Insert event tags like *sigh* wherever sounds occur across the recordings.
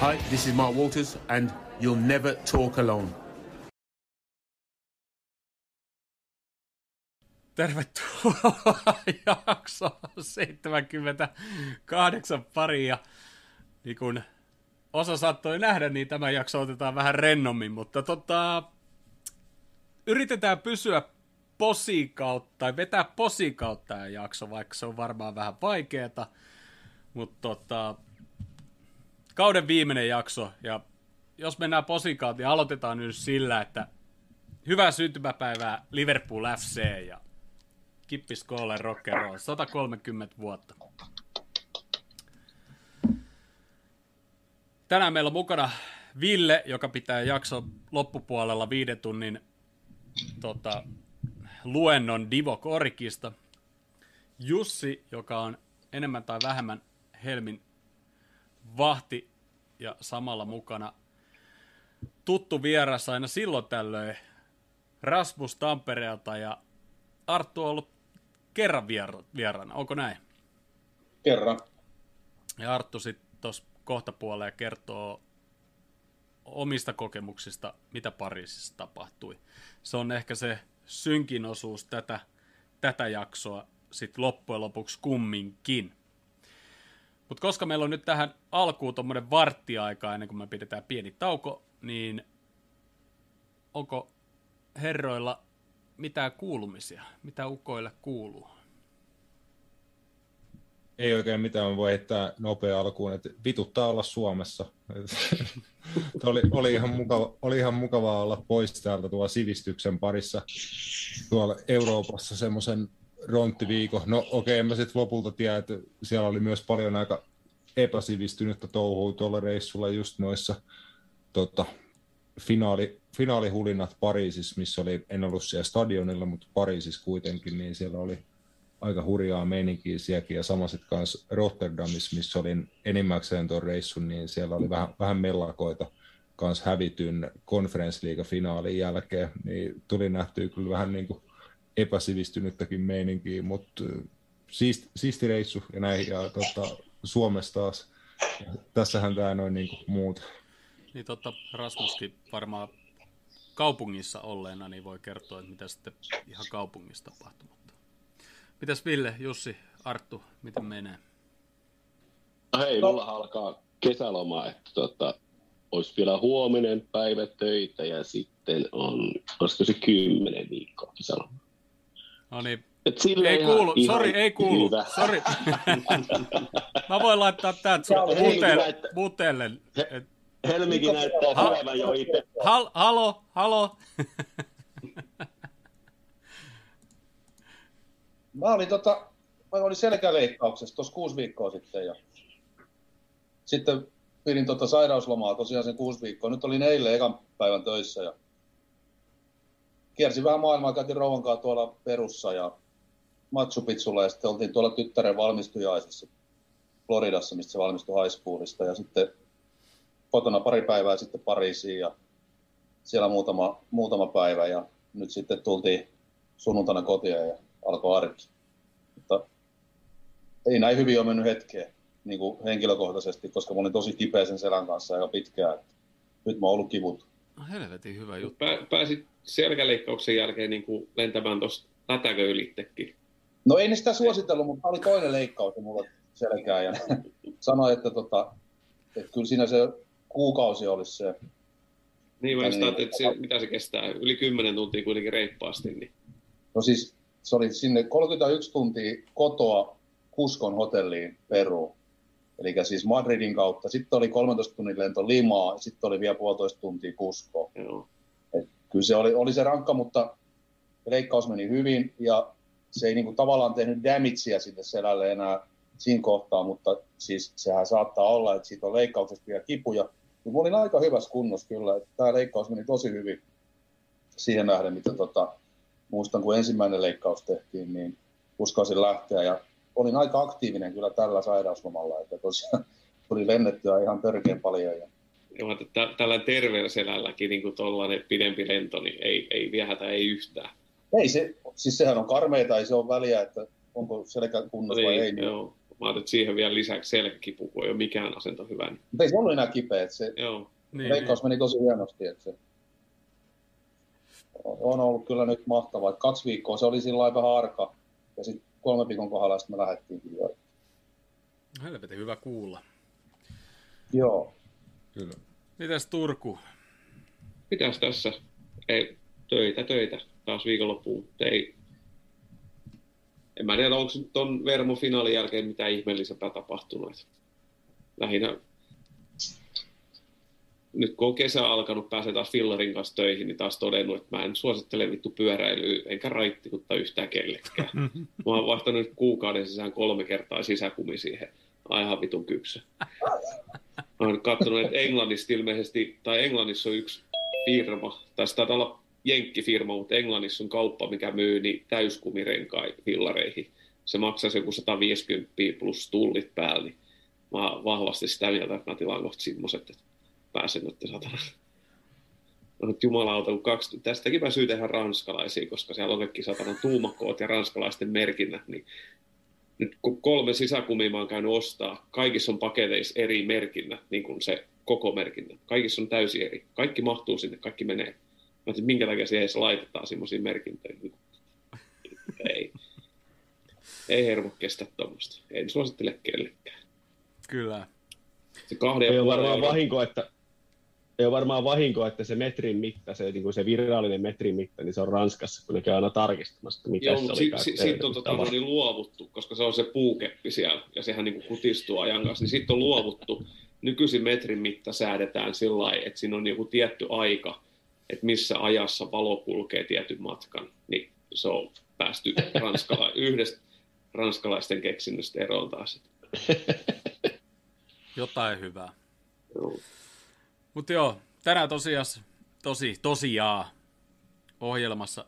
Hi, this is Mark Walters, and you'll never talk alone. Tervetuloa jakso 78 paria. Niin kun osa saattoi nähdä, niin tämä jakso otetaan vähän rennommin, mutta tota, yritetään pysyä posikautta, tai vetää posikautta tämä jakso, vaikka se on varmaan vähän vaikeeta. Mutta tota, kauden viimeinen jakso, ja jos mennään posikaut, niin aloitetaan nyt sillä, että hyvää syntymäpäivää Liverpool FC ja Kippis Koolle Rock'n'Roll, 130 vuotta. Tänään meillä on mukana Ville, joka pitää jakso loppupuolella viiden tunnin tota, luennon Divo Korikista. Jussi, joka on enemmän tai vähemmän Helmin vahti ja samalla mukana tuttu vieras aina silloin tällöin Rasmus Tampereelta ja Arttu on ollut kerran vieraana, onko näin? Kerran. Ja Arttu sitten tuossa kohta puoleen kertoo omista kokemuksista, mitä Pariisissa tapahtui. Se on ehkä se synkin osuus tätä, tätä jaksoa sitten loppujen lopuksi kumminkin. Mutta koska meillä on nyt tähän alkuun tuommoinen varttiaika ennen kuin me pidetään pieni tauko, niin onko herroilla mitään kuulumisia? Mitä ukoille kuuluu? Ei oikein mitään, voi heittää nopea alkuun, että vituttaa olla Suomessa. *laughs* oli, oli, ihan mukava, oli ihan mukavaa olla pois täältä tuolla sivistyksen parissa tuolla Euroopassa semmoisen ronttiviikon. No okei, okay, mä sitten lopulta tiedän, että siellä oli myös paljon aika epäsivistynyttä touhua tuolla reissulla just noissa tota, finaali, finaalihulinnat Pariisissa, missä oli, en ollut siellä stadionilla, mutta Pariisissa kuitenkin, niin siellä oli aika hurjaa meininkiä sielläkin, ja sama sitten kanssa Rotterdamissa, missä olin enimmäkseen tuon reissun, niin siellä oli vähän, vähän mellakoita kanssa hävityn konferenssliiga-finaalin jälkeen, niin tuli nähtyä kyllä vähän niin kuin epäsivistynyttäkin meininkiä, mutta siisti, siisti reissu ja näin, ja tota, Suomessa taas, tässähän tämä noin niin kuin muut. Niin totta, Rasmuskin varmaan kaupungissa olleena, niin voi kertoa, että mitä sitten ihan kaupungissa tapahtuu. Mitäs Ville, Jussi, Arttu, miten menee? No hei, mulla alkaa kesäloma, että tota, olisi vielä huominen päivä töitä ja sitten on, olisiko se kymmenen viikkoa kesäloma. No niin, ei kuulu, ihan, sori, ei kuulu, sori. Mä voin laittaa tämän butelle. Helmikin näyttää ha- jo itse. Hal- halo, halo. Mä olin, tota, mä olin selkäleikkauksessa tuossa kuusi viikkoa sitten ja sitten pidin tota sairauslomaa tosiaan sen kuusi viikkoa. Nyt olin eilen ekan päivän töissä ja kiersin vähän maailmaa, käytiin rouvan kanssa tuolla Perussa ja Machu Picchulla ja sitten oltiin tuolla tyttären valmistujaisessa Floridassa, mistä se valmistui high schoolista ja sitten kotona pari päivää sitten Pariisiin ja siellä muutama, muutama päivä ja nyt sitten tultiin sunnuntaina kotiin ja alkoi arki. Mutta ei näin hyvin ole mennyt hetkeen niin kuin henkilökohtaisesti, koska mä olin tosi kipeä sen selän kanssa aika pitkään. Nyt mä oon ollut kivut. No helvetin hyvä juttu. Pää, pääsit selkäleikkauksen jälkeen niin kuin lentämään tuosta lätäkö ylittekin. No ei ne sitä suositellut, mutta oli toinen leikkaus mulla selkää ja *laughs* sanoi, että, tota, että kyllä siinä se kuukausi olisi se. Niin, mä niin, että se, mitä se kestää, yli 10 tuntia kuitenkin reippaasti. Niin. No siis se oli sinne 31 tuntia kotoa Kuskon hotelliin Peru. Eli siis Madridin kautta. Sitten oli 13 tunnin lento Limaa, sitten oli vielä puolitoista tuntia Kusko. Et kyllä se oli, oli se rankka, mutta leikkaus meni hyvin ja se ei niinku tavallaan tehnyt damagea sinne selälle enää siinä kohtaa, mutta siis sehän saattaa olla, että siitä on leikkauksesta vielä kipuja. Mutta olin aika hyvässä kunnossa kyllä, että tämä leikkaus meni tosi hyvin siihen nähden, mitä tota, muistan, kun ensimmäinen leikkaus tehtiin, niin uskalsin lähteä ja olin aika aktiivinen kyllä tällä sairauslomalla, että tosiaan tuli lennettyä ihan törkeän paljon. Ja... Joo, että tällä terveellä selälläkin niin tuollainen pidempi lento, niin ei, ei viehätä ei yhtään. Ei se, siis sehän on karmeita, ei se ole väliä, että onko selkä kunnossa vai ei. Niin Mä ajattelin, että siihen vielä lisäksi selkäkipu, kun ei ole mikään asento hyvä. Niin, Mutta ei se ollut enää kipeä, että se joo. Niin, leikkaus meni tosi hienosti, että se on ollut kyllä nyt mahtavaa. Että kaksi viikkoa se oli sillä lailla vähän arka, ja sitten kolme viikon kohdalla sitten me lähdettiin jo. Helvetin hyvä kuulla. Joo. Kyllä. Mitäs Turku? Mitäs tässä? Ei, töitä, töitä. Taas viikonloppuun. Mutta Ei, en mä tiedä, onko nyt ton Vermo-finaalin jälkeen mitään ihmeellisempää tapahtunut. Lähinnä nyt kun on kesä alkanut, pääsee taas fillarin kanssa töihin, niin taas todennut, että mä en suosittele vittu pyöräilyä, enkä raittiutta yhtään kellekään. *laughs* Mä oon vaihtanut nyt kuukauden sisään kolme kertaa sisäkumi siihen. Ai ihan vitun kypsä. Mä oon katsonut, että Englannissa ilmeisesti, tai Englannissa on yksi firma, tai taitaa olla jenkkifirma, mutta Englannissa on kauppa, mikä myy niin täyskumirenkai fillareihin. Se maksaisi joku 150 plus tullit päälle, niin mä vahvasti sitä mieltä, että mä tilaan kohta semmoset, että pääsen nyt satana. No, jumalauta, kun kaksi, tästäkin mä syy tehdä ranskalaisia, koska siellä on kaikki satana tuumakoot ja ranskalaisten merkinnät, niin nyt kun kolme sisäkumia mä oon käynyt ostaa, kaikissa on paketeissa eri merkinnät, niin kuin se koko merkinnä. Kaikissa on täysin eri. Kaikki mahtuu sinne, kaikki menee. Mä ajattelin, minkä takia siihen edes laitetaan semmoisia merkintöjä. Ei. Ei hermo kestä tuommoista. En suosittele kellekään. Kyllä. Se kahden ja Ei ole puolen varmaan euron- vahinko, että ei ole varmaan vahinko, että se metrin mitta, se, niin kuin se virallinen metrin mitta, niin se on Ranskassa, kun ne käy aina tarkistamassa, että mikä Joo, se si- si- siitä on tota, niin luovuttu, koska se on se puukeppi siellä, ja sehän niin kutistuu ajan kanssa, niin siitä on luovuttu. Nykyisin metrin mitta säädetään sillä lailla, että siinä on joku tietty aika, että missä ajassa valo kulkee tietyn matkan, niin se on päästy ranskala- *laughs* yhdestä ranskalaisten keksinnöstä eroon taas. Jotain hyvää. Joo. Mutta joo, tänään tosiaan, tosi, tosiaan ohjelmassa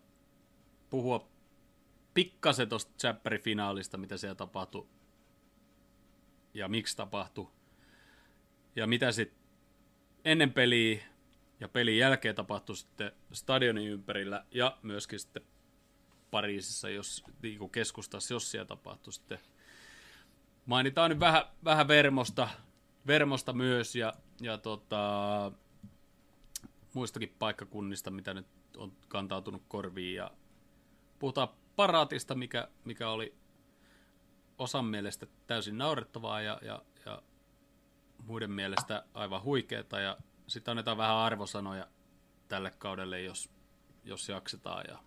puhua pikkasen tuosta Chapperin-finaalista, mitä siellä tapahtui ja miksi tapahtui ja mitä sitten ennen peliä ja pelin jälkeen tapahtui sitten stadionin ympärillä ja myöskin sitten Pariisissa, jos niin keskustassa, jos siellä tapahtui sitten. Mainitaan nyt vähän, vähän Vermosta, Vermosta myös ja, ja tota, muistakin paikkakunnista, mitä nyt on kantautunut korviin. Ja puhutaan paraatista, mikä, mikä oli osan mielestä täysin naurettavaa ja, ja, ja muiden mielestä aivan huikeeta. Ja sitten annetaan vähän arvosanoja tälle kaudelle, jos, jos jaksetaan. Ja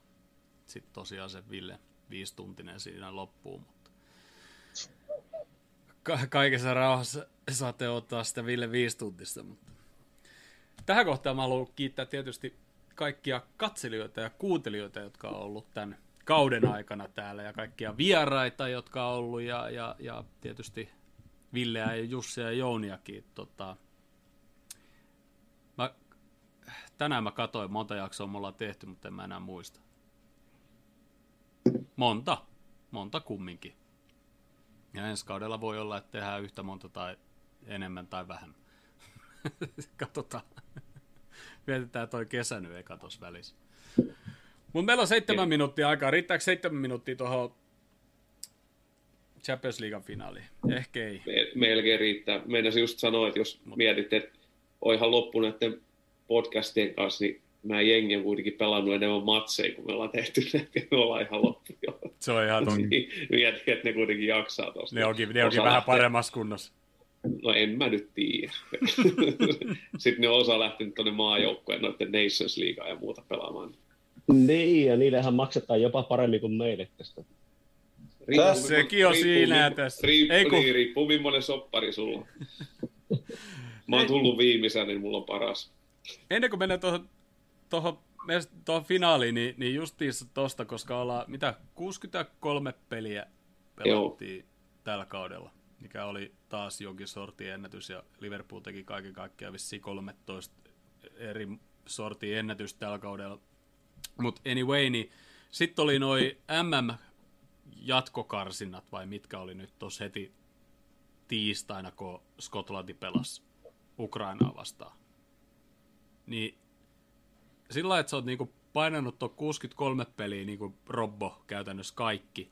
sitten tosiaan se Ville viisituntinen siinä loppuu. Mutta ka- kaikessa rauhassa saatte ottaa sitä Ville viisituntista. Mutta tähän kohtaan mä haluan kiittää tietysti kaikkia katselijoita ja kuuntelijoita, jotka on ollut tämän kauden aikana täällä ja kaikkia vieraita, jotka on ollut ja, ja, ja tietysti Villeä ja Jussia ja Jouniakin. Tota, mä, tänään mä katsoin, monta jaksoa me ollaan tehty, mutta en mä enää muista. Monta. Monta kumminkin. Ja ensi kaudella voi olla, että tehdään yhtä monta tai enemmän tai vähemmän. *laughs* Katsotaan. Vietetään toi kesä nyt eka tuossa välissä. Mutta meillä on seitsemän minuuttia aikaa. Riittääkö seitsemän minuuttia tuohon Champions League finaaliin? Ehkä ei. Me- melkein riittää. Meinasin just sanoa, että jos mietit, että on ihan loppu näiden podcastien kanssa, niin mä jengi on kuitenkin pelannut enemmän matseja, kun me ollaan tehty ne, *laughs* me ollaan ihan loppu jo. Se on ihan *laughs* totta. Mietin, että ne kuitenkin jaksaa tuosta. Ne onkin, ne onkin vähän lähtee- paremmassa kunnossa. No en mä nyt tiedä. *laughs* Sitten ne osa lähtenyt tuonne maajoukkojen noiden Nations Leaguea ja muuta pelaamaan. Niin, ja niillehän maksetaan jopa paremmin kuin meille tästä. Riippuu- Sekin on siinä ja mi- tässä. Riippuu, Ei kun- niin, riippuu millainen soppari sulla on. *laughs* Mä oon tullut viimeisenä, niin mulla on paras. Ennen kuin mennään tuohon, tuohon, tuohon finaaliin, niin, niin justiinsa tosta, koska ollaan, mitä, 63 peliä pelattiin Joo. tällä kaudella, mikä oli taas jonkin sortin ennätys, ja Liverpool teki kaiken kaikkiaan vissiin 13 eri sortin ennätys tällä kaudella. Mutta anyway, niin sitten oli noi MM-jatkokarsinnat, vai mitkä oli nyt tuossa heti tiistaina, kun Skotlanti pelasi Ukrainaa vastaan. Niin sillä että sä oot niinku painanut tuon 63 peliä niinku Robbo käytännössä kaikki.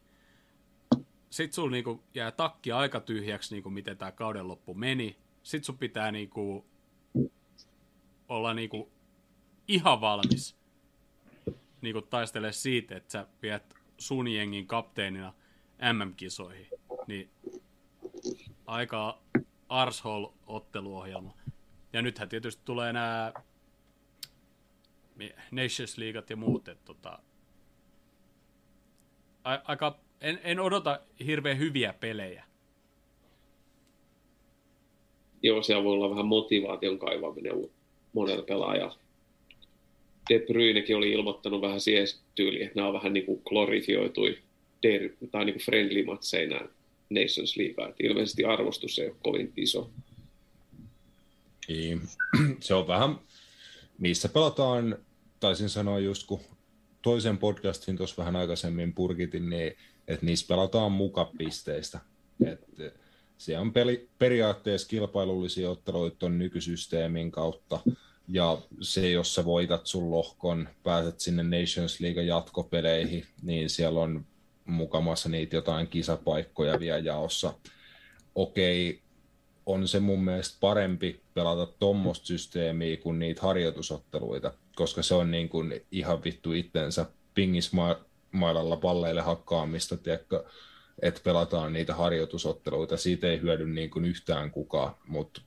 Sit sulla niinku jää takki aika tyhjäksi, niinku miten tämä kauden loppu meni. Sit sun pitää niinku olla niinku ihan valmis niinku taistele siitä, että sä viet sun jengin kapteenina MM-kisoihin. Niin aika arshole-otteluohjelma. Ja nythän tietysti tulee nämä Nations Leagueat ja muut, että tota, aika, en, en odota hirveän hyviä pelejä. Joo, siellä voi olla vähän motivaation kaivaminen monella pelaajalla. De Bruynekin oli ilmoittanut vähän siihen tyyliin, että nämä on vähän niin kuin glorifioitui der, tai niin kuin friendly matseja nämä Nations League. Että ilmeisesti arvostus ei ole kovin iso. Niin. *clears throat* Se on vähän, niissä pelataan, taisin sanoa just kun toisen podcastin tuossa vähän aikaisemmin purkitin, niin että niissä pelataan mukapisteistä. Että se on peli, periaatteessa kilpailullisia otteluita tuon nykysysteemin kautta, ja se, jos sä voitat sun lohkon, pääset sinne Nations League jatkopeleihin, niin siellä on mukamassa niitä jotain kisapaikkoja vielä jaossa. Okei, on se mun mielestä parempi pelata tuommoista systeemiä kuin niitä harjoitusotteluita, koska se on niin kuin ihan vittu itsensä pingismailalla palleille hakkaamista, tiedätkö, että pelataan niitä harjoitusotteluita. Siitä ei hyödy niin kuin yhtään kukaan, mutta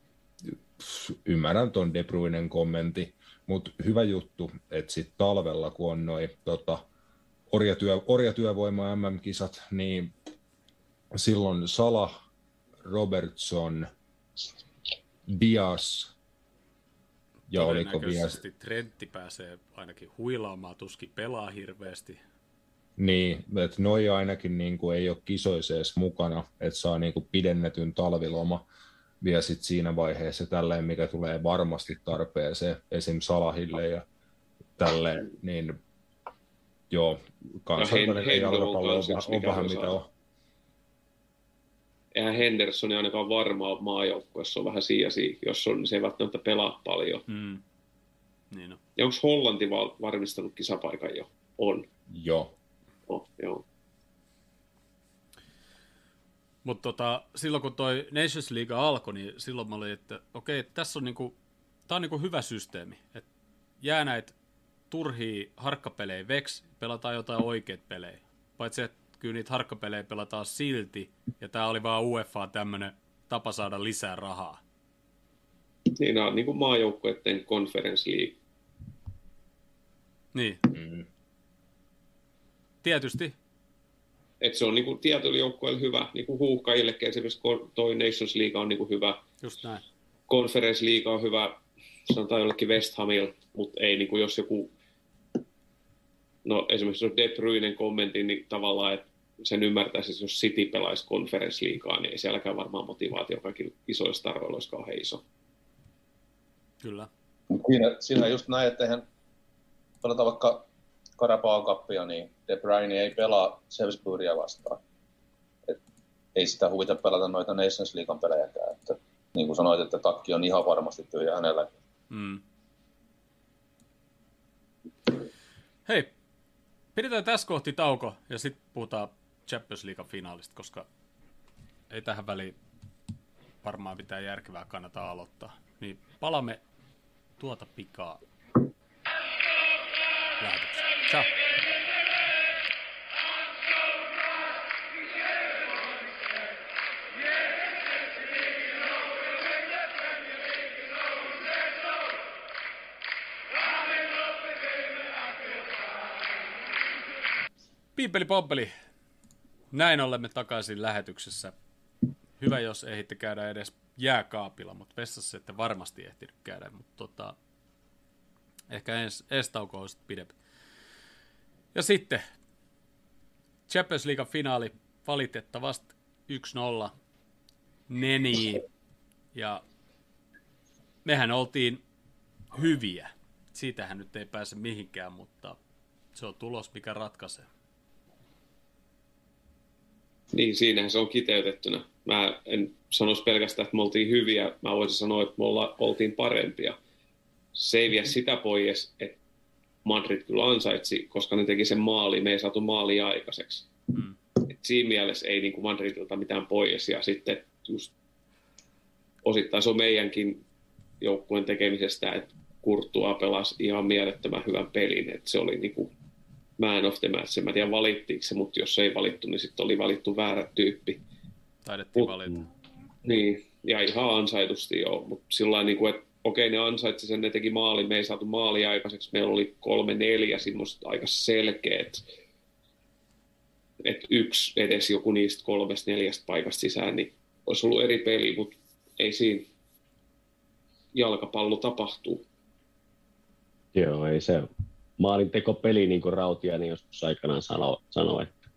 ymmärrän tuon De Bruynen kommentti, mutta hyvä juttu, että sitten talvella, kun on noin tota, orjatyö, orjatyövoima MM-kisat, niin silloin Sala, Robertson, Dias ja oliko vielä... Trentti pääsee ainakin huilaamaan, tuskin pelaa hirveästi. Niin, että noi ainakin niin kuin ei ole kisoiseessa mukana, että saa niin kuin pidennetyn talviloma vielä sit siinä vaiheessa tälleen, mikä tulee varmasti tarpeeseen esim. Salahille ja tälleen, niin joo, kansainvälinen jalkapallo on, on vähän mitä on. Eihän Henderson ainakaan varmaa maajoukkueessa on vähän siia jos on, niin se ei välttämättä pelaa paljon. Mm. Niin on. Ja onko Hollanti varmistanut kisapaikan jo? On. Joo. Joo. Mutta tota, silloin kun toi Nations League alkoi, niin silloin mä olin, että okei, okay, tässä on niinku, tää on niinku hyvä systeemi. Et jää näitä turhia harkkapelejä veks, pelataan jotain oikeat pelejä. Paitsi, että kyllä niitä harkkapelejä pelataan silti, ja tää oli vaan UEFA tämmönen tapa saada lisää rahaa. Niin, on niin kuin maajoukkueiden Conference League. Niin. Mm. Tietysti, et se on niin kuin tietyllä joukkueella hyvä, niin kuin huuhkajillekin esimerkiksi toi Nations League on niin kuin hyvä. Just näin. Conference League on hyvä, sanotaan jollekin West Hamil, mutta ei niin kuin jos joku, no esimerkiksi jos De Bruynen kommentti, niin tavallaan, että sen ymmärtäisi, että jos City pelaisi Conference Leaguea, niin ei sielläkään varmaan motivaatio kaikilla isoissa tarvoilla olisi kauhean iso. Kyllä. Siinä, siinä just näin, että eihän pelata vaikka Carabao Cupia, niin De Bruyne ei pelaa Salisburya vastaan. Et ei sitä huvita pelata noita Nations League pelejäkään. Että, niin kuin sanoit, että takki on ihan varmasti tyhjä hänellä. Mm. Hei, pidetään tässä kohti tauko ja sitten puhutaan Champions League finaalista, koska ei tähän väliin varmaan mitään järkevää kannata aloittaa. Niin palamme tuota pikaa. Ciao. Piipeli pompeli. Näin olemme takaisin lähetyksessä. Hyvä, jos ehditte käydä edes jääkaapilla, mutta vessassa ette varmasti ehtinyt käydä, mutta tota, ehkä ensi, ensi tauko on pidempi. Ja sitten Champions League finaali valitettavasti 1-0 Neni. Ja mehän oltiin hyviä. Siitähän nyt ei pääse mihinkään, mutta se on tulos, mikä ratkaisee. Niin, siinähän se on kiteytettynä. Mä en sanoisi pelkästään, että me oltiin hyviä, mä voisin sanoa, että me olla, oltiin parempia. Se ei vie sitä pois, että Madrid kyllä ansaitsi, koska ne teki sen maali, me ei saatu maalia aikaiseksi. Mm. Et siinä mielessä ei niin kuin Madridilta mitään pois. Ja sitten just osittain se on meidänkin joukkueen tekemisestä, että Kurtua pelasi ihan mielettömän hyvän pelin. Että se oli niin kuin man of the match. En mä tiedä valittiinko se, mutta jos ei valittu, niin sitten oli valittu väärä tyyppi. Taidettiin Mut- valita. Niin, ja ihan ansaitusti joo, mutta sillä niin kuin, että okei, ne ansaitsi sen, ne teki maalin, me ei saatu maalia aikaiseksi, meillä oli kolme, neljä semmoista aika selkeät, että yksi edes joku niistä kolmesta, neljästä paikasta sisään, niin olisi ollut eri peli, mutta ei siinä jalkapallo tapahtuu. Joo, ei se maalintekopeli, niin kuin Rautiainen joskus aikanaan sanoi, sano, että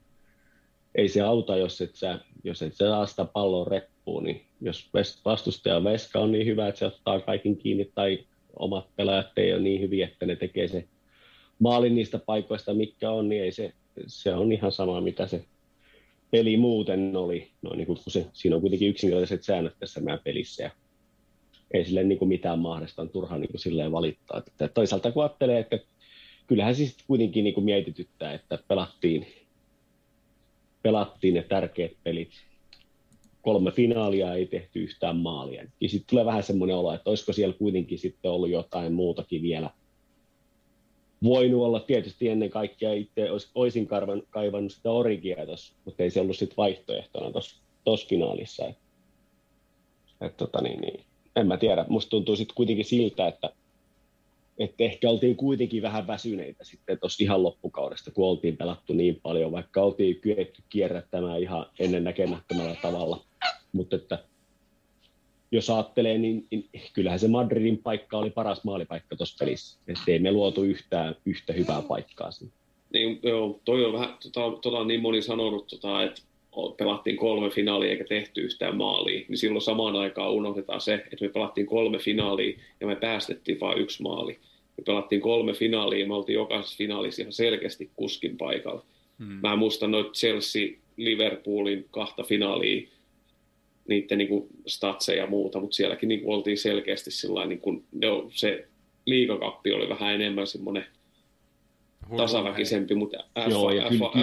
ei se auta, jos et sä, jos et sä saa sitä palloa reppuun, niin jos vastustajan veska on niin hyvä, että se ottaa kaiken kiinni, tai omat pelaajat ei ole niin hyviä, että ne tekee se maalin niistä paikoista, mitkä on, niin ei se, se on ihan sama, mitä se peli muuten oli. No, niin kuin, kun se, siinä on kuitenkin yksinkertaiset säännöt tässä meidän pelissä, ja ei sille niin kuin mitään mahdollista, on turha niin kuin silleen valittaa. Että toisaalta kun ajattelee, että kyllähän siis kuitenkin niin kuin mietityttää, että pelattiin, pelattiin ne tärkeät pelit. Kolme finaalia ei tehty yhtään maalia. Ja sitten tulee vähän semmoinen olo, että olisiko siellä kuitenkin sitten ollut jotain muutakin vielä. Voinut olla tietysti ennen kaikkea itse, olis- olisin kaivannut sitä origia tuossa, mutta ei se ollut sitten vaihtoehtona tuossa finaalissa. Et, et, tota, niin, niin. En mä tiedä, musta tuntuu sitten kuitenkin siltä, että että ehkä oltiin kuitenkin vähän väsyneitä sitten tuossa ihan loppukaudesta, kun oltiin pelattu niin paljon, vaikka oltiin kyetty kierrättämään ihan ennennäkemättömällä tavalla. Mutta että jos ajattelee, niin, niin kyllähän se Madridin paikka oli paras maalipaikka tuossa pelissä. Että ei me luotu yhtään yhtä hyvää paikkaa siinä. Niin, joo, toi on vähän, tota, tota niin moni sanonut, tota, että pelattiin kolme finaalia eikä tehty yhtään maalia, niin silloin samaan aikaan unohdetaan se, että me pelattiin kolme finaalia ja me päästettiin vain yksi maali. Me pelattiin kolme finaalia ja me oltiin jokaisessa finaalissa ihan selkeästi kuskin paikalla. Hmm. Mä muistan noita Chelsea, Liverpoolin kahta finaalia, niiden niin kuin statseja ja muuta, mutta sielläkin niin kuin oltiin selkeästi sillä niin kuin, no, se liigakappi oli vähän enemmän semmoinen tasaväkisempi, mutta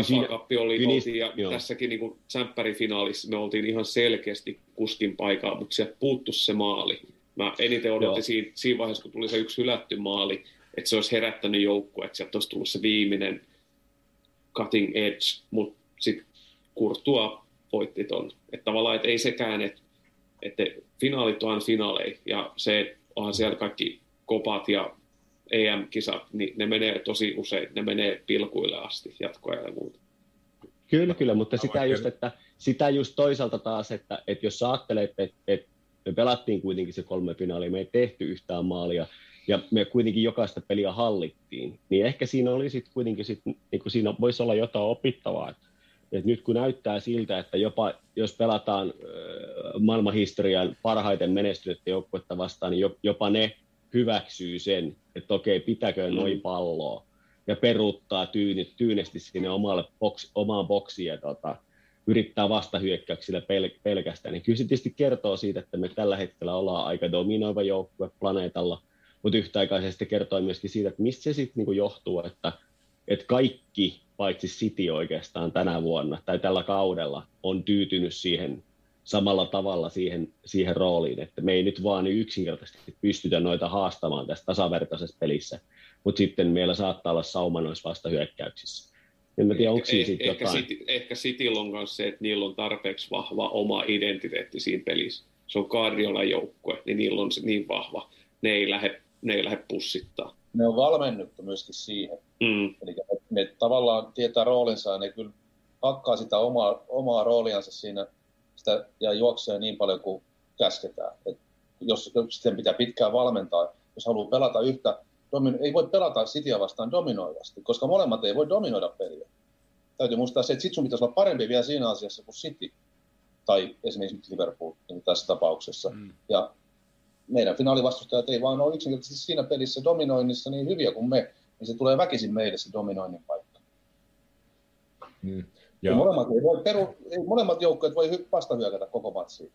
FA-kappi oli, kyllä oltiin, ja joo. tässäkin niin finaalissa me oltiin ihan selkeästi kuskin paikalla, mutta sieltä puuttu se maali. Mä eniten odotin siinä, siinä vaiheessa, kun tuli se yksi hylätty maali, että se olisi herättänyt joukku, että sieltä olisi tullut se viimeinen cutting edge, mutta sitten Kurtua voitti ton. Että tavallaan, että ei sekään, että, että finaalit on aina finaaleja, ja se onhan siellä kaikki kopat ja EM-kisat, niin ne menee tosi usein, ne menee pilkuille asti jatkoja ja muuta. Kyllä, kyllä, mutta sitä just, että, sitä just toisaalta taas, että, että jos sä ajattelet, että, että me pelattiin kuitenkin se kolme finaalia, me ei tehty yhtään maalia, ja me kuitenkin jokaista peliä hallittiin, niin ehkä siinä oli sitten kuitenkin, sit, niin kuin siinä voisi olla jotain opittavaa, että, että nyt kun näyttää siltä, että jopa jos pelataan maailmanhistorian parhaiten menestynyttä joukkuetta vastaan, niin jo- jopa ne hyväksyy sen, että okei, pitäkö noin palloa, ja peruuttaa tyyni, tyynesti sinne omalle boks, omaan boksiin ja tota, yrittää vastahyökkäyksillä pel, pelkästään, niin kyllä se tietysti kertoo siitä, että me tällä hetkellä ollaan aika dominoiva joukkue planeetalla, mutta yhtäaikaisesti kertoo myöskin siitä, että mistä se sitten niinku johtuu, että, että kaikki paitsi City oikeastaan tänä vuonna tai tällä kaudella on tyytynyt siihen samalla tavalla siihen, siihen rooliin, että me ei nyt vaan yksinkertaisesti pystytä noita haastamaan tässä tasavertaisessa pelissä, mutta sitten meillä saattaa olla sauma noissa vastahyökkäyksissä. En mä tiedä, onko siinä Eh- sitten ehkä, jotain. City, ehkä Cityllä on myös se, että niillä on tarpeeksi vahva oma identiteetti siinä pelissä. Se on Guardiolan joukkue, niin niillä on se niin vahva. Ne ei lähde, ne ei lähde pussittaa. Ne on valmennettu myöskin siihen. Mm. Eli ne, ne tavallaan tietää roolinsa ja ne kyllä hakkaa sitä omaa, omaa rooliansa siinä sitä, ja juoksee niin paljon kuin käsketään. Et jos sitten pitää pitkään valmentaa, jos haluaa pelata yhtä, domino, ei voi pelata Cityä vastaan dominoivasti, koska molemmat ei voi dominoida peliä. Täytyy muistaa se, että sit sun pitäisi olla parempi vielä siinä asiassa kuin City, tai esimerkiksi Liverpool niin tässä tapauksessa. Mm. Ja meidän finaalivastustajat ei vaan ole yksinkertaisesti siinä pelissä dominoinnissa niin hyviä kuin me, niin se tulee väkisin meille se dominoinnin paikka. Mm. Ja. Molemmat, ei voi peru, ei, molemmat joukkueet voi hy- vastahyökätä koko matsiin.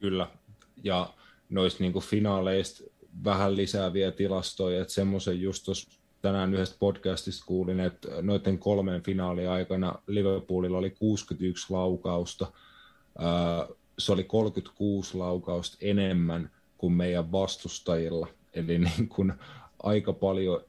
Kyllä. Ja noista niinku finaaleista vähän lisää vielä tilastoja, että semmoisen just tuossa tänään yhdestä podcastista kuulin, että noiden kolmen finaalin aikana Liverpoolilla oli 61 laukausta. Se oli 36 laukausta enemmän kuin meidän vastustajilla. Eli niin kuin aika paljon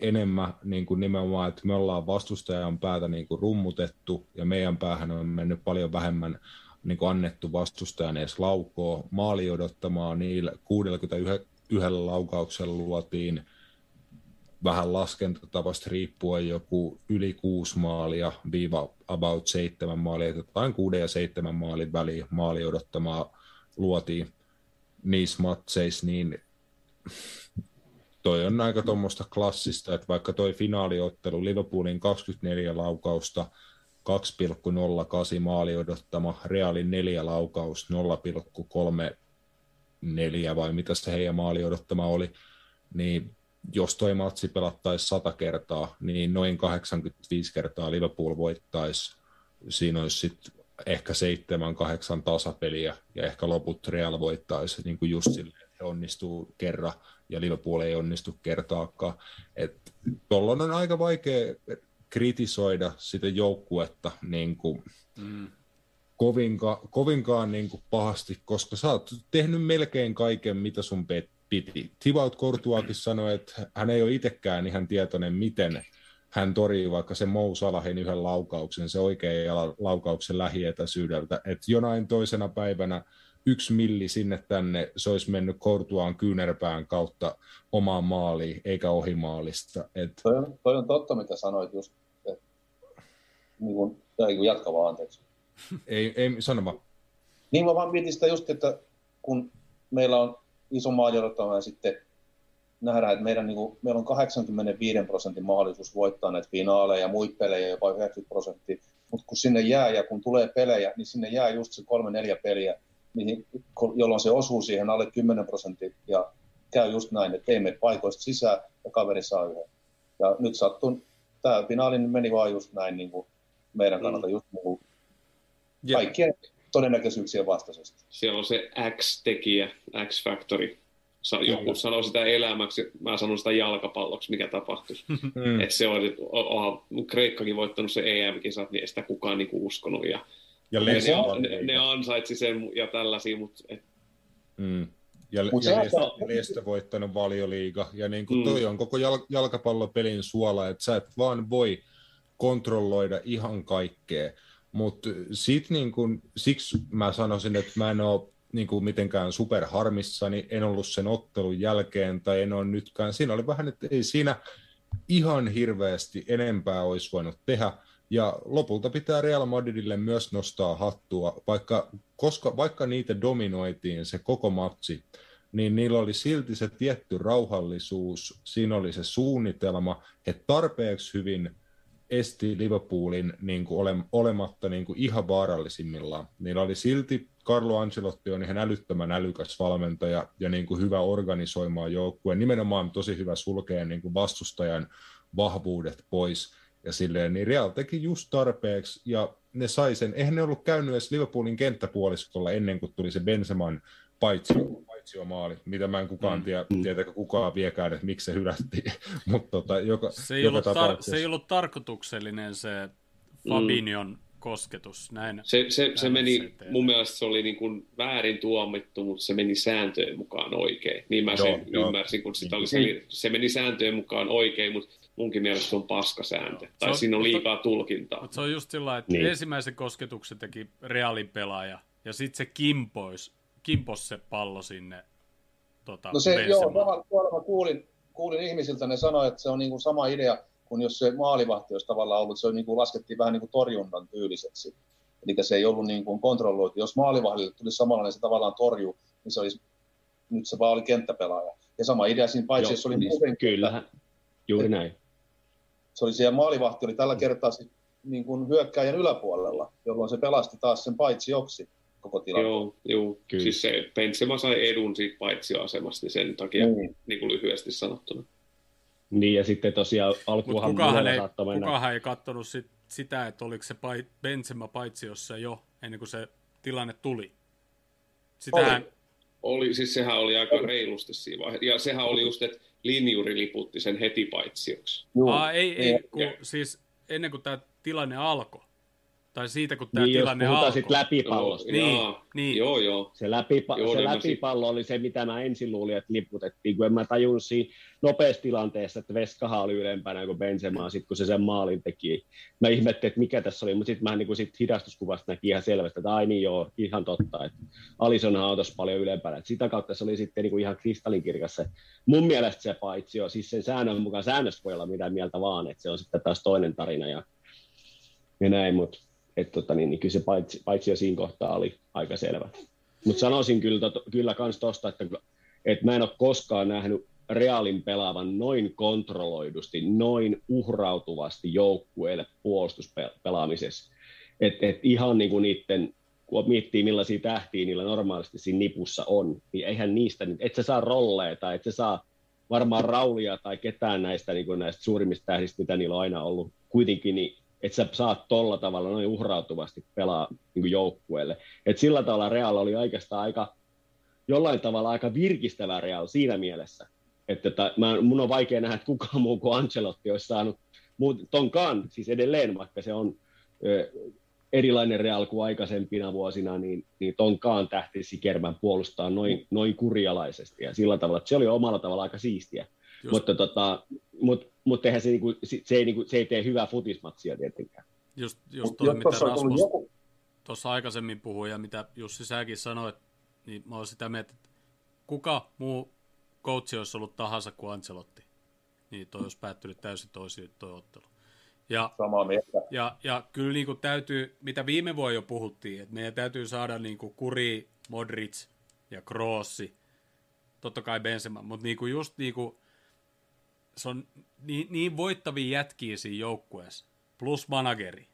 enemmän niin kuin nimenomaan, että me ollaan vastustajan päätä niin kuin rummutettu ja meidän päähän on mennyt paljon vähemmän niin kuin annettu vastustajan edes laukoa. Maali odottamaan niillä 61 laukauksella luotiin vähän laskentatavasta riippuen joku yli kuusi maalia, viiva about seitsemän maalia, jotain kuuden ja seitsemän maalin väliin maali odottamaa luotiin niissä matseissa, niin toi on aika tuommoista klassista, että vaikka toi finaaliottelu Liverpoolin 24 laukausta, 2,08 maali odottama, Realin 4 laukaus 0,34 vai mitä se heidän maali odottama oli, niin jos toi matsi pelattaisi 100 kertaa, niin noin 85 kertaa Liverpool voittaisi. Siinä olisi sitten ehkä 7-8 tasapeliä ja ehkä loput Real voittaisi niin kuin just silleen, että he onnistuu kerran ja Liverpool ei onnistu kertaakaan. Tuolloin on aika vaikea kritisoida sitä joukkuetta niin kuin, mm. kovinka, kovinkaan niin kuin pahasti, koska sä oot tehnyt melkein kaiken, mitä sun piti. Thibaut Courtoiskin sanoi, että hän ei ole itsekään ihan tietoinen, miten hän torii vaikka se Mou Salahin yhden laukauksen, se oikein laukauksen lähietäisyydeltä, että jonain toisena päivänä yksi milli sinne tänne, se olisi mennyt Courtoisin kyynärpään kautta omaan maaliin, eikä ohi maalista. Et... Toi, on, toi on totta, mitä sanoit just, että niin kuin, tai jatka vaan, anteeksi. *laughs* ei, ei, sano vaan. Niin mä vaan mietin sitä just, että kun meillä on iso maa ja sitten nähdään, että meidän, niin kuin, meillä on 85 prosentin mahdollisuus voittaa näitä finaaleja ja muita pelejä, jopa 90 prosenttia. Mutta kun sinne jää ja kun tulee pelejä, niin sinne jää just se kolme neljä peliä, niin, jolloin se osuu siihen alle 10 prosenttia ja käy just näin, että ei mene paikoista sisään ja kaveri saa yhden. Ja nyt sattuu, tämä finaali meni vaan just näin niin kuin meidän kannalta mm. just muu, kaikkien todennäköisyyksien vastaisesti. Siellä on se X-tekijä, X-faktori. Joku sanoo sitä elämäksi, mä sanon sitä jalkapalloksi, mikä tapahtuisi. *laughs* Mm. Että se on, onhan Kreikkakin voittanut se EM-kisat, niin ei sitä kukaan niinku uskonut. Ja, ja ne, ne, ne, ansaitsi sen ja tällaisia, mutta... Et... Mm. Ja, Mut ja, Leicester, on... Leicester voittanut valioliiga. Ja niin kuin mm. toi on koko jal- jalkapallopelin suola, että sä et vaan voi kontrolloida ihan kaikkea. Mutta niin kun, siksi mä sanoisin, että mä en ole niin kuin mitenkään superharmissani, en ollut sen ottelun jälkeen tai en ole nytkään. Siinä oli vähän, että ei siinä ihan hirveästi enempää olisi voinut tehdä. Ja lopulta pitää Real Madridille myös nostaa hattua, vaikka, koska, vaikka niitä dominoitiin se koko matsi, niin niillä oli silti se tietty rauhallisuus, siinä oli se suunnitelma, että tarpeeksi hyvin esti Liverpoolin niin kuin ole, olematta niin kuin ihan vaarallisimmillaan. Niillä oli silti, Carlo Ancelotti on ihan älyttömän älykäs valmentaja ja niin kuin hyvä organisoimaan joukkue, nimenomaan tosi hyvä sulkea niin kuin vastustajan vahvuudet pois. Ja silleen, niin Real teki just tarpeeksi, ja ne sai sen. Eihän ne ollut käynyt edes Liverpoolin kenttäpuoliskolla ennen kuin tuli se Benseman paitsi maali, mitä mä en kukaan mm. tiedä, mm. tietääkö kukaan viekään, että miksi se hylättiin. *laughs* Mutta tota, joka, se, ei joka tar- se ei ollut tarkoituksellinen se Fabinion mm. kosketus. Näin, se, se, näin se meni, se mun mielestä se oli niin kuin väärin tuomittu, mutta se meni sääntöjen mukaan oikein. Niin mä joo, sen joo. ymmärsin, kun sitä oli, se, niin. se meni sääntöjen mukaan oikein, mutta munkin mielestä se on paskasääntö. Tai on, siinä on liikaa mutta, tulkintaa. Mutta se on just sillä että niin. ensimmäisen kosketuksen teki Realin pelaaja, ja sitten se kimpois kimpos se pallo sinne tota, No se, joo, tuolla mä kuulin, kuulin ihmisiltä, ne sanoi, että se on niin kuin sama idea kuin jos se maalivahti olisi tavallaan ollut, se on niin kuin laskettiin vähän niin kuin torjunnan tyyliseksi. Eli se ei ollut niin kuin kontrolloitu. Jos maalivahdille tuli samalla, niin se tavallaan torju, niin se olisi, nyt se vaan oli kenttäpelaaja. Ja sama idea siinä, paitsi jos oli niin, muuten, Kyllähän, juuri näin. Se oli siellä maalivahti, oli tällä kertaa niin kuin hyökkäjän yläpuolella, jolloin se pelasti taas sen paitsi joksi koko tilanne. Joo, joo. Kyllä. siis se Benzema sai edun siitä paitsioasemasta, niin sen takia mm. niin kuin lyhyesti sanottuna. Niin, ja sitten tosiaan alkuunhan kukaan ei, mennä... kukaan ei katsonut sit, sitä, että oliko se pait, Benzema paitsiossa jo ennen kuin se tilanne tuli. Sitähän, Oli, siis sehän oli aika reilusti siinä vaiheessa. Ja sehän oli just, että linjuri liputti sen heti paitsioksi. Aa, ei, ei, kun, siis ennen kuin tämä tilanne alkoi. Tai siitä, kun tämä Niin, jos tilanne puhutaan alkoi. sit läpipallosta. Niin, Jaa, niin. Joo, joo. Se, läpipa- Joo, se niin mä läpipallo oli se, mitä mä ensin luulin, että liputettiin, kun en mä tajunnut siinä nopeassa tilanteessa, että Veskaha oli ylempänä kuin Benzema, sit kun se sen maalin teki. Mä ihmettelin, että mikä tässä oli, mutta sitten mä niin sit hidastuskuvasta näki ihan selvästi, että ai niin joo, ihan totta, että Alisonhan on tossa paljon ylempänä. Et sitä kautta se oli sitten niin kuin ihan kristallinkirkas se, mun mielestä se paitsi siis sen säännön mukaan säännöstä voi olla mitä mieltä vaan, että se on sitten taas toinen tarina ja, ja näin, mutta et tota, niin, niin kyllä se paitsi, paitsi jo siinä kohtaa oli aika selvä. Mutta sanoisin kyllä, tot, kyllä kans tosta, että, että mä en ole koskaan nähnyt Realin pelaavan noin kontrolloidusti, noin uhrautuvasti joukkueelle puolustuspelaamisessa. Et, et ihan niin kuin niiden, kun miettii millaisia tähtiä niillä normaalisti siinä nipussa on, niin eihän niistä, et sä saa rolleja tai et sä saa varmaan Raulia tai ketään näistä, niin näistä suurimmista tähdistä, mitä niillä on aina ollut. Kuitenkin niin että sä saat tolla tavalla noin uhrautuvasti pelaa niin kuin joukkueelle. Et sillä tavalla Real oli oikeastaan aika, jollain tavalla aika virkistävä Real siinä mielessä. Että tota, mä, mun on vaikea nähdä, että kukaan muu kuin Ancelotti olisi saanut muut, tonkaan, siis edelleen, vaikka se on ö, erilainen Real kuin aikaisempina vuosina, niin, niin tonkaan tähtisi kermän puolustaa noin, noin kurialaisesti. Ja sillä tavalla, että se oli omalla tavalla aika siistiä. Just. Mutta tota, mut, mut eihän se, niinku, se, ei, niinku, se ei tee hyvää futismatsia tietenkään. Just, just toi, mitä Rasmus joku, tuossa aikaisemmin puhui ja mitä Jussi säkin sanoit, niin mä oon sitä mieltä, että kuka muu coachi olisi ollut tahansa kuin Ancelotti, niin toi olisi päättynyt täysin toisiin toi ottelu. Ja, samaa mieltä. ja, ja kyllä niin kuin täytyy, mitä viime vuonna jo puhuttiin, että meidän täytyy saada niin kuin Kuri, Modric ja Krossi, totta kai Benzema, mutta niin kuin just niin kuin, se on niin, niin voittavia jätkiä siinä joukkueessa, plus manageri,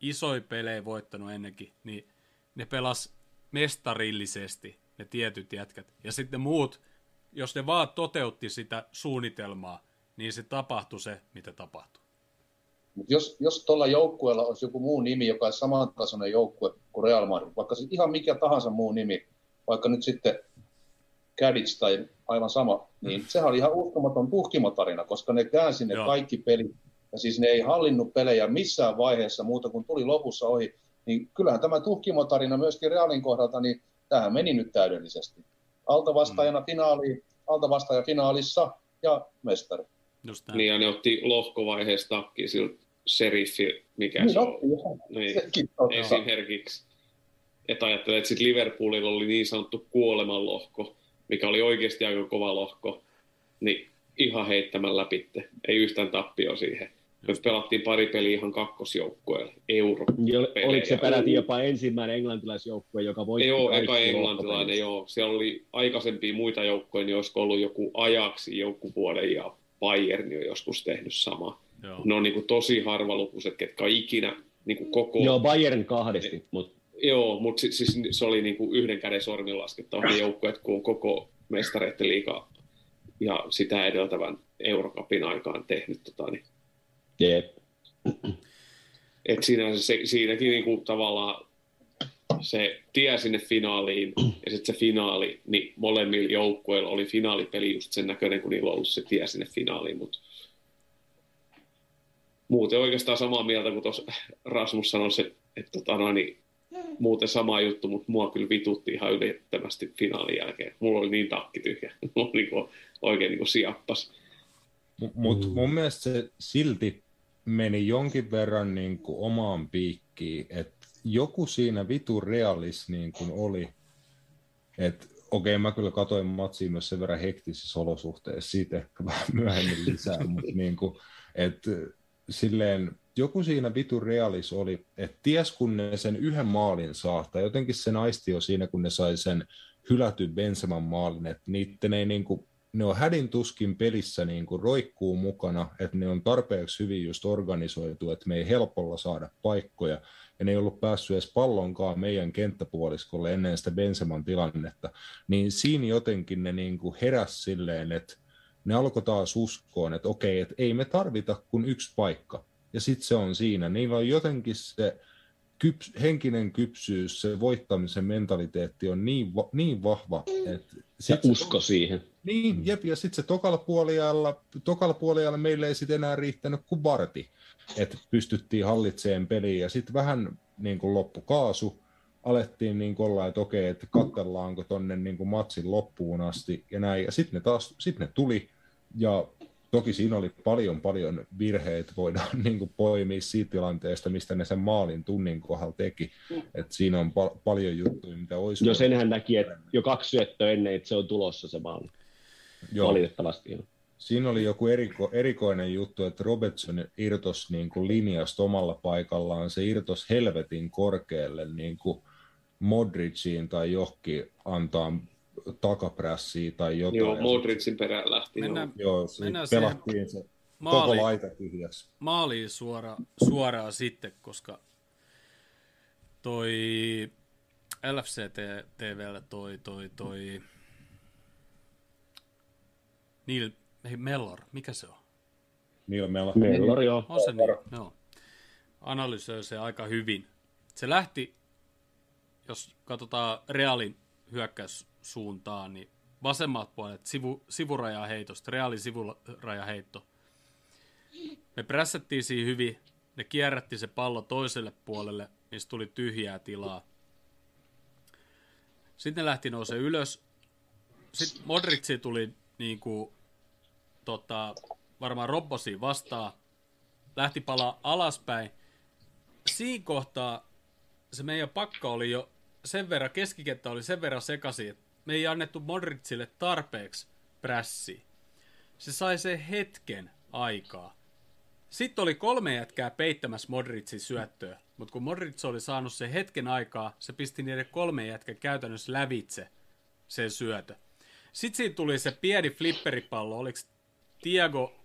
isoja pelejä voittanut ennenkin, niin ne pelas mestarillisesti ne tietyt jätkät. Ja sitten muut, jos ne vaan toteutti sitä suunnitelmaa, niin se tapahtui se, mitä tapahtui. Mut jos, jos tuolla joukkueella olisi joku muu nimi, joka olisi samantasoinen joukkue kuin Real Madrid, vaikka siis ihan mikä tahansa muu nimi, vaikka nyt sitten Cadiz tai aivan sama, niin sehän oli ihan uskomaton tuhkimotarina, koska ne käänsi ne Joo. kaikki pelit, ja siis ne ei hallinnut pelejä missään vaiheessa muuta kuin tuli lopussa ohi, niin kyllähän tämä tuhkimotarina myöskin Realin kohdalta, niin tähän meni nyt täydellisesti. Altavastaajana finaaliin, altavastaaja finaalissa ja mestari. Just näin. Niin, ja ne otti lohkovaiheessa takki sillä seriffi, mikä Niin se on. Niin, esimerkiksi. Että ajattelee, että sitten Liverpoolilla oli niin sanottu kuolemanlohko, mikä oli oikeasti aika kova lohko, niin ihan heittämään läpitte. Ei yhtään tappio siihen. Me pelattiin pari peliä ihan kakkosjoukkueella, euro. Ol- Oliko se peräti jopa ensimmäinen englantilaisjoukkue, joka voitti Joo, eka englantilainen, joo. Siellä oli aikaisempia muita joukkoja, niin olisiko ollut joku Ajaksi joukkuvuoden ja Bayern on joskus tehnyt sama. Joo. Ne on niin kuin tosi harvalukuiset, ketkä on ikinä niin kuin koko... Joo, Bayern kahdesti, mutta Joo, mutta si- siis se oli niinku yhden käden sormin laskettava ne joukkueet, kun on koko mestareiden liiga ja sitä edeltävän Eurocupin aikaan tehnyt. Tota, niin. jep. Et siinä, se, siinäkin niinku tavallaan se tie sinne finaaliin ja sitten se finaali, niin molemmilla joukkueilla oli finaalipeli just sen näköinen, kun niillä on ollut se tie sinne finaaliin, mutta muuten oikeastaan samaa mieltä kuin tuossa Rasmus sanoi, se, että tota, no, niin, muuten sama juttu, mutta mua kyllä vitutti ihan ylittävästi finaalin jälkeen. Mulla oli niin takki tyhjä. *laughs* Mulla oli niinku, oikein niin siappas. Mutta mun mielestä se silti meni jonkin verran niin kuin omaan piikkiin, että joku siinä vitu realis niin kuin oli, että okei, mä kyllä katoin matsia myös sen verran hektisissä olosuhteissa, siitä ehkä vähän myöhemmin lisää, mutta *laughs* niin kuin, että silleen joku siinä vitu realis oli, että ties kun ne sen yhden maalin saa, tai jotenkin se naisti jo siinä, kun ne sai sen hylätyn Benseman maalin, että niitten ei niin kuin, ne on hädin tuskin pelissä niin kuin roikkuu mukana, että ne on tarpeeksi hyvin just organisoitu, että me ei helpolla saada paikkoja, ja ne ei ollut päässyt edes pallonkaan meidän kenttäpuoliskolle ennen sitä Benseman tilannetta, niin siinä jotenkin ne niin kuin heräs silleen, että ne alkoi taas uskoon, että okei, että ei me tarvita kuin yksi paikka, ja sitten se on siinä. Niillä on jotenkin se kyps, henkinen kypsyys, se voittamisen mentaliteetti on niin, va, niin vahva, että... Se usko siihen. Niin, jep, ja sitten se tokalla puoliajalla, tokalla puoliajalla meille ei sitten enää riittänyt kuin varti, että pystyttiin hallitseen peliin, ja sitten vähän niin kuin loppu kaasu, alettiin niin kuin olla, että okei, että katsellaanko tonne niin kuin matsin loppuun asti, ja näin, ja sitten ne taas, sitten ne tuli, ja toki siinä oli paljon paljon virheitä, voidaan *laughs* niin kuin poimia siitä tilanteesta, mistä ne sen maalin tunnin kohdalla teki. Et siinä on pal- paljon juttuja, mitä olisi... Jo senhän näki, että jo kaksi syöttöä ennen, että se on tulossa se maali. Joo. Valitettavasti. Siinä oli joku eriko, erikoinen juttu, että Robertson irtos niin kuin linjasta omalla paikallaan. Se irtos helvetin korkealle niin kuin Modriciin tai johonkin antaa takaprässiä tai jotain. Joo, Modricin perään lähti. Mennään, joo, mennään pelattiin se maali, koko laita tyhjäksi. Maaliin suora, suoraan sitten, koska toi LFC TVllä toi, toi, toi Neil ei, Mellor, mikä se on? Neil Mellor. Mellor, joo. On se niin, joo. Analysoi se aika hyvin. Se lähti, jos katsotaan Realin hyökkäyssuuntaan, niin vasemmat puolet sivu, sivurajaheitosta, Realin sivurajaheitto. Me prässättiin siinä hyvin, ne kierrätti se pallo toiselle puolelle, mistä tuli tyhjää tilaa. Sitten ne lähti nousee ylös. Sitten Modrici tuli niin kuin, tota, varmaan Robbosi vastaan. Lähti palaa alaspäin. Siinä kohtaa se meidän pakka oli jo sen verran, keskikenttä oli sen verran sekaisin, että me ei annettu Modricille tarpeeksi prässi. Se sai sen hetken aikaa. Sitten oli kolme jätkää peittämässä Modricin syöttöä, mutta kun Modric oli saanut sen hetken aikaa, se pisti niiden kolme jätkän käytännössä lävitse sen syötö. Sitten siinä tuli se pieni flipperipallo, oliko Tiago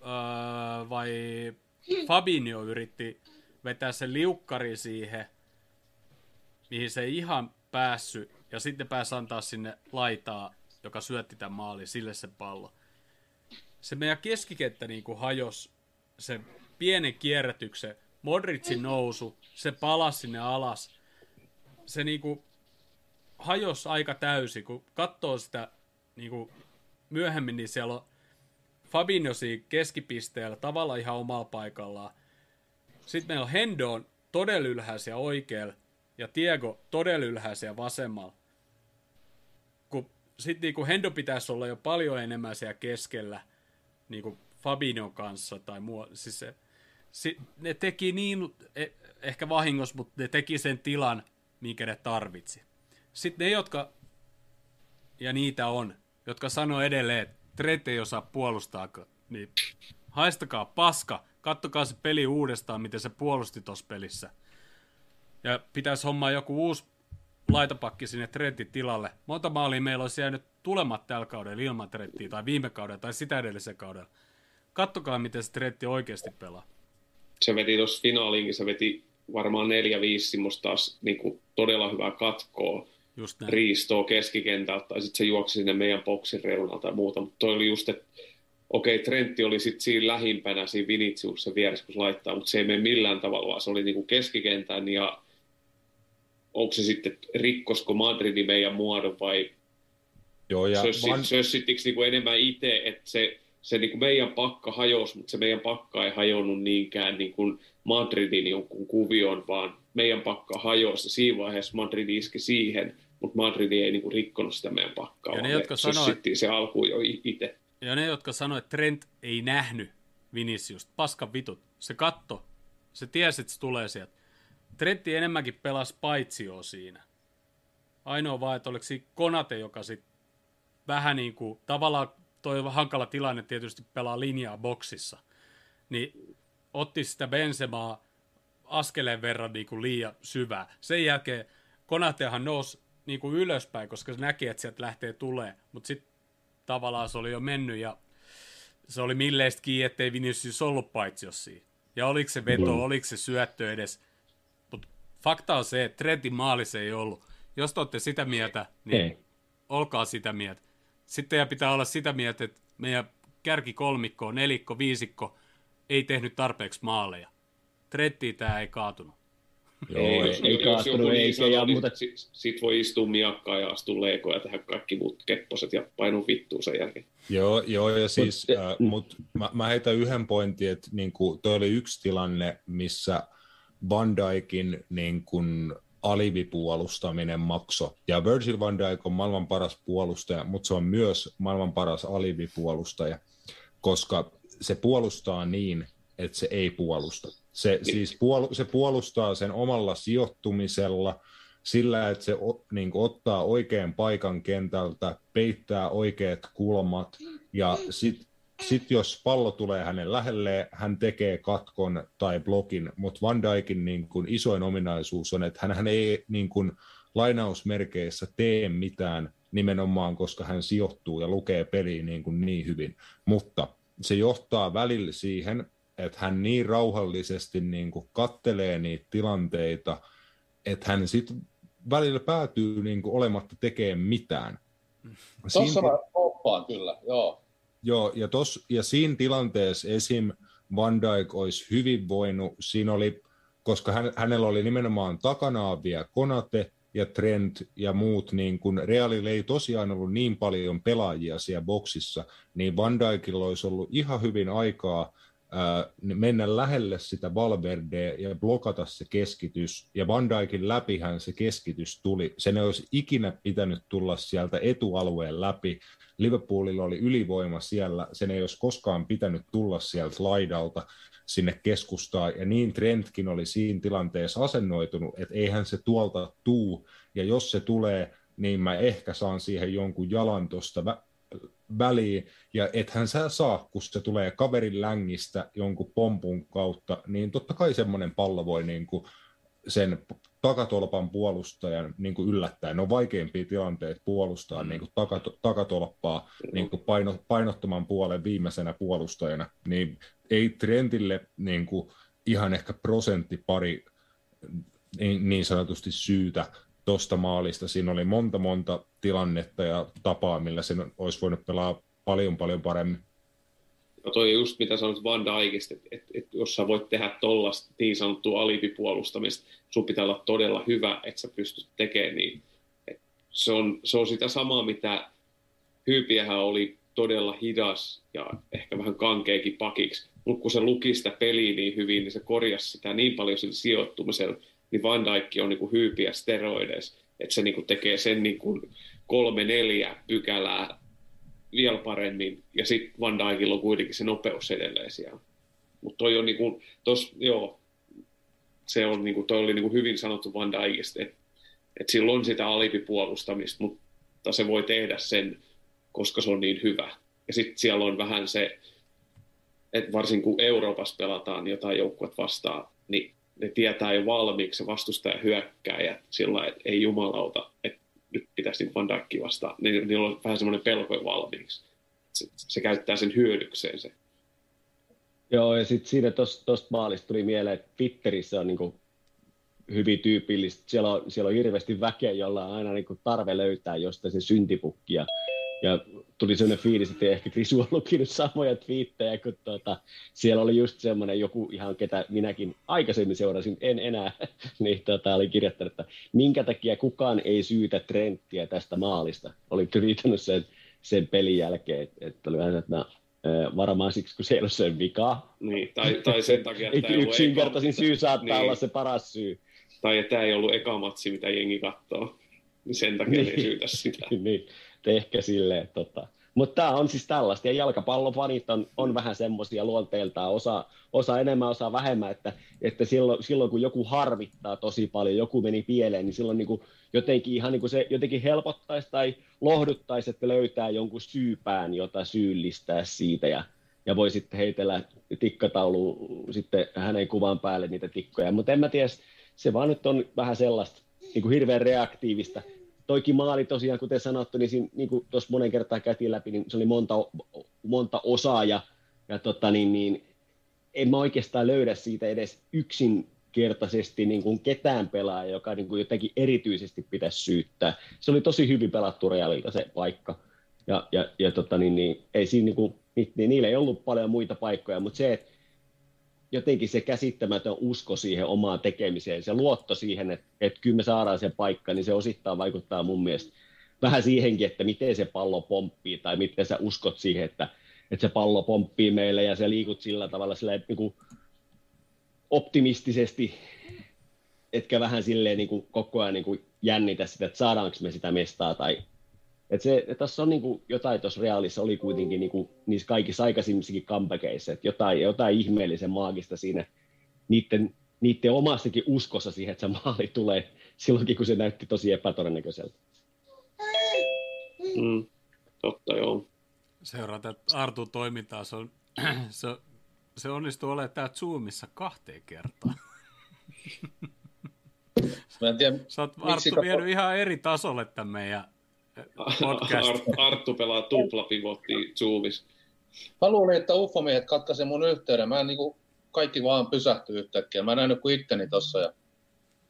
öö, vai Fabinho yritti vetää sen liukkari siihen, mihin se ei ihan päässyt, ja sitten pääsi antaa sinne laitaa, joka syötti tämän maali, sille se pallo. Se meidän keskikenttä niin kuin hajos se pienen kierrätyksen, Modricin nousu, se palasi sinne alas. Se niin kuin hajos aika täysi, kun katsoo sitä niin kuin myöhemmin, niin siellä on Fabinho keskipisteellä tavallaan ihan omalla paikallaan. Sitten meillä on Hendon todella ylhäisiä oikealla ja Tiego todella ylhäisiä vasemmalla. Sitten niin kuin Hendo pitäisi olla jo paljon enemmän siellä keskellä niin kuin Fabinho kanssa tai muu. Siis se, se, ne teki niin, e, ehkä vahingossa, mutta ne teki sen tilan, minkä ne tarvitsi. Sitten ne, jotka, ja niitä on, jotka sanoo edelleen, että Trent ei osaa puolustaa, niin haistakaa paska, kattokaa se peli uudestaan, miten se puolusti tuossa pelissä. Ja pitäisi hommaa joku uusi laitapakki sinne Trentin tilalle. Monta maalia meillä olisi jäänyt tulemat tällä kaudella ilman Trenttiä, tai viime kaudella, tai sitä edellisen kaudella. Kattokaa, miten se Trentti oikeasti pelaa. Se veti tuossa finaaliinkin, se veti varmaan neljä viisi semmoista taas niin kuin todella hyvää katkoa Just näin. riistoa keskikentältä, tai sitten se juoksi sinne meidän boksin reunalta tai muuta, mutta toi oli just, että okei, okay, Trentti oli sitten siinä lähimpänä siinä Vinitsiuksen vieressä, kun se laittaa, mutta se ei mene millään tavalla, vaan se oli niinku keskikentän ja onko se sitten, rikkosko Madridin meidän muodon vai Joo, ja sössittikö niinku enemmän itse, että se, se niinku meidän pakka hajosi, mutta se meidän pakka ei hajonnut niinkään niinku Madridin jonkun kuvion, vaan meidän pakka hajosi ja siinä vaiheessa Madrid iski siihen, mutta Madrid ei niinku rikkonut sitä meidän pakkaa, Ja ne, jotka sanoo, sössittiin se alkuun jo itse. Ja ne, jotka sanoivat, että Trent ei nähnyt Vinicius, paskan vitut. Se katto, se tiesi, että se tulee sieltä. Trentti enemmänkin pelasi paitsio siinä. Ainoa vaan, että oliko siinä Konate, joka sitten vähän niin kuin, tavallaan toi hankala tilanne tietysti pelaa linjaa boksissa, niin otti sitä Bensemaa askeleen verran niin kuin liian syvää. Sen jälkeen Konatehan nousi niin kuin ylöspäin, koska se näki, että sieltä lähtee tulee, mutta sitten tavallaan se oli jo mennyt ja se oli milleistä kiinni, ettei Vinicius ollut paitsiossa Ja oliko se veto, mm. oliko se syöttö edes. Fakta on se, että Trentin maalissa ei ollut. Jos te olette sitä mieltä, niin Ei. olkaa sitä mieltä. Sitten teidän pitää olla sitä mieltä, että meidän kärki kolmikko, nelikko, viisikko ei tehnyt tarpeeksi maaleja. Trenttiin tämä ei kaatunut. Joo, Ei, ei, ei kaatunut, niin eikä, sanoo, ja niin sit, sit voi istua miakkaa ja astua leikoja ja tehdä kaikki muut kepposet ja painua vittuun sen jälkeen. Joo, joo ja siis, Mut, äh, mm. mut mä, mä heitän yhden pointin, että niin kuin, toi oli yksi tilanne, missä Van Dijkin niin kuin, alivipuolustaminen makso. Ja Virgil van Dijk on maailman paras puolustaja, mutta se on myös maailman paras alivipuolustaja, koska se puolustaa niin, että se ei puolusta. Se, siis puol- se puolustaa sen omalla sijoittumisella, sillä, että se o, niin kuin, ottaa oikean paikan kentältä, peittää oikeat kulmat, ja sitten sit jos pallo tulee hänen lähelleen, hän tekee katkon tai blokin, mutta Van Dijkin niin kuin, isoin ominaisuus on, että hän, ei niin kuin, lainausmerkeissä tee mitään nimenomaan, koska hän sijoittuu ja lukee peliä niin, kuin niin hyvin. Mutta se johtaa välillä siihen, että hän niin rauhallisesti niin kuin kattelee niitä tilanteita, että hän sitten välillä päätyy niin kuin olematta tekemään mitään. Tuossa Siinä- mä oppaan kyllä, joo. Joo, ja, tos, ja siinä tilanteessa esim. Van Dijk olisi hyvin voinut, siinä oli, koska hän, hänellä oli nimenomaan takanaan vielä Konate ja Trent ja muut, niin kun Realilla ei tosiaan ollut niin paljon pelaajia siellä boksissa, niin Van Dijkilla olisi ollut ihan hyvin aikaa mennä lähelle sitä Valverdea ja blokata se keskitys, ja Van Dijkin läpihän se keskitys tuli. Sen ei olisi ikinä pitänyt tulla sieltä etualueen läpi, Liverpoolilla oli ylivoima siellä, sen ei olisi koskaan pitänyt tulla sieltä laidalta sinne keskustaan, ja niin Trentkin oli siinä tilanteessa asennoitunut, että eihän se tuolta tuu, ja jos se tulee, niin mä ehkä saan siihen jonkun jalan tuosta väliin, ja ethän sä saa, kun se tulee kaverin längistä jonkun pompun kautta, niin totta kai semmoinen pallo voi niin kuin sen takatolpan puolustajan niin kuin yllättäen. Ne on vaikeimpia tilanteita puolustaa niin kuin takato, takatolppaa niin kuin paino, painottoman puolen viimeisenä puolustajana. Niin ei Trentille niin kuin ihan ehkä prosentti pari niin, niin sanotusti syytä tuosta maalista. Siinä oli monta monta tilannetta ja tapaa, millä sen olisi voinut pelaa paljon paljon paremmin. No toi just mitä sanoit Van Dijkista, että et, et jos sä voit tehdä tollasta niin sanottua alivipuolustamista, sun pitää olla todella hyvä, että sä pystyt tekemään niin. Et se, on, se on sitä samaa, mitä Hyypiähän oli todella hidas ja ehkä vähän kankeekin pakiksi, mutta kun se luki sitä peliä niin hyvin, niin se korjasi sitä niin paljon sillä sijoittumisella, niin Van Dijk on niin kuin hyypiä steroideissa, että se niin kuin tekee sen niin kuin kolme neljä pykälää vielä paremmin, ja sitten Van Dijkilla on kuitenkin se nopeus edelleen siellä. Mutta toi on niinku, tos, joo, se on niinku, toi oli niinku hyvin sanottu Van Dijkista, että et sillä on sitä alipipuolustamista, mutta se voi tehdä sen, koska se on niin hyvä. Ja sitten siellä on vähän se, että varsin kun Euroopassa pelataan jotain joukkuet vastaan, niin ne tietää jo valmiiksi vastustaja hyökkää ja sillä että ei jumalauta, että nyt pitäisi niin Van Dijkia vastaan. Niin, niillä on vähän semmoinen pelko jo valmiiksi. Se, se käyttää sen hyödykseen se. Joo, ja sitten siinä tuosta maalista tuli mieleen, että Twitterissä on niin hyvin tyypillistä. Siellä on, siellä on hirveästi väkeä, jolla on aina niin tarve löytää jostain se syntipukki. Ja, ja tuli sellainen fiilis, että ehkä Krisu *laughs* on lukinut samoja twiittejä, kun tuota, siellä oli just semmoinen joku ihan, ketä minäkin aikaisemmin seurasin, en enää, *laughs* niin tota, oli kirjoittanut, että minkä takia kukaan ei syytä Trenttiä tästä maalista. Oli twiitannut sen, sen pelin jälkeen, että, että oli vähän, että no, varmaan siksi, kun se ei ole sen vikaa. Niin, tai, tai sen takia, että *laughs* Yksinkertaisin syy saattaa niin. olla se paras syy. Tai että tämä ei ollut eka matsi, mitä jengi katsoo. Niin sen takia niin. ei syytä sitä. niin, ehkä silleen. Tota. Mutta tämä on siis tällaista, ja jalkapallofanit on, on vähän semmoisia luonteeltaan, osa, osa enemmän, osa vähemmän, että, että silloin, silloin, kun joku harvittaa tosi paljon, joku meni pieleen, niin silloin niin kuin jotenkin ihan niin kuin se jotenkin helpottaisi tai lohduttaisi, että löytää jonkun syypään, jota syyllistää siitä, ja, ja voi sitten heitellä tikkataulu sitten hänen kuvan päälle niitä tikkoja, mutta en mä tiedä, se vaan nyt on vähän sellaista niin kuin hirveän reaktiivista. Toikin maali tosiaan, kuten sanottu, niin, siinä, niin kuin tuossa monen kertaa käytiin läpi, niin se oli monta, monta osaa ja, ja tota, niin, niin, en mä oikeastaan löydä siitä edes yksinkertaisesti niin kuin ketään pelaaja, joka niin kuin jotenkin erityisesti pitäisi syyttää. Se oli tosi hyvin pelattu Realilta se paikka. Ja, ja, ja tota, niin, niin, ei siinä, niin kuin, ni, niin, niillä ei ollut paljon muita paikkoja, mutta se, että jotenkin se käsittämätön usko siihen omaan tekemiseen, se luotto siihen, että, että kyllä me saadaan se paikka, niin se osittain vaikuttaa mun mielestä vähän siihenkin, että miten se pallo pomppii tai miten sä uskot siihen, että, että se pallo pomppii meille ja se liikut sillä tavalla sillä, niin kuin optimistisesti, etkä vähän silleen niin kuin koko ajan niin kuin jännitä sitä, että saadaanko me sitä mestaa tai että se, että tässä on niin kuin jotain tuossa reaalissa oli kuitenkin niin kuin niissä kaikissa aikaisemmissakin comebackeissa, että jotain, jotain ihmeellisen maagista siinä niiden, niiden omassakin uskossa siihen, että se maali tulee silloinkin, kun se näytti tosi epätodennäköiseltä. Mm, totta joo. Seurata Artu toimintaa, se, on, *clears throat* se, se onnistuu olemaan täällä Zoomissa kahteen kertaan. Mä en tiedä, Sä oot Arttu kato- vienyt ihan eri tasolle tämän meidän podcast. Art, Arttu pelaa tuplapivottia Zoomissa. Mä luulin, että ufomiehet katkaisi mun yhteyden. Mä en niin kaikki vaan pysähtyi yhtäkkiä. Mä nähnyt kuin itteni tossa ja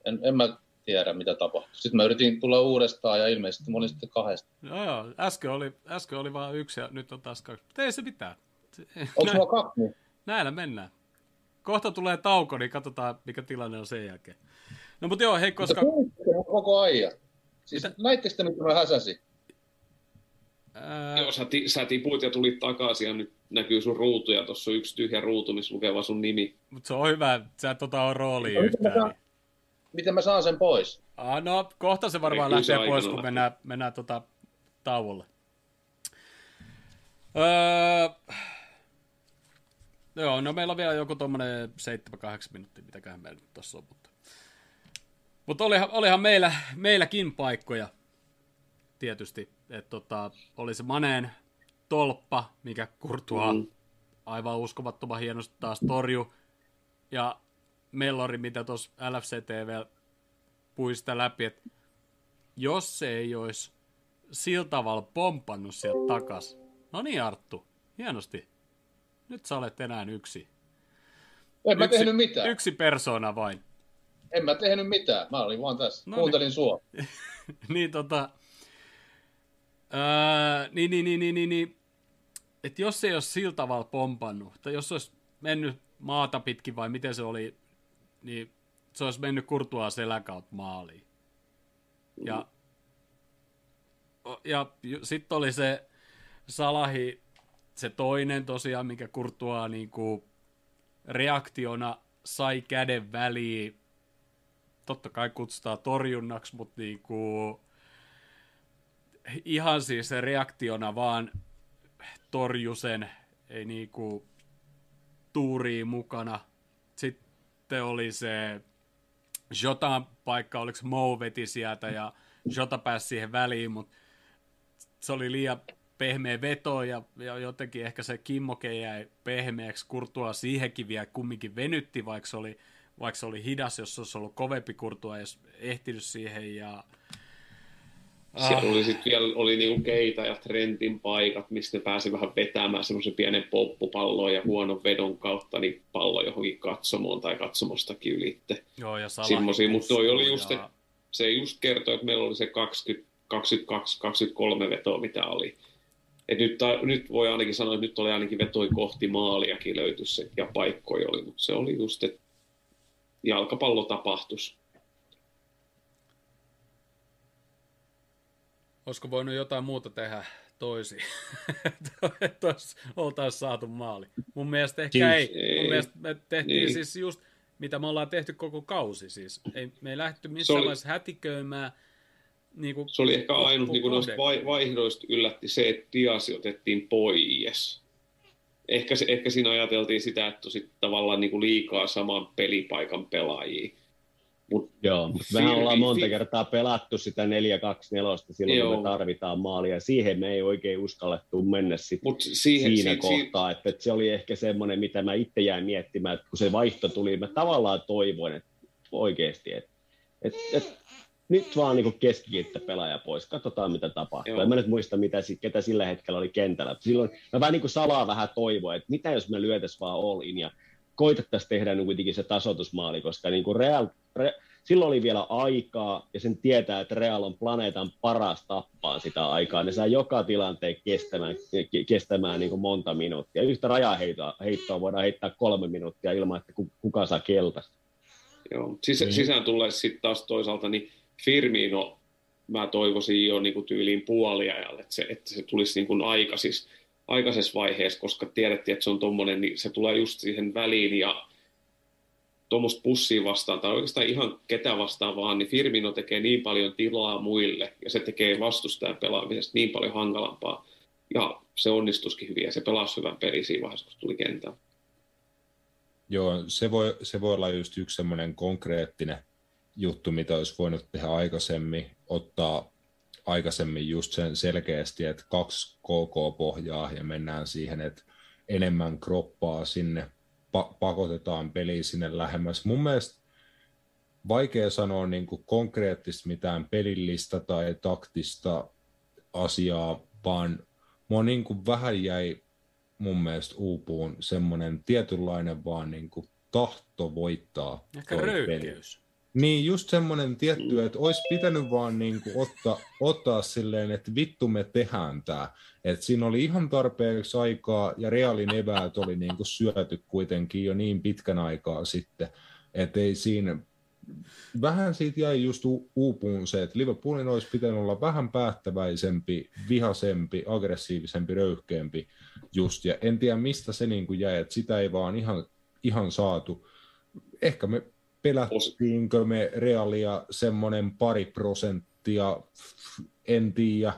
en, en mä tiedä, mitä tapahtui. Sitten mä yritin tulla uudestaan ja ilmeisesti mä olin sitten kahdesta. Joo, joo. Äsken oli, äsken oli vain yksi ja nyt on taas kaksi. Mutta ei se mitään. *laughs* Onko Näin, mulla kaksi? Näillä mennään. Kohta tulee tauko, niin katsotaan, mikä tilanne on sen jälkeen. No mutta joo, hei, Mutta koska... kuulitteko mut koko ajan. Siis Mitä? näittekö te, mitä mä häsäsin? Ää, Joo, sä, ti, sä tipuit ja tulit takaisin ja nyt näkyy sun ruutu ja tuossa on yksi tyhjä ruutu, missä lukee vaan sun nimi. mutta se on hyvä, että sä et ota ole roolia No, miten mä yhtään. saan- Miten mä saan sen pois? Ah, no, kohta se varmaan Ei, kyllä se lähtee pois, kun lähtee. mennään, mennään tota, tauolle. Öö, joo, no meillä on vielä joku tommonen 7-8 minuuttia, mitäköhän meillä nyt tossa on. Mutta, mutta olihan, olihan meillä, meilläkin paikkoja tietysti. Että tota, oli se Maneen tolppa, mikä kurtua Mm. aivan uskomattoman hienosti taas torju. Ja Mellori, mitä tuossa LFC TV puista läpi, että jos se ei olisi sillä tavalla pompannut sieltä takas. No niin Arttu, hienosti. Nyt sä olet enää yksi. En mä Yksi- tehnyt mitään. Yksi persona vain. En mä tehnyt mitään. Mä olin vaan tässä. No Kuuntelin sua. *laughs* niin tota... Öö, niin, niin, niin, niin, niin, niin. Et jos se ei olisi sillä tavalla pompannut, tai jos se olisi mennyt maata pitkin vai miten se oli, niin se olisi mennyt kurtua selän kautta maaliin. Ja, ja sitten oli se Salahi, se toinen tosiaan, mikä kurtua niinku reaktiona sai käden väliin totta kai kutsutaan torjunnaksi, mutta niinku, ihan siis reaktiona vaan torju sen, ei niinku tuuriin mukana. Sitten oli se Jotan paikka, oliko Mo veti sieltä ja Jota pääsi siihen väliin, mutta se oli liian pehmeä veto ja, ja jotenkin ehkä se kimmoke jäi pehmeäksi, kurtua siihenkin vielä kumminkin venytti, vaikka se oli, vaikka se oli hidas, jos se olisi ollut kovempi kurtua, jos ehtinyt siihen ja Siellä oli sitten vielä oli niinku keita ja Trentin paikat, mistä ne pääsi vähän vetämään semmoisen pienen poppupallon ja huonon vedon kautta niin pallo johonkin katsomoon tai katsomostakin ylitte. joo, ja Salahi Semmosia, mutta toi oli just, ja- se just kertoi, että meillä oli se 20, 22, 23 vetoa, mitä oli. Et nyt, ta, nyt voi ainakin sanoa, että nyt oli ainakin vetoi kohti maaliakin löytyi se, ja paikkoja oli, mutta se oli just, että jalkapallo tapahtus. Olisiko voinut jotain muuta tehdä toisin, että *laughs* oltaisiin saatu maali. Mun mielestä ehkä Siis- ei. Mun ei. mielestä me tehtiin Niin. siis just, mitä me ollaan tehty koko kausi. Siis. Ei, me ei lähdetty missään oli- vaiheessa hätiköimään. Niin kuin Se oli ehkä ainut niin noista loppukauden. vai, vaihdoista yllätti se, että Diasi otettiin pois. Ehkä, se, ehkä siinä ajateltiin sitä, että sit tavallaan niin kuin liikaa saman pelipaikan pelaajia. Mut Joo, mutta mehän ollaan monta si- kertaa pelattu sitä 4-2-4 silloin, kun Joo. me tarvitaan maalia. Ja siihen me ei oikein uskallettu mennä sit mut siihen, siinä si- si- kohtaa. Että, että se oli ehkä semmoinen, mitä mä itse jäin miettimään, että kun se vaihto tuli, mä tavallaan toivoin, että oikeasti, että, että, että nyt vaan niin keskikenttä pelaaja pois, katsotaan mitä tapahtuu. Joo. En mä nyt muista, mitä, ketä sillä hetkellä oli kentällä. Silloin mä vähän niin kuin salaa vähän toivoin, että mitä jos me lyötäisiin vaan all in ja koitettaisiin tehdä niin kuitenkin se tasoitusmaali, koska niin kuin Real, Re, silloin oli vielä aikaa, ja sen tietää, että Real on planeetan paras tappaa sitä aikaa. Ne saa joka tilanteen kestämään, kestämään niin kuin monta minuuttia. Yhtä rajaheittoa heittoa voidaan heittää kolme minuuttia ilman, että kuka saa keltaista. Joo. Sis- niin. Sisään tulee sitten taas toisaalta, niin Firmino mä toivoisin jo niin kuin tyyliin puoliajalle, että se, että se tulisi niin kuin aikaisis, aikaisessa vaiheessa, koska tiedettiin, että se on tuommoinen, niin se tulee just siihen väliin ja tuommoista pussia vastaan, tai oikeastaan ihan ketä vastaan vaan, niin Firmino tekee niin paljon tilaa muille, ja se tekee vastustajan pelaamisesta niin paljon hankalampaa. Ja se onnistuskin hyvin, ja se pelasi hyvän peli siinä vaiheessa, kun tuli kentällä. Joo, se voi, se voi olla just yksi semmoinen konkreettinen juttu, mitä olisi voinut tehdä aikaisemmin, ottaa aikaisemmin just sen selkeästi, että kaksi KK-pohjaa ja mennään siihen, että enemmän kroppaa sinne, pa- pakotetaan peli sinne lähemmäs. Mun mielestä vaikea sanoa niin kuin konkreettista mitään pelillistä tai taktista asiaa, vaan mua niin kuin vähän jäi mun mielestä uupuun semmoinen tietynlainen vaan niin kuin tahto voittaa Ehkä röyhkeys. Niin, just semmoinen tietty, mm. että olisi pitänyt vaan niin kuin ottaa, ottaa silleen, että vittu me tehdään tämä. Että siinä oli ihan tarpeeksi aikaa ja Realin eväät oli niin kuin syöty kuitenkin jo niin pitkän aikaa sitten, että ei siinä vähän siitä jäi just uupuun se, että Liverpoolin olisi pitänyt olla vähän päättäväisempi, vihasempi, aggressiivisempi, röyhkeämpi just, ja en tiedä mistä se niin kuin jäi, että sitä ei vaan ihan, ihan saatu. Ehkä me pelättiinkö me realia semmoinen pari prosenttia, en tiedä,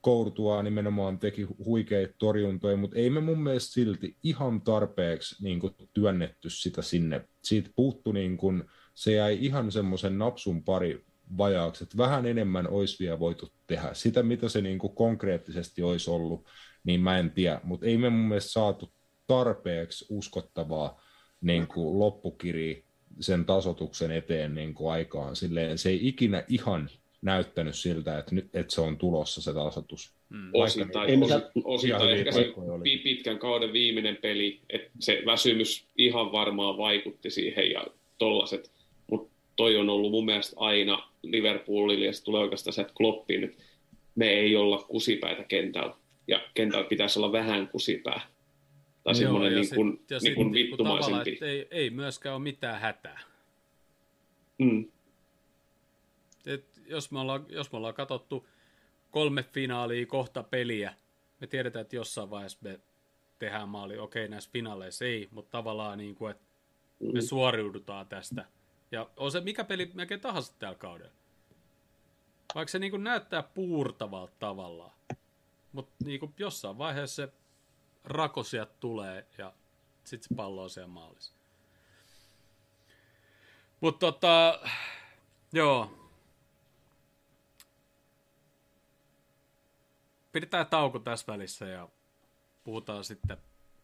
Kourtua nimenomaan teki huikeita torjuntoja, mutta ei me mun mielestä silti ihan tarpeeksi niin kuin, työnnetty sitä sinne. Siitä puuttu niin kuin, se jäi ihan semmoisen napsun pari vajaaksi, että vähän enemmän olisi vielä voitu tehdä. Sitä, mitä se niin kuin konkreettisesti olisi ollut, niin mä en tiedä, mutta ei me mun mielestä saatu tarpeeksi uskottavaa niin kuin loppukiri sen tasotuksen eteen niin kuin aikaan. Silleen, se ei ikinä ihan näyttänyt siltä, että, nyt, että se on tulossa se tasoitus. Hmm. Osittain, osi, osittain ehkä se pitkän kauden viimeinen peli, että se väsymys ihan varmaan vaikutti siihen ja tollaset toi on ollut mun mielestä aina Liverpoolille, ja se tulee oikeastaan sieltä Kloppiin, että me ei olla kusipäitä kentällä, ja kentällä pitäisi olla vähän kusipää. Tai Joo, semmoinen niin kuin, sit, niin kuin vittumaisempi. Että ei, ei myöskään ole mitään hätää. Mm. Et jos, me ollaan, jos me ollaan katsottu kolme finaalia kohta peliä, me tiedetään, että jossain vaiheessa me tehdään maali. Okei, näissä finaaleissa ei, mutta tavallaan niin kuin, että me mm. suoriudutaan tästä – ja on se mikä peli melkein tahansa tällä kaudella. Vaikka se niin näyttää puurtavalta tavallaan. Mutta niin jossain vaiheessa se rako sieltä tulee ja sitten se pallo on siellä maalissa. Mutta tota, joo. Pidetään tauko tässä välissä ja puhutaan sitten,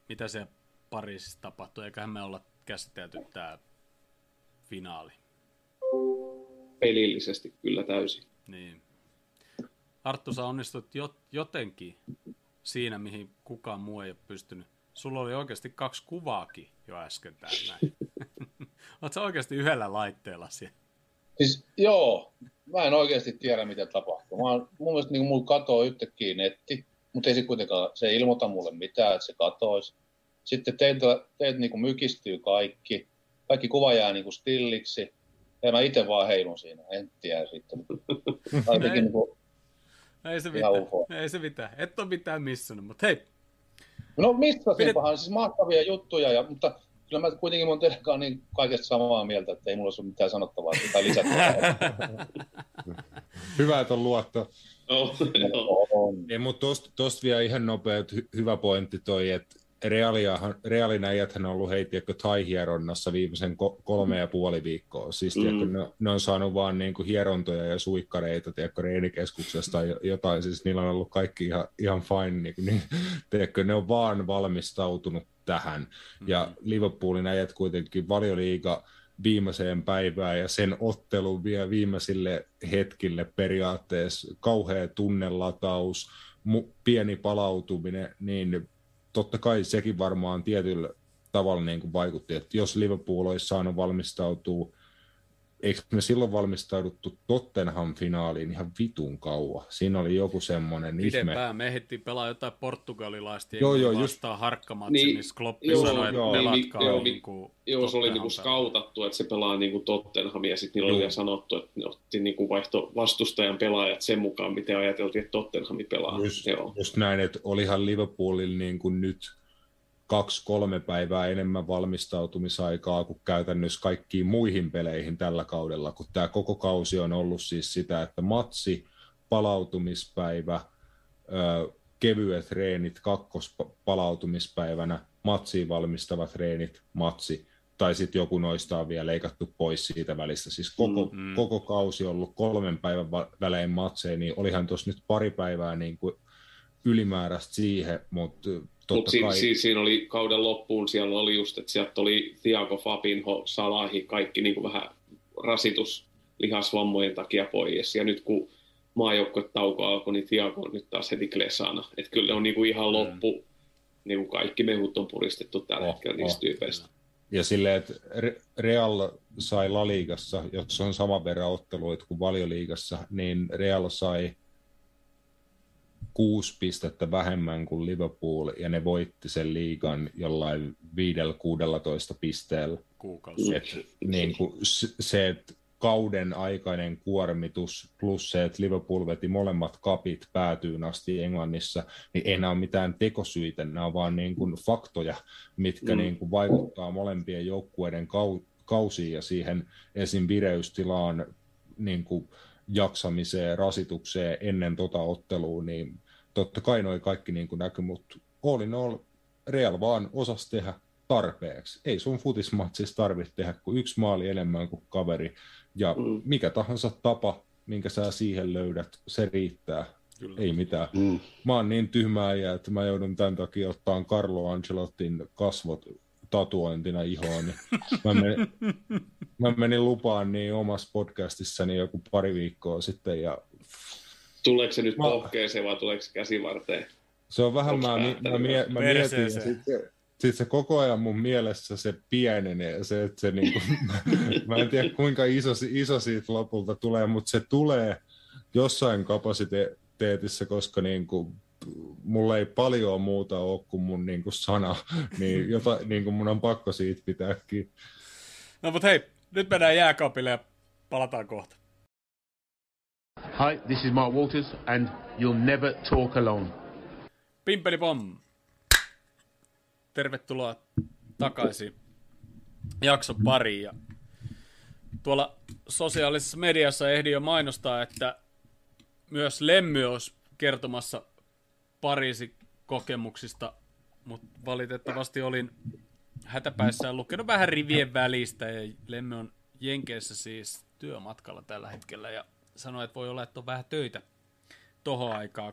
mitä se Pariisissa tapahtuu. Eiköhän me olla käsitelty tämä finaali. Pelillisesti kyllä täysin. Niin. Arttu, sä onnistut jotenkin siinä, mihin kukaan muu ei ole pystynyt. Sulla oli oikeasti kaksi kuvaakin jo äsken täällä näin. *laughs* Oletko oikeasti yhdellä laitteella siellä? Siis, joo, mä en oikeasti tiedä, mitä tapahtuu. Mä oon, mun mielestä niin mulla katoo yhtäkkiä netti, mutta ei se kuitenkaan, se ei ilmoita mulle mitään, että se katoisi. Sitten teiltä, teiltä niin mykistyy kaikki kaikki kuva jää niin kuin stilliksi. Ja mä itse vaan heilun siinä, en tiedä sitten. *laughs* Tai ei, niin kuin, ei se mitään, ei se mitään. Et ole mitään missannut, mutta hei. No missä Pidet... siis mahtavia juttuja, ja, mutta kyllä mä kuitenkin mun teidän niin kaikesta samaa mieltä, että ei mulla ole mitään sanottavaa tai lisättävää. *laughs* Hyvä, että on luotto. Oh, no, Ei, mutta tuosta vielä ihan nopea, hy- hyvä pointti toi, että Realin äijäthän on ollut heitiäkö tai-hieronnassa viimeisen ko- kolme ja puoli viikkoa. Siis mm. ne, ne, on saanut vaan niin kuin hierontoja ja suikkareita tiedätkö, reenikeskuksesta tai jotain. Siis niillä on ollut kaikki ihan, ihan fine. Niin, niin, *laughs* tiedätkö, ne on vaan valmistautunut tähän. Mm. Ja Liverpoolin äijät kuitenkin valioliiga viimeiseen päivään ja sen ottelun vielä viimeisille hetkille periaatteessa kauhea tunnelataus, mu- pieni palautuminen, niin totta kai sekin varmaan tietyllä tavalla niin kuin vaikutti, että jos Liverpool olisi saanut valmistautua eikö me silloin valmistauduttu Tottenham-finaaliin ihan vitun kauan? Siinä oli joku semmoinen ihme. Pidempään me ehdittiin pelaa jotain portugalilaista Joo, joo, just- vastaan harkkamatsin, Niin, niin, missä Kloppi joo, sanoi, että joo, pelatkaa niin, joo, niin kuin Joo, se oli niinku pelaa. skautattu, että se pelaa niinku Tottenhamia, ja sitten niillä oli Joo. vielä sanottu, että ne otti niinku vaihto vastustajan pelaajat sen mukaan, miten ajateltiin, että Tottenhami pelaa. Just, Joo. just näin, että olihan Liverpoolilla niin kuin nyt kaksi-kolme päivää enemmän valmistautumisaikaa kuin käytännössä kaikkiin muihin peleihin tällä kaudella, kun tämä koko kausi on ollut siis sitä, että matsi, palautumispäivä, kevyet treenit kakkospalautumispäivänä, matsiin valmistavat treenit, matsi, tai sitten joku noista on vielä leikattu pois siitä välistä. Siis koko, Mm. mm. koko kausi on ollut kolmen päivän välein matseja, niin olihan tuossa nyt pari päivää niin kuin ylimääräistä siihen, mutta Mutta siinä, siinä, siinä, oli kauden loppuun, siellä oli just, että sieltä oli Thiago Fabinho, Salahi, kaikki niin kuin vähän rasitus lihasvammojen takia pois. Ja nyt kun maajoukkuetauko alkoi, niin Thiago on nyt taas heti klesana. Että kyllä on niin kuin ihan loppu, niin kuin kaikki mehut on puristettu tällä Oh, hetkellä niistä oh. tyypeistä. Ja silleen, että Re- Real sai La Ligassa, jossa on saman verran otteluita kuin Valioliigassa, niin Real sai kuusi pistettä vähemmän kuin Liverpool, ja ne voitti sen liigan jollain 5-16 pisteellä. kuukausi. Et, niin kuin se, että kauden aikainen kuormitus plus se, että Liverpool veti molemmat kapit päätyyn asti Englannissa, niin ei nämä ole mitään tekosyitä, nämä on vaan niin kuin faktoja, mitkä Mm. mm. niin kuin vaikuttaa molempien joukkueiden kau- kausiin ja siihen esim. vireystilaan niin kuin jaksamiseen, rasitukseen ennen tota ottelua, niin totta kai noi kaikki niin kuin näkyy, mutta all in all Real vaan osas tehdä tarpeeksi. Ei sun futismatsissa tarvitse tehdä kuin yksi maali enemmän kuin kaveri. Ja Mm. mikä tahansa tapa, minkä sä siihen löydät, se riittää. Kyllä. Ei mitään. Mm. Mä oon niin tyhmää ja että mä joudun tämän takia ottaa Carlo Ancelottin kasvot tatuointina ihoon. Niin mä, menin, *laughs* mä menin lupaan niin omassa podcastissani joku pari viikkoa sitten ja Tuleeko se nyt Mä- pohkeeseen vai tuleeko se käsivarteen? Se on vähän, Onks mä, mi- mä, päättänyt mie- mä mietin, ja sit se, sit se koko ajan mun mielessä se pienenee, se, että se niinku, *laughs* mä en tiedä kuinka iso, iso siitä lopulta tulee, mutta se tulee jossain kapasiteetissa, koska niinku, mulla ei paljon muuta ole kuin mun niinku sana, *laughs* niin jota, niinku mun on pakko siitä pitää kiinni. No mutta hei, nyt mennään jääkaapille ja palataan kohta. Hi, this is Mark Walters, and you'll never talk alone. Pimpeli pom. Tervetuloa takaisin jakson pariin. Ja tuolla sosiaalisessa mediassa ehdin jo mainostaa, että myös Lemmy olisi kertomassa Pariisin kokemuksista, mutta valitettavasti olin hätäpäissään lukenut vähän rivien välistä ja Lemmy on Jenkeissä siis työmatkalla tällä hetkellä ja sanoi, että voi olla, että on vähän töitä tohon aikaan,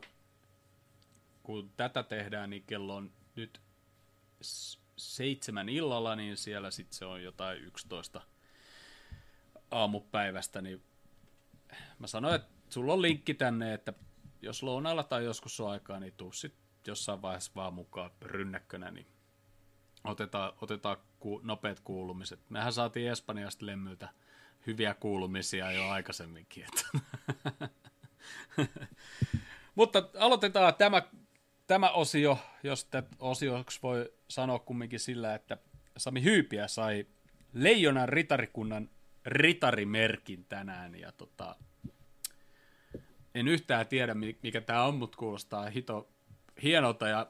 kun tätä tehdään, niin kello on nyt seitsemän illalla, niin siellä sitten se on jotain 11 aamupäivästä, niin mä sanoin, että sulla on linkki tänne, että jos lounaalla tai joskus on aikaa, niin tuu sit jossain vaiheessa vaan mukaan rynnäkkönä, niin otetaan, otetaan ku, nopeat kuulumiset. Mehän saatiin Espanjasta lemmyltä hyviä kuulumisia jo aikaisemminkin. *laughs* Mutta aloitetaan tämä, tämä osio, jos osioksi voi sanoa kumminkin sillä, että Sami Hyypiä sai Leijonan ritarikunnan ritarimerkin tänään. Ja tota, en yhtään tiedä, mi- mikä tämä on, mutta kuulostaa hito, hienolta. Ja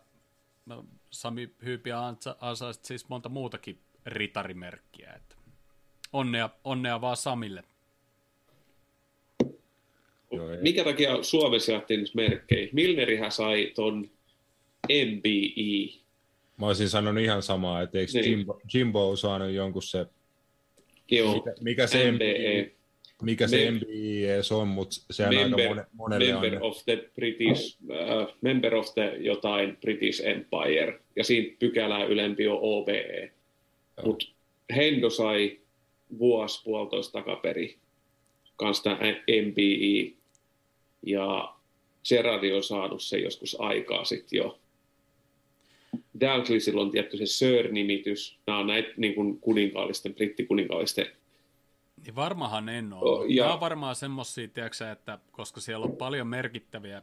Sami Hyypiä ansa- ansaisi siis monta muutakin ritarimerkkiä. Että onnea, onnea vaan Samille. Mikä takia Suomessa jaettiin merkkejä? Milnerihän sai ton MBI. Mä olisin sanonut ihan samaa, että eikö Niin. Jimbo, Jimbo on saanut jonkun se, Joo, mikä, mikä se MBE. MBI, mikä se Mem- edes on, mutta se on aika Member, monelle member of the British, uh, member of the jotain British Empire, ja siinä pykälää ylempi on OBE. Mutta Hendo sai vuosi puolitoista takaperi kanssa tämä MBI, ja Gerardi on saanut sen joskus aikaa sitten jo. Dalglishilla on tietty se Sir-nimitys. Nämä on näitä niin kuin kuninkaallisten, brittikuninkaallisten Niin varmahan en ole. Oh, ja... Nämä on varmaan semmosia, tiedätkö, että koska siellä on paljon merkittäviä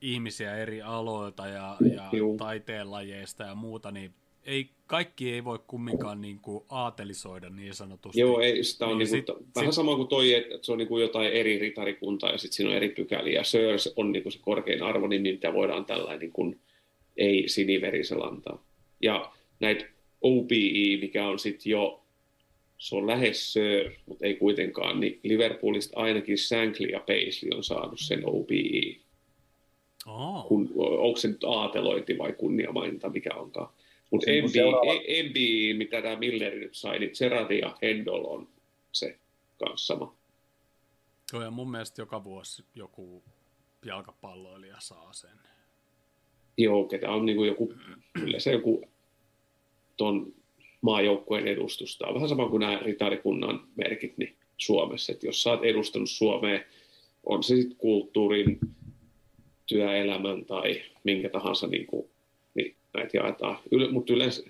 ihmisiä eri aloilta ja, ja taiteenlajeista ja muuta, niin ei, kaikki ei voi kumminkaan niin kuin aatelisoida niin sanotusti. Joo, ei, sitä on niin, niin kuin, sit, vähän sit... sama kuin toi, että se on niin kuin jotain eri ritarikuntaa ja sitten siinä on eri pykäliä. Ja Sirs on niin kuin se korkein arvo, niin mitä voidaan tällainen niin kuin, ei siniverisellä antaa. Ja näitä OBE, mikä on sitten jo, se on lähes Sir, mutta ei kuitenkaan, niin Liverpoolista ainakin Shankly ja Paisley on saanut sen OBE. Oh. Kun, onko se nyt aatelointi vai kunniamaininta, mikä onkaan. Mutta MB, mitä tämä Miller nyt sai, niin Gerard ja Hendol on se kanssa sama. Joo, ja mun mielestä joka vuosi joku jalkapalloilija saa sen. Joo, ketä on niin kuin joku, kyllä se joku ton maajoukkueen edustusta. On vähän sama kuin nämä ritarikunnan merkit niin Suomessa, että jos sä oot edustanut Suomeen, on se sitten kulttuurin, työelämän tai minkä tahansa niin kuin näitä jaetaan. Yle, mutta yleensä,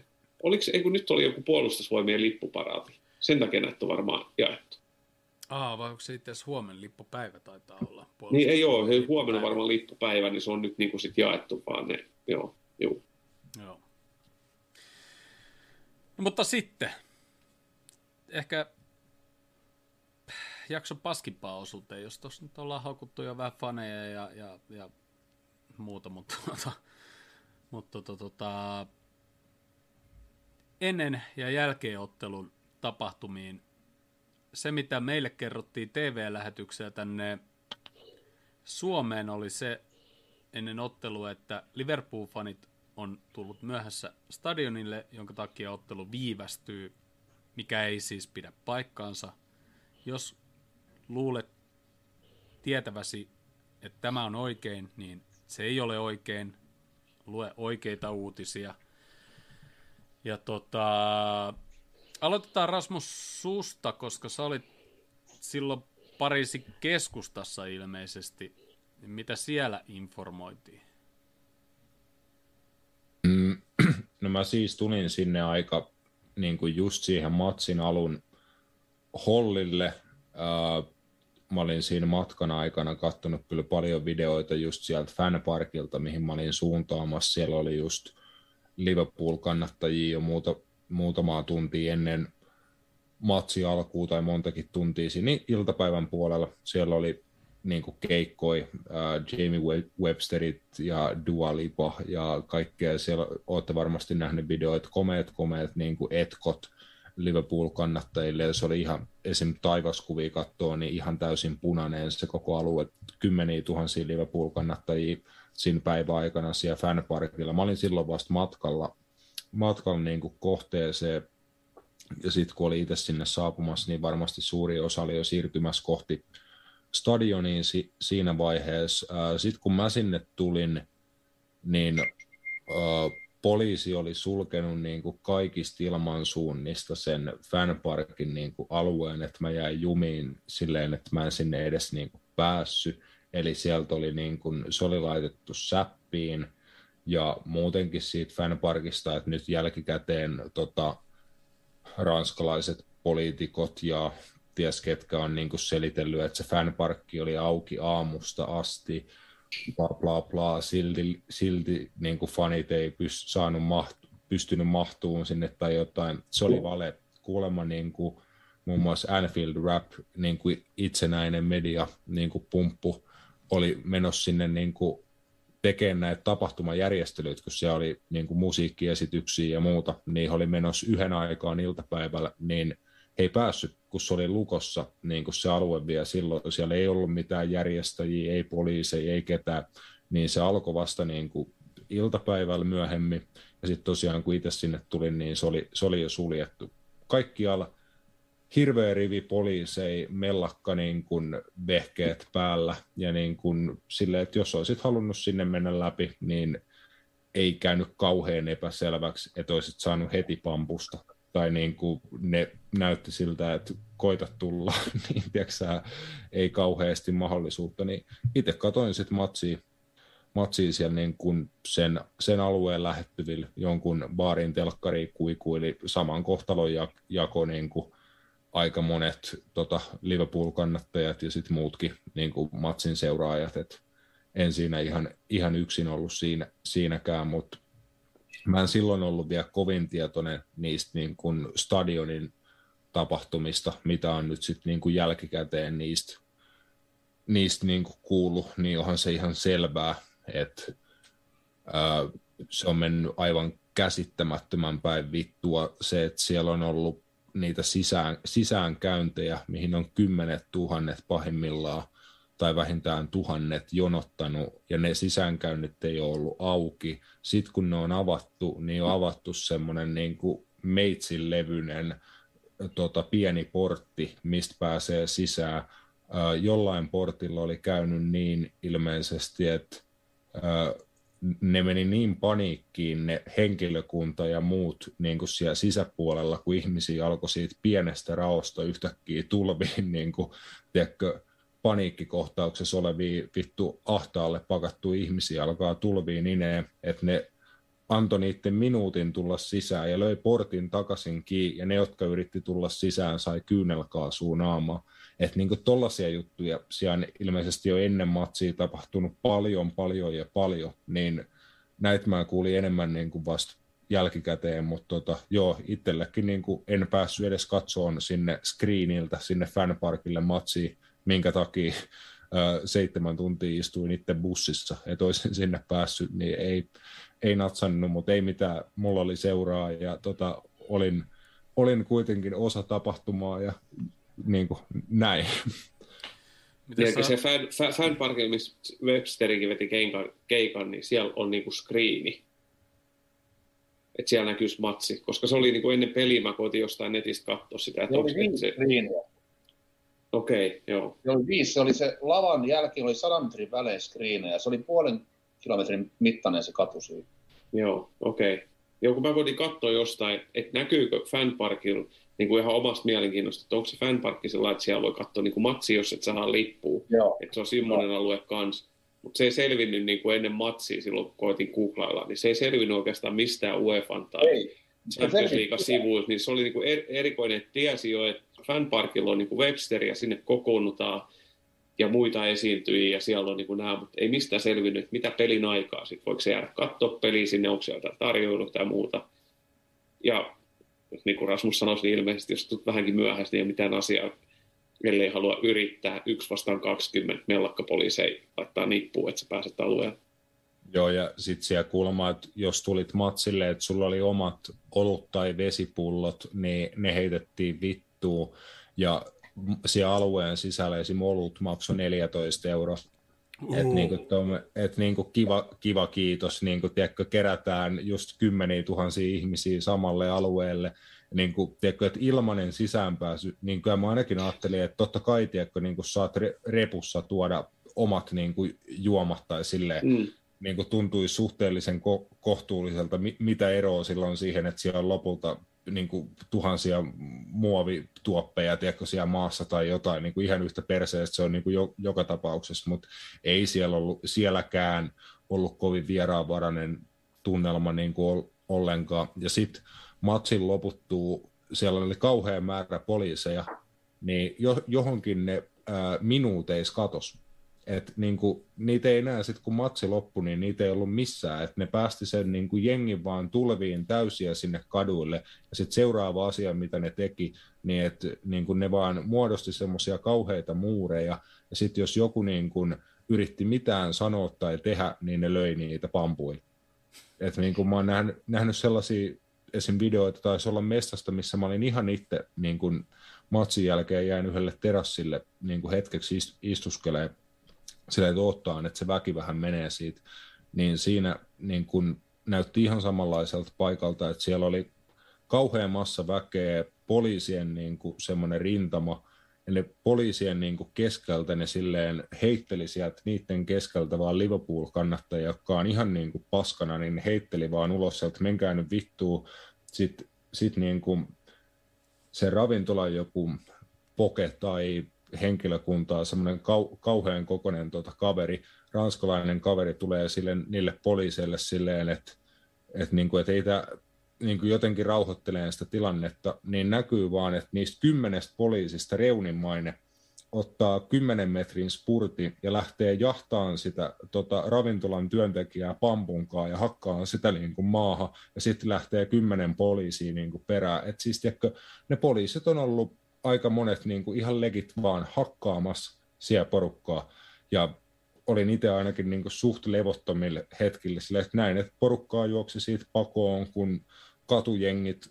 oliko, ei kun nyt oli joku puolustusvoimien lippuparaati. Sen takia näitä on varmaan jaettu. Aa, vai onko se itse asiassa huomenna lippupäivä taitaa olla? Niin ei ole, huomenna varmaan lippupäivä, niin se on nyt niin kuin sit jaettu vaan ne, joo, joo. Joo. No, mutta sitten, ehkä jakso paskimpaa osuuteen, jos tuossa nyt ollaan haukuttu jo vähän faneja ja, ja, ja muuta, mutta tuota, mutta tota, tota, ennen ja jälkeen ottelun tapahtumiin se, mitä meille kerrottiin TV-lähetyksiä tänne Suomeen, oli se ennen ottelua, että Liverpool-fanit on tullut myöhässä stadionille, jonka takia ottelu viivästyy, mikä ei siis pidä paikkaansa. Jos luulet tietäväsi, että tämä on oikein, niin se ei ole oikein lue oikeita uutisia. Ja tota, aloitetaan Rasmus susta, koska sä olit silloin Pariisin keskustassa ilmeisesti. Mitä siellä informoitiin? Mm, *clears throat* no mä siis tulin sinne aika niin kuin just siihen matsin alun hollille mä olin siinä matkan aikana katsonut kyllä paljon videoita just sieltä fanparkilta, mihin mä olin suuntaamassa. Siellä oli just Liverpool-kannattajia jo muuta, muutamaa tuntia ennen matsi alkuun tai montakin tuntia siinä iltapäivän puolella. Siellä oli niin kuin keikkoi, äh, Jamie Websterit ja Dua Lipa ja kaikkea. Siellä olette varmasti nähneet videoita, komeet komeet niin kuin etkot – Liverpool-kannattajille, ja se oli ihan esim. taivaskuvia katsoa, niin ihan täysin punainen se koko alue, kymmeniä tuhansia Liverpool-kannattajia siinä päiväaikana siellä fanparkilla. Mä olin silloin vasta matkalla, matkalla niin kuin kohteeseen, ja sitten kun oli itse sinne saapumassa, niin varmasti suuri osa oli jo siirtymässä kohti stadioniin si- siinä vaiheessa. Sitten kun mä sinne tulin, niin poliisi oli sulkenut niin kuin kaikista ilmansuunnista sen fanparkin niin kuin alueen, että mä jäin jumiin silleen, että mä en sinne edes niin kuin päässyt. Eli sieltä oli, niin kuin, se oli laitettu säppiin ja muutenkin siitä fanparkista, että nyt jälkikäteen tota, ranskalaiset poliitikot ja ties ketkä on niin kuin selitellyt, että se fanparkki oli auki aamusta asti bla bla bla, silti, silti niin kuin fanit ei pyst, saanut mahtu, pystynyt mahtuun sinne tai jotain. Se oli vale. Kuulemma niin kuin, muun muassa Anfield Rap, niin kuin itsenäinen media, niin kuin pumppu, oli menossa sinne niin kuin tekemään näitä tapahtumajärjestelyitä, kun siellä oli niin kuin musiikkiesityksiä ja muuta, niin oli menossa yhden aikaan iltapäivällä, niin he ei päässyt kun se oli lukossa niin kuin se alue vielä silloin, siellä ei ollut mitään järjestäjiä, ei poliiseja, ei ketään, niin se alkoi vasta niin kuin iltapäivällä myöhemmin, ja sitten tosiaan kun itse sinne tulin, niin se oli, se oli jo suljettu. Kaikkialla hirveä rivi poliisei, mellakka niin kuin vehkeet päällä, ja niin kuin silleen, että jos olisit halunnut sinne mennä läpi, niin ei käynyt kauhean epäselväksi, että olisit saanut heti pampusta tai niin kuin ne näytti siltä, että koita tulla, *laughs* niin tiiäksä, ei kauheasti mahdollisuutta, niin itse katoin sitten matsia, matsia siellä niin kuin sen, sen alueen lähettyvillä jonkun baarin telkkari kuikuili saman kohtalon jako niin kuin aika monet tota, Liverpool-kannattajat ja sitten muutkin niin kuin matsin seuraajat, että en siinä ihan, ihan yksin ollut siinä, siinäkään, mutta mä en silloin ollut vielä kovin tietoinen niistä niin kuin stadionin tapahtumista, mitä on nyt sitten niin kuin jälkikäteen niistä, niistä niin kuin kuullut, niin onhan se ihan selvää, että ää, se on mennyt aivan käsittämättömän päin vittua. Se, että siellä on ollut niitä sisään, sisäänkäyntejä, mihin on kymmenet tuhannet pahimmillaan tai vähintään tuhannet jonottanut, ja ne sisäänkäynnit ei ole ollut auki. Sitten kun ne on avattu, niin on avattu semmoinen niin kuin meitsin levyinen tota, pieni portti, mistä pääsee sisään. jollain portilla oli käynyt niin ilmeisesti, että ne meni niin paniikkiin ne henkilökunta ja muut niin kuin siellä sisäpuolella, kun ihmisiä alkoi siitä pienestä raosta yhtäkkiä tulviin niin kuin, tiedätkö, paniikkikohtauksessa olevia vittu ahtaalle pakattu ihmisiä alkaa tulviin ineen, että ne antoi niiden minuutin tulla sisään ja löi portin takaisin kiinni, ja ne, jotka yritti tulla sisään, sai kyynelkaasua naamaa. Että niinku tollaisia juttuja siellä ilmeisesti jo ennen matsia tapahtunut paljon, paljon ja paljon, niin näitä mä kuulin enemmän niinku vasta jälkikäteen, mutta tota, joo, itsellekin niinku en päässyt edes katsomaan sinne screeniltä, sinne fanparkille matsiin, minkä takia ö, seitsemän tuntia istuin itse bussissa, että olisin sinne päässyt, niin ei, ei natsannut, mutta ei mitään, mulla oli seuraa ja tota, olin, olin kuitenkin osa tapahtumaa ja niin kuin, näin. Miten se fan, fan, fanparkilla, missä Websterikin veti keikan, keikan, niin siellä on niinku screeni. Että siellä näkyisi matsi, koska se oli niinku ennen peliä, mä koitin jostain netistä katsoa sitä. Että oli viisi se... Okei, okay, joo. Se oli viisi, se oli se lavan jälkeen, oli sadan metrin välein screenejä, se oli puolen kilometrin mittainen se katu siinä. Joo, okei. Okay. Joo, kun mä voin katsoa jostain, että näkyykö fanparkilla niin kuin ihan omasta mielenkiinnosta, että onko se fanparkki sellainen, että siellä voi katsoa niin kuin matsi, jos et saa lippua. Joo. Että se on semmoinen alue kanssa. Mutta se ei selvinnyt niin kuin ennen matsia silloin, kun koitin googlailla, niin se ei selvinnyt oikeastaan mistään UEFan tai Champions League-sivuilta, niin se oli niin kuin er-, erikoinen, että tiesi jo, että fanparkilla on niin kuin Webster ja sinne kokoonnutaan ja muita esiintyjiä ja siellä on niin kuin nämä, mutta ei mistään selvinnyt, että mitä pelin aikaa, sitten voiko se jäädä katsoa peliä sinne, onko siellä tarjoilu tai muuta. Ja niin kuin Rasmus sanoi, niin ilmeisesti jos tulet vähänkin myöhäistä, niin ei mitään asiaa, ellei halua yrittää yksi vastaan 20 mellakkapoliisei laittaa nippuun, että sä pääset alueelle. Joo, ja sitten siellä kuulemma, että jos tulit matsille, että sulla oli omat olut- tai vesipullot, niin ne heitettiin vittuun, ja siellä alueen sisällä esim. olut maksoi 14 euroa. Uh. Että niinku, et niinku kiva, kiva kiitos, niinku, tiedätkö, kerätään just kymmeniä tuhansia ihmisiä samalle alueelle, niin kuin, tiedätkö, että ilmainen sisäänpääsy, niin kuin mä ainakin ajattelin, että totta kai tiedätkö, niin kuin saat repussa tuoda omat niin kuin, juomat tai silleen, mm. Niin kuin tuntui suhteellisen ko- kohtuulliselta, mitä eroa silloin siihen, että siellä on lopulta niin kuin, tuhansia muovituoppeja tiedätkö, siellä maassa tai jotain, niin kuin ihan yhtä perseestä se on niin kuin jo, joka tapauksessa, mutta ei siellä ollut, sielläkään ollut kovin vieraanvarainen tunnelma niin kuin ollenkaan. Ja sitten matsin loputtuu, siellä oli kauhean määrä poliiseja, niin johonkin ne ää, minuuteis katos. Et niinku, niitä ei enää sitten kun matsi loppui, niin niitä ei ollut missään. Et ne päästi sen niinku jengin vaan tulviin täysiä sinne kaduille. Ja sitten seuraava asia, mitä ne teki, niin että niinku ne vaan muodosti semmoisia kauheita muureja. Ja sitten jos joku niinku yritti mitään sanoa tai tehdä, niin ne löi niitä pampuin. Et niinku mä oon nähnyt, nähnyt sellaisia esim. videoita taisi olla mestasta, missä mä olin ihan itse niin kuin matsin jälkeen jäin yhdelle terassille niin kuin hetkeksi istuskelee sillä että että se väki vähän menee siitä, niin siinä niin kuin näytti ihan samanlaiselta paikalta, että siellä oli kauhean massa väkeä, poliisien niin semmoinen rintama, ja ne poliisien niin keskeltä ne silleen heitteli sieltä niiden keskeltä vaan Liverpool-kannattajia, jotka on ihan niin paskana, niin heitteli vaan ulos sieltä, menkää nyt vittuun. Sitten sit niin se ravintola joku poke tai henkilökuntaa, semmoinen kau, kauhean kokoinen tuota kaveri, ranskalainen kaveri tulee sille, niille poliiseille silleen, että, että, niin kuin, että ei tämä niin kuin jotenkin rauhoittelee sitä tilannetta, niin näkyy vaan, että niistä kymmenestä poliisista reunimmainen ottaa 10 metrin spurti ja lähtee jahtaan sitä tota, ravintolan työntekijää pampunkaa ja hakkaa sitä niin kuin maahan ja sitten lähtee kymmenen poliisia niin perään. Et siis tiedätkö, ne poliisit on ollut aika monet niin kuin ihan legit vaan hakkaamassa siellä porukkaa. Ja olin itse ainakin niin kuin suht levottomille hetkille sillä, että näin, että porukkaa juoksi siitä pakoon, kun katujengit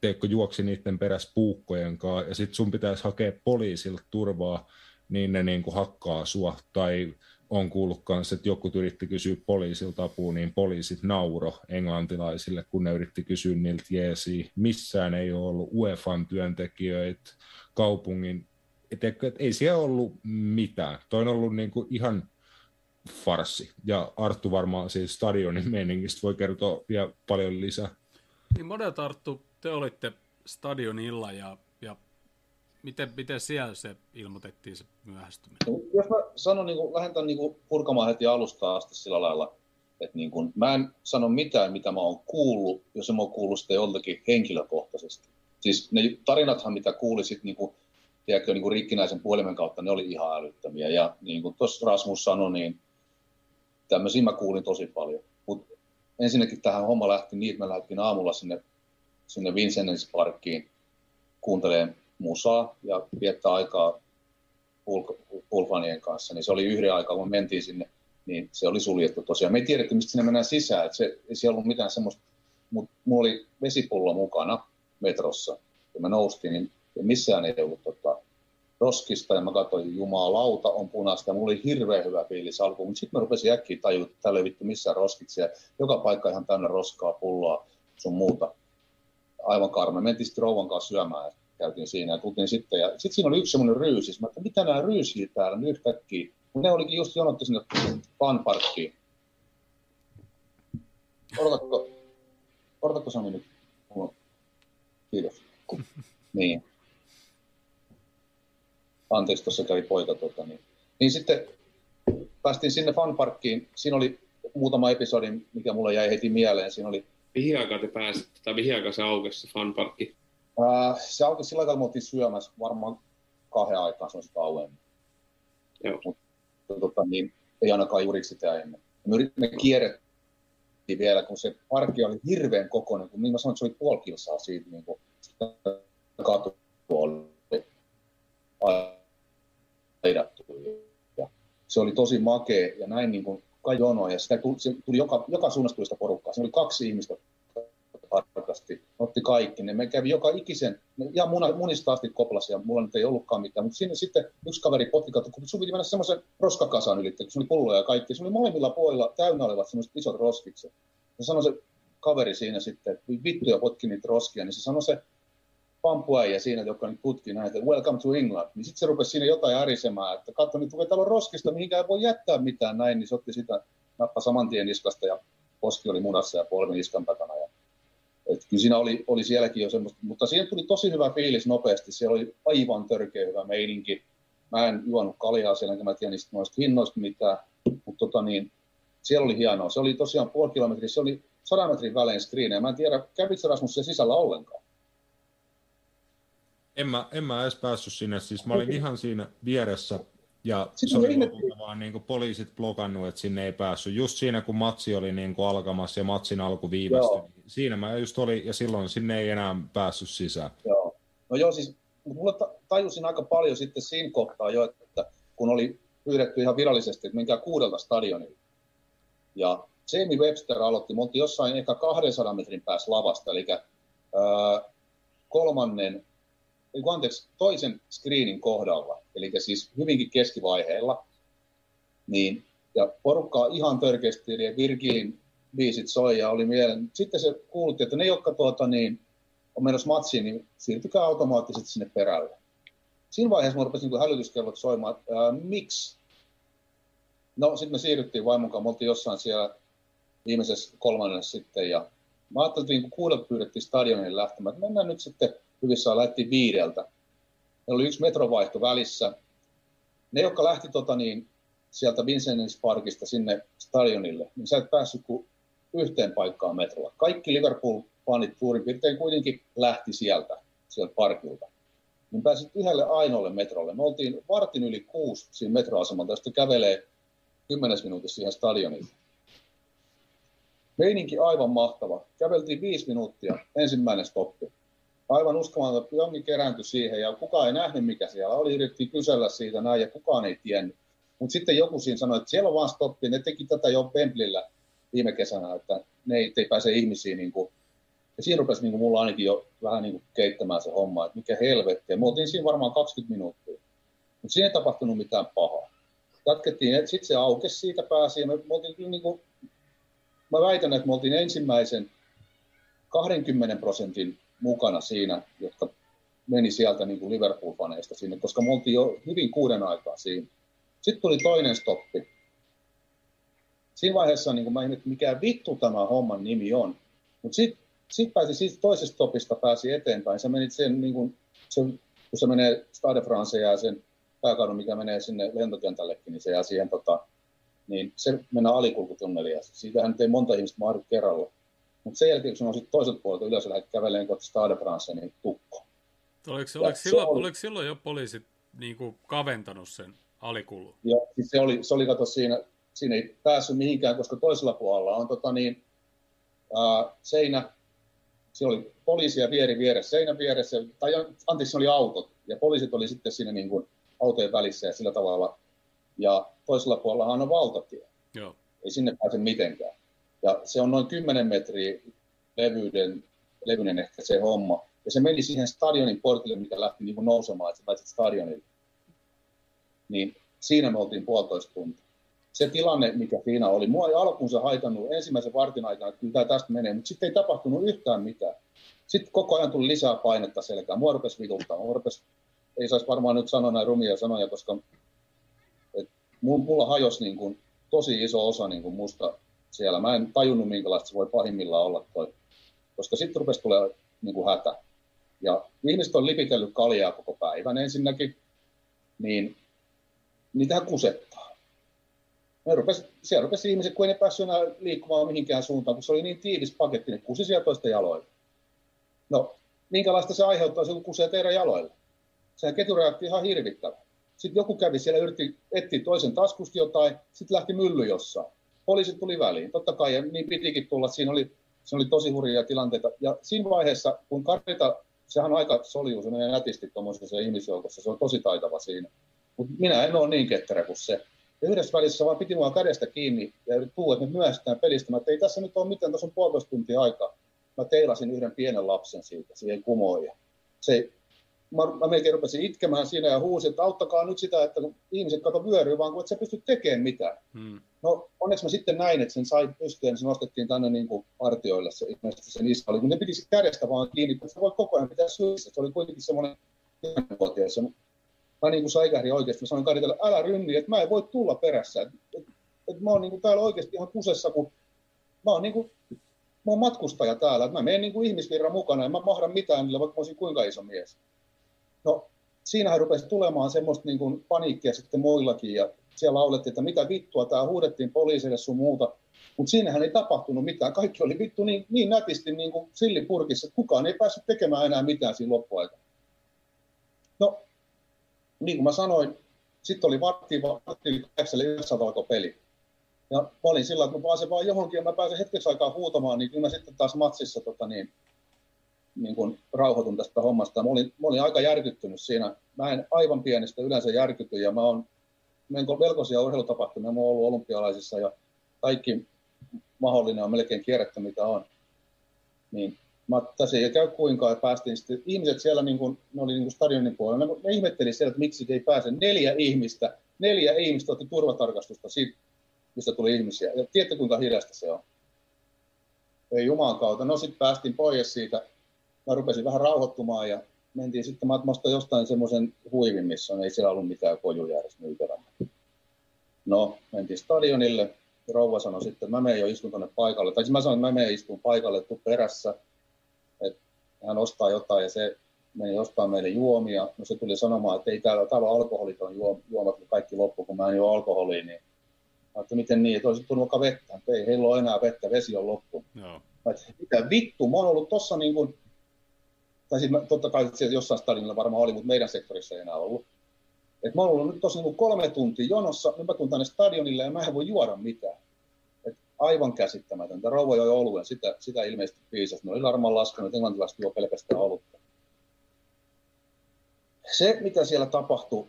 teikö juoksi niiden perässä puukkojen kanssa, ja sitten sun pitäisi hakea poliisilta turvaa, niin ne niin kuin hakkaa sua, tai on kuullut kanssa, että joku yritti kysyä poliisilta apua, niin poliisit nauro englantilaisille, kun ne yritti kysyä niiltä jeesi. Missään ei ole ollut UEFan työntekijöitä, kaupungin, et, et, ei siellä ollut mitään. Toi on ollut niin kuin ihan farsi. Ja Arttu varmaan siis stadionin meningistä voi kertoa vielä paljon lisää. Niin monet Arttu, te olitte stadionilla ja miten, miten siellä se ilmoitettiin se myöhästyminen? No, jos mä sanon, niin kuin, lähdetään niin kuin, purkamaan heti alusta asti sillä lailla, että niin kuin, mä en sano mitään, mitä mä oon kuullut, jos mä oon kuullut sitä joltakin henkilökohtaisesti. Siis ne tarinathan, mitä kuulisit niin kuin, tiedätkö, niin kuin rikkinäisen puhelimen kautta, ne oli ihan älyttömiä. Ja niin kuin tuossa Rasmus sanoi, niin tämmöisiä mä kuulin tosi paljon. Mutta ensinnäkin tähän homma lähti niin, että mä lähdin aamulla sinne, sinne Vincent's Parkkiin kuuntelemaan musaa ja viettää aikaa pulfanien kanssa. Niin se oli yhden aikaa, kun mentiin sinne, niin se oli suljettu tosiaan. Me ei tiedetty, mistä sinne mennään sisään. Että se, ei siellä ollut mitään semmoista, mutta mulla oli vesipullo mukana metrossa. Ja mä noustiin, niin missään ei ollut tota, roskista ja mä katsoin, jumalauta on punaista. Mulla oli hirveän hyvä fiilis alkuun, mutta sitten mä rupesin äkkiä tajua, että täällä ei vittu missään roskit Joka paikka ihan täynnä roskaa, pulloa, sun muuta. Aivan karme. Mentiin sitten rouvan kanssa syömään ja käytiin siinä ja tultiin sitten. Ja sitten siinä oli yksi semmoinen ryysi. Mä että mitä nämä ryysii täällä nyt yhtäkkiä. Ne olikin just jonotti sinne fanparkkiin. Odotatko, odotatko Sami nyt? Kiitos. *laughs* Niin anteeksi, tuossa kävi poika. Tota, niin. niin sitten päästiin sinne fanparkkiin. Siinä oli muutama episodi, mikä mulle jäi heti mieleen. Siinä oli... Mihin aikaan te pääsitte, tai mihin aikaan se aukesi se fanparkki? Ää, se aukesi sillä aikaa, kun syömässä varmaan kahden aikaan, se on sitä auemmin. Mutta tota, niin, ei ainakaan juuri sitä ennen. Me, me kierrettiin vielä, kun se parkki oli hirveän kokoinen, kun niin mä sanoin, että se oli puoli kilsaa siitä niin kuin, katu oli aidattu. Ja se oli tosi makea ja näin niin kuin jonoa ja sitä tuli, tuli joka, joka suunnasta tuli sitä porukkaa. Se oli kaksi ihmistä tarkasti, otti kaikki. Ne me kävi joka ikisen, ja munista asti koplasi ja mulla nyt ei ollutkaan mitään, mutta sinne sitten yksi kaveri potki, kun sun piti mennä semmoisen roskakasan yli, kun se oli pulloja ja kaikki. Se oli molemmilla puolilla täynnä olevat semmoiset isot roskikset. Se sanoi se kaveri siinä sitten, että vittu ja potki niitä roskia, niin se sanoi se pampuäijä siinä, joka nyt tutki näitä, welcome to England, niin sitten se rupesi siinä jotain ärisemään, että katso, nyt täällä on roskista, mihinkään ei voi jättää mitään näin, niin se otti sitä nappa saman tien niskasta ja poski oli munassa ja polvi niskan takana. Ja, et kyllä siinä oli, oli sielläkin jo semmoista, mutta siinä tuli tosi hyvä fiilis nopeasti, siellä oli aivan törkeä hyvä meininki. Mä en juonut kaljaa siellä, enkä mä tiedä niistä noista hinnoista mitään, mutta tota niin, siellä oli hienoa. Se oli tosiaan puoli kilometriä, se oli sadan metrin välein screen, mä en tiedä, kävitsä Rasmus siellä sisällä ollenkaan? En mä, en mä edes päässyt sinne, siis mä olin ihan siinä vieressä ja Sitten se oli lopulta vaan niin poliisit blokannut, että sinne ei päässyt. Just siinä, kun matsi oli niin kuin alkamassa ja matsin alku viivästyi, siinä mä just olin, ja silloin sinne ei enää päässyt sisään. Joo. No joo, siis mulla tajusin aika paljon sitten siinä kohtaa jo, että kun oli pyydetty ihan virallisesti, että menkää kuudelta stadionilla. Ja Jamie Webster aloitti, me oltiin jossain ehkä 200 metrin päässä lavasta, eli ää, kolmannen niin anteeksi, toisen screenin kohdalla, eli siis hyvinkin keskivaiheella, niin, ja porukkaa ihan törkeästi, eli Virgilin biisit soi ja oli mielen. Sitten se kuulutti, että ne, jotka tuota, niin, on menossa matsiin, niin siirtykää automaattisesti sinne perälle. Siinä vaiheessa mun rupesi niin hälytyskellot soimaan, että ää, miksi? No, sitten me siirryttiin vaimon kanssa, me oltiin jossain siellä viimeisessä kolmannessa sitten, ja mä ajattelin, kun kuudelta pyydettiin stadionille lähtemään, että mennään nyt sitten hyvissä lähti viideltä. Meillä oli yksi metrovaihto välissä. Ne, jotka lähti tota, niin, sieltä Vincent's Parkista sinne stadionille, niin sä et päässyt kuin yhteen paikkaan metrolla. Kaikki Liverpool fanit suurin piirtein kuitenkin lähti sieltä, sieltä parkilta. Niin pääsit yhdelle ainoalle metrolle. Me oltiin vartin yli kuusi siinä metroasemalta, josta kävelee kymmenes minuutissa siihen stadionille. Meininki aivan mahtava. Käveltiin viisi minuuttia, ensimmäinen stoppi. Aivan uskomaton, että jonkin kerääntyi siihen ja kukaan ei nähnyt mikä siellä oli. Yritettiin kysellä siitä näin ja kukaan ei tiennyt. Mutta sitten joku siinä sanoi, että siellä on vaan stoppi. Ne teki tätä jo Pemplillä viime kesänä, että ne ei, ei pääse ihmisiin. Niin kuin, ja siinä rupesi niin kuin mulla ainakin jo vähän niin kuin keittämään se homma, että mikä helvetti. Me oltiin siinä varmaan 20 minuuttia. Mutta siinä ei tapahtunut mitään pahaa. Jatkettiin, sitten se aukesi siitä pääsi ja me, me oltiin niin kuin, mä väitän, että me oltiin ensimmäisen 20 prosentin mukana siinä, jotka meni sieltä niin kuin Liverpool-faneista sinne, koska me oltiin jo hyvin kuuden aikaa siinä. Sitten tuli toinen stoppi. Siinä vaiheessa niin mä ihmettelin, mikä vittu tämä homman nimi on. Mutta sitten sit pääsi siitä toisesta stopista pääsi eteenpäin. Se meni sen, niin kuin, se, kun se menee Stade France ja sen pääkadun, mikä menee sinne lentokentällekin, niin se jää siihen, tota, niin se mennään alikulkutunneliin. Siitähän ei monta ihmistä mahdu kerralla. Mutta sen jälkeen, kun se on sitten toiselta puolelta ylös ja lähdet kävelemään kohti Stade France, niin tukko. Oliko, oliko, silloin, oli... oliko silloin jo poliisit niin kuin kaventanut sen alikulu? Joo, siis se oli, se oli kato siinä, siinä ei päässyt mihinkään, koska toisella puolella on tota niin, ää, seinä, se oli poliisia vieri vieressä, seinän vieressä, tai anteeksi, se oli autot, ja poliisit oli sitten siinä niin kuin autojen välissä ja sillä tavalla. Ja toisella puolella on valtatie. Joo. Ei sinne pääse mitenkään. Ja se on noin 10 metriä levyyden, levyinen ehkä se homma. Ja se meni siihen stadionin portille, mikä lähti niin kuin nousemaan, että sä pääsit stadionille. Niin siinä me oltiin puolitoista tuntia. Se tilanne, mikä siinä oli, mua ei alkuunsa haitannut ensimmäisen vartin aikana, että kyllä tämä tästä menee, mutta sitten ei tapahtunut yhtään mitään. Sitten koko ajan tuli lisää painetta selkään. Mua rupesi vituttaa. Mua rupesi, ei saisi varmaan nyt sanoa näin rumia sanoja, koska et mulla hajosi niin kuin tosi iso osa niin kuin musta siellä. Mä en tajunnut, minkälaista se voi pahimmillaan olla toi. Koska sitten rupesi tulee niin kuin hätä. Ja ihmiset on lipitellyt kaljaa koko päivän ensinnäkin, niin niitähän kusettaa. Ne rupesi, siellä rupesi ihmiset, kun ei ne päässyt enää liikkumaan mihinkään suuntaan, kun se oli niin tiivis paketti, niin kusi siellä toista jaloilla. No, minkälaista se aiheuttaa kun kusee teidän jaloille? Sehän ketureaktio ihan hirvittävä. Sitten joku kävi siellä, yritti etsiä toisen taskusta jotain, sitten lähti mylly jossain poliisit tuli väliin. Totta kai, ja niin pitikin tulla. Siinä oli, siinä oli tosi hurjia tilanteita. Ja siinä vaiheessa, kun Karita, sehän on aika soljuu, se menee nätisti tuommoisessa ihmisjoukossa, se on tosi taitava siinä. Mutta minä en ole niin ketterä kuin se. Ja yhdessä välissä vaan piti mua kädestä kiinni ja tuu, että me myöhästään pelistä. Mä, ei tässä nyt ole mitään, tässä on puolitoista tuntia aikaa. Mä teilasin yhden pienen lapsen siitä, siihen kumoon. Ja se mä, mä melkein rupesin itkemään siinä ja huusin, että auttakaa nyt sitä, että kun ihmiset kato vyöryy, vaan kun et sä pysty tekemään mitään. Hmm. No onneksi mä sitten näin, että sen sai pystyä, niin se nostettiin tänne niin kuin partioille, se ilmeisesti se niissä oli, kun ne piti kädestä vaan kiinni, että sä voit koko ajan pitää syössä. Se oli kuitenkin semmoinen vuotias. Mä niin kuin säikähdin oikeasti, mä sanoin Karitelle, älä rynni, että mä en voi tulla perässä. Että et, et mä oon niin kuin täällä oikeasti ihan kusessa, kun mä oon niin kuin mä oon matkustaja täällä, että mä menen niin kuin ihmisvirran mukana ja mä mahdan mitään niille, vaikka mä olisin kuinka iso mies. No, siinähän rupesi tulemaan semmoista niin kuin paniikkia sitten muillakin ja siellä laulettiin, että mitä vittua, tämä huudettiin poliisille sun muuta. Mutta siinähän ei tapahtunut mitään. Kaikki oli vittu niin, niin nätisti niin kuin sillipurkissa, että kukaan ei päässyt tekemään enää mitään siinä loppuaikana. No, niin kuin mä sanoin, sitten oli vartti, vartti 8 yhdessä peli. Ja mä olin sillä, että mä pääsen vaan johonkin ja mä pääsen hetkeksi aikaa huutamaan, niin kyllä mä sitten taas matsissa tota niin, niin kuin rauhoitun tästä hommasta. Mä olin, mä olin aika järkyttynyt siinä. Mä en aivan pienestä yleensä järkyty ja mä oon melkoisia urheilutapahtumia. Mä oon ollut olympialaisissa ja kaikki mahdollinen on melkein kierretty, mitä on. Niin mä tässä ei käy kuinka ja päästiin sitten, ihmiset siellä, niin kuin, ne oli niin kuin stadionin puolella, ne, ne ihmetteli siellä, että miksi ei pääse. Neljä ihmistä, neljä ihmistä otti turvatarkastusta siitä, mistä tuli ihmisiä. Ja tiedätte, kuinka hidasta se on. Ei Jumalan kautta. No sitten päästiin pois siitä mä rupesin vähän rauhoittumaan ja mentiin sitten, mä jostain semmoisen huivin, missä on, ei siellä ollut mitään kojuja edes myytävänä. No, mentiin stadionille, rouva sanoi sitten, että mä menen jo istun tuonne paikalle. Tai siis mä sanoin, että mä menen istun paikalle, tuu perässä. Hän ostaa jotain ja se meni ostaa meille juomia. No se tuli sanomaan, että ei täällä, täällä on alkoholiton juomat, kaikki loppu, kun mä en juo alkoholia. Niin mä että miten niin, että olisit tullut vaikka vettä. Että ei heillä ole enää vettä, vesi on loppu. No. että mitä vittu, mä oon ollut tossa niin kuin, tai siis mä, totta kai siellä jossain stadionilla varmaan oli, mutta meidän sektorissa ei enää ollut. Et mä oon ollut nyt tossa niin kolme tuntia jonossa, nyt mä tuun tänne stadionille ja mä en voi juoda mitään. Aivan käsittämätöntä. Rouva joi oluen, sitä, sitä ilmeisesti piisasi. Ne oli varmaan laskenut, että englantilaiset juo pelkästään olutta. Se, mitä siellä tapahtui,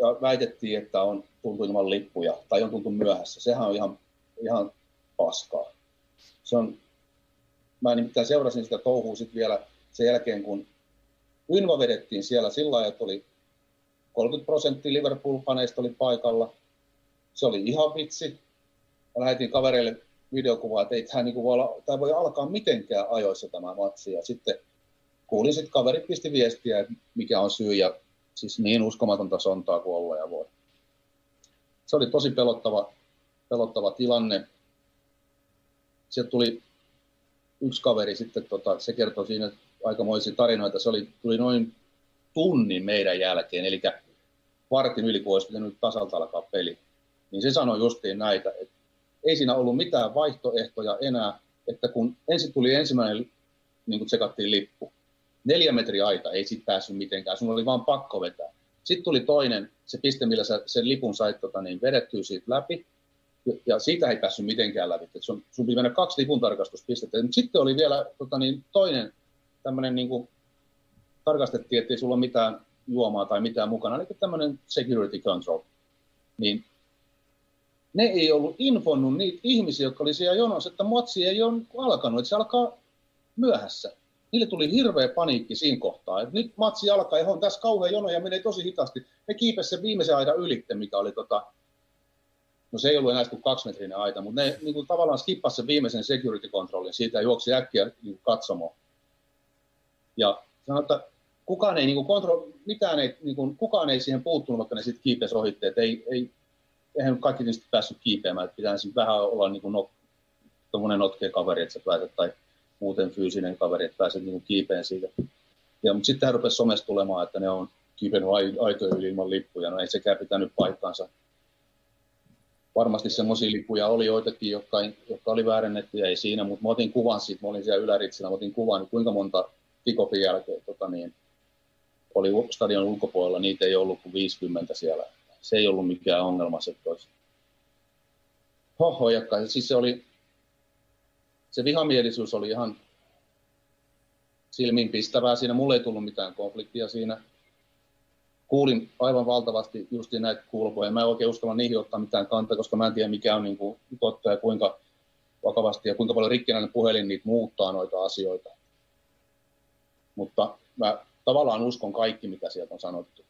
ja väitettiin, että on tultu ilman lippuja tai on tultu myöhässä, sehän on ihan, ihan paskaa. Se on, mä nimittäin seurasin sitä touhua sitten vielä sen jälkeen, kun Ynva vedettiin siellä sillä lailla, että oli 30 prosenttia Liverpool-paneista oli paikalla. Se oli ihan vitsi. Mä lähetin kavereille videokuvaa, että tämä, niin voi, tämä voi alkaa mitenkään ajoissa tämä matsi. Ja sitten kuulin sitten kaverit pisti viestiä, että mikä on syy ja siis niin uskomatonta sontaa kuin olla ja voi. Se oli tosi pelottava, pelottava tilanne. Sieltä tuli yksi kaveri sitten, tota, se kertoi siinä aikamoisia tarinoita. Se oli, tuli noin tunnin meidän jälkeen, eli vartin yli, kun olisi pitänyt tasalta alkaa peli. Niin se sanoi justiin näitä, että ei siinä ollut mitään vaihtoehtoja enää, että kun ensin tuli ensimmäinen, niin kuin tsekattiin lippu, neljä metriä aita, ei siitä päässyt mitenkään, sun oli vaan pakko vetää. Sitten tuli toinen, se piste, millä sä sen lipun sait tota, niin vedettyä siitä läpi, ja siitä ei päässyt mitenkään läpi. Et sun, sun piti mennä kaksi lipun tarkastuspistettä. Sitten oli vielä tota, niin, toinen tämmöinen, niin tarkastettiin, että ei sulla mitään juomaa tai mitään mukana, eli tämmöinen security control. Niin ne ei ollut infonnut niitä ihmisiä, jotka oli siellä jonossa, että matsi ei ole alkanut, että se alkaa myöhässä niille tuli hirveä paniikki siinä kohtaa. että nyt matsi alkaa ja on tässä kauhean jono ja menee tosi hitaasti. Ne kiipesi sen viimeisen aidan ylitte, mikä oli tota, no se ei ollut enää kuin kaksimetrinen aita, mutta ne niin kuin tavallaan skippasi sen viimeisen security controlin siitä ja juoksi äkkiä niin katsomaan. Ja sanoi, että kukaan ei, niin kuin kontro, mitään ei, niin kuin, kukaan ei siihen puuttunut, vaikka ne sitten kiipesi ohitte. Että ei, ei, eihän kaikki niistä päässyt kiipeämään, että pitää vähän olla niin kuin no, notkea kaveri, että sä pääset, tai muuten fyysinen kaveri, että pääset niin kiipeen siitä. Ja, mutta sitten hän rupesi somessa tulemaan, että ne on kiipennyt aitojen yli ilman lippuja. No ei sekään pitänyt paikkaansa. Varmasti semmoisia lippuja oli joitakin, jotka, jotka oli väärennettyjä, ei siinä, mutta mä otin kuvan siitä, mä olin siellä yläritsillä, mä otin kuvan, kuinka monta kikopin jälkeen tota niin, oli stadion ulkopuolella, niitä ei ollut kuin 50 siellä. Se ei ollut mikään ongelma se toisi. Hoho, jakka. Siis se oli, se vihamielisyys oli ihan silmiinpistävää. Siinä mulle ei tullut mitään konfliktia siinä. Kuulin aivan valtavasti justiin näitä kulpoja. Mä en oikein uskalla niihin ottaa mitään kantaa, koska mä en tiedä mikä on niin kuin totta ja kuinka vakavasti ja kuinka paljon rikkinäinen puhelin niitä muuttaa noita asioita. Mutta mä tavallaan uskon kaikki, mitä sieltä on sanottu.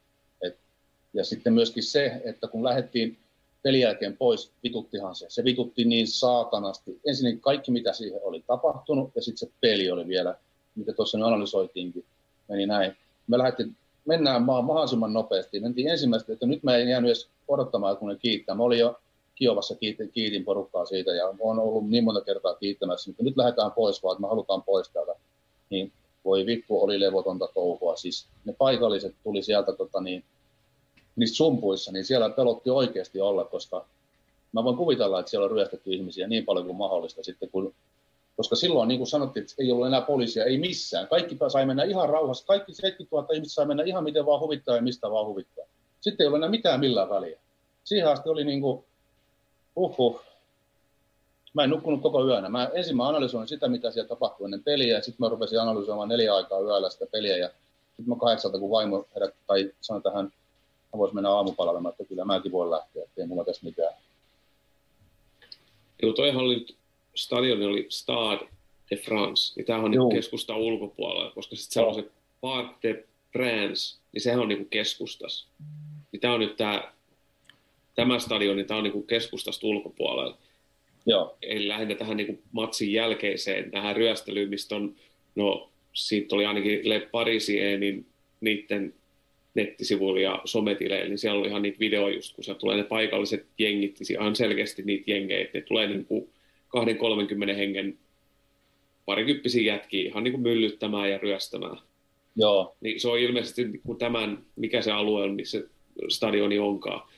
Ja sitten myöskin se, että kun lähdettiin pelin jälkeen pois, vituttihan se. Se vitutti niin saatanasti. Ensinnäkin kaikki, mitä siihen oli tapahtunut, ja sitten se peli oli vielä, mitä tuossa nyt analysoitiinkin, meni näin. Me lähdettiin, mennään mahdollisimman nopeasti. Mentiin ensimmäistä, että nyt mä en jäänyt edes odottamaan, kun ne kiittää. Mä olin jo Kiovassa, kiitin, kiitin porukkaa siitä, ja on ollut niin monta kertaa kiittämässä, mutta nyt lähdetään pois, vaan että me halutaan pois täältä. Niin voi vittu, oli levotonta touhua. Siis ne paikalliset tuli sieltä tota niin, niissä sumpuissa, niin siellä pelotti oikeasti olla, koska mä voin kuvitella, että siellä on ryöstetty ihmisiä niin paljon kuin mahdollista sitten, kun, koska silloin, niin kuin sanottiin, että ei ollut enää poliisia, ei missään. Kaikki sai mennä ihan rauhassa, kaikki 70 000 ihmistä sai mennä ihan miten vaan huvittaa ja mistä vaan huvittaa. Sitten ei ollut enää mitään millään väliä. Siihen asti oli niin kuin, uhuh, mä en nukkunut koko yönä. Mä ensin mä analysoin sitä, mitä siellä tapahtui ennen peliä, ja sitten mä rupesin analysoimaan neljä aikaa yöllä sitä peliä, ja sitten mä kahdeksalta, kun vaimo herätti, tai sanoi tähän mä voisin mennä aamupalvelemaan, että kyllä mäkin voin lähteä, ettei mulla tässä mitään. Joo, toihan oli, stadioni oli Stade de France, niin tämähän on niin keskusta ulkopuolella, koska sitten se on se Parc de France, niin sehän on niin keskustas. Niin tämä on nyt tämä, tämä stadioni, niin tämä on niin keskustasta ulkopuolella. Joo. Eli lähinnä tähän niin matsin jälkeiseen, tähän ryöstelyyn, mistä on, no siitä oli ainakin Le Parisien, niiden nettisivuilla ja sometileillä, niin siellä oli ihan niitä videoja just, kun se tulee ne paikalliset jengit, niin ihan selkeästi niitä jengejä, että ne tulee niin kuin 20-30 hengen parikymppisiä jätkiä ihan niin kuin myllyttämään ja ryöstämään. Joo. Niin se on ilmeisesti niin kuin tämän, mikä se alue on, missä stadioni onkaan.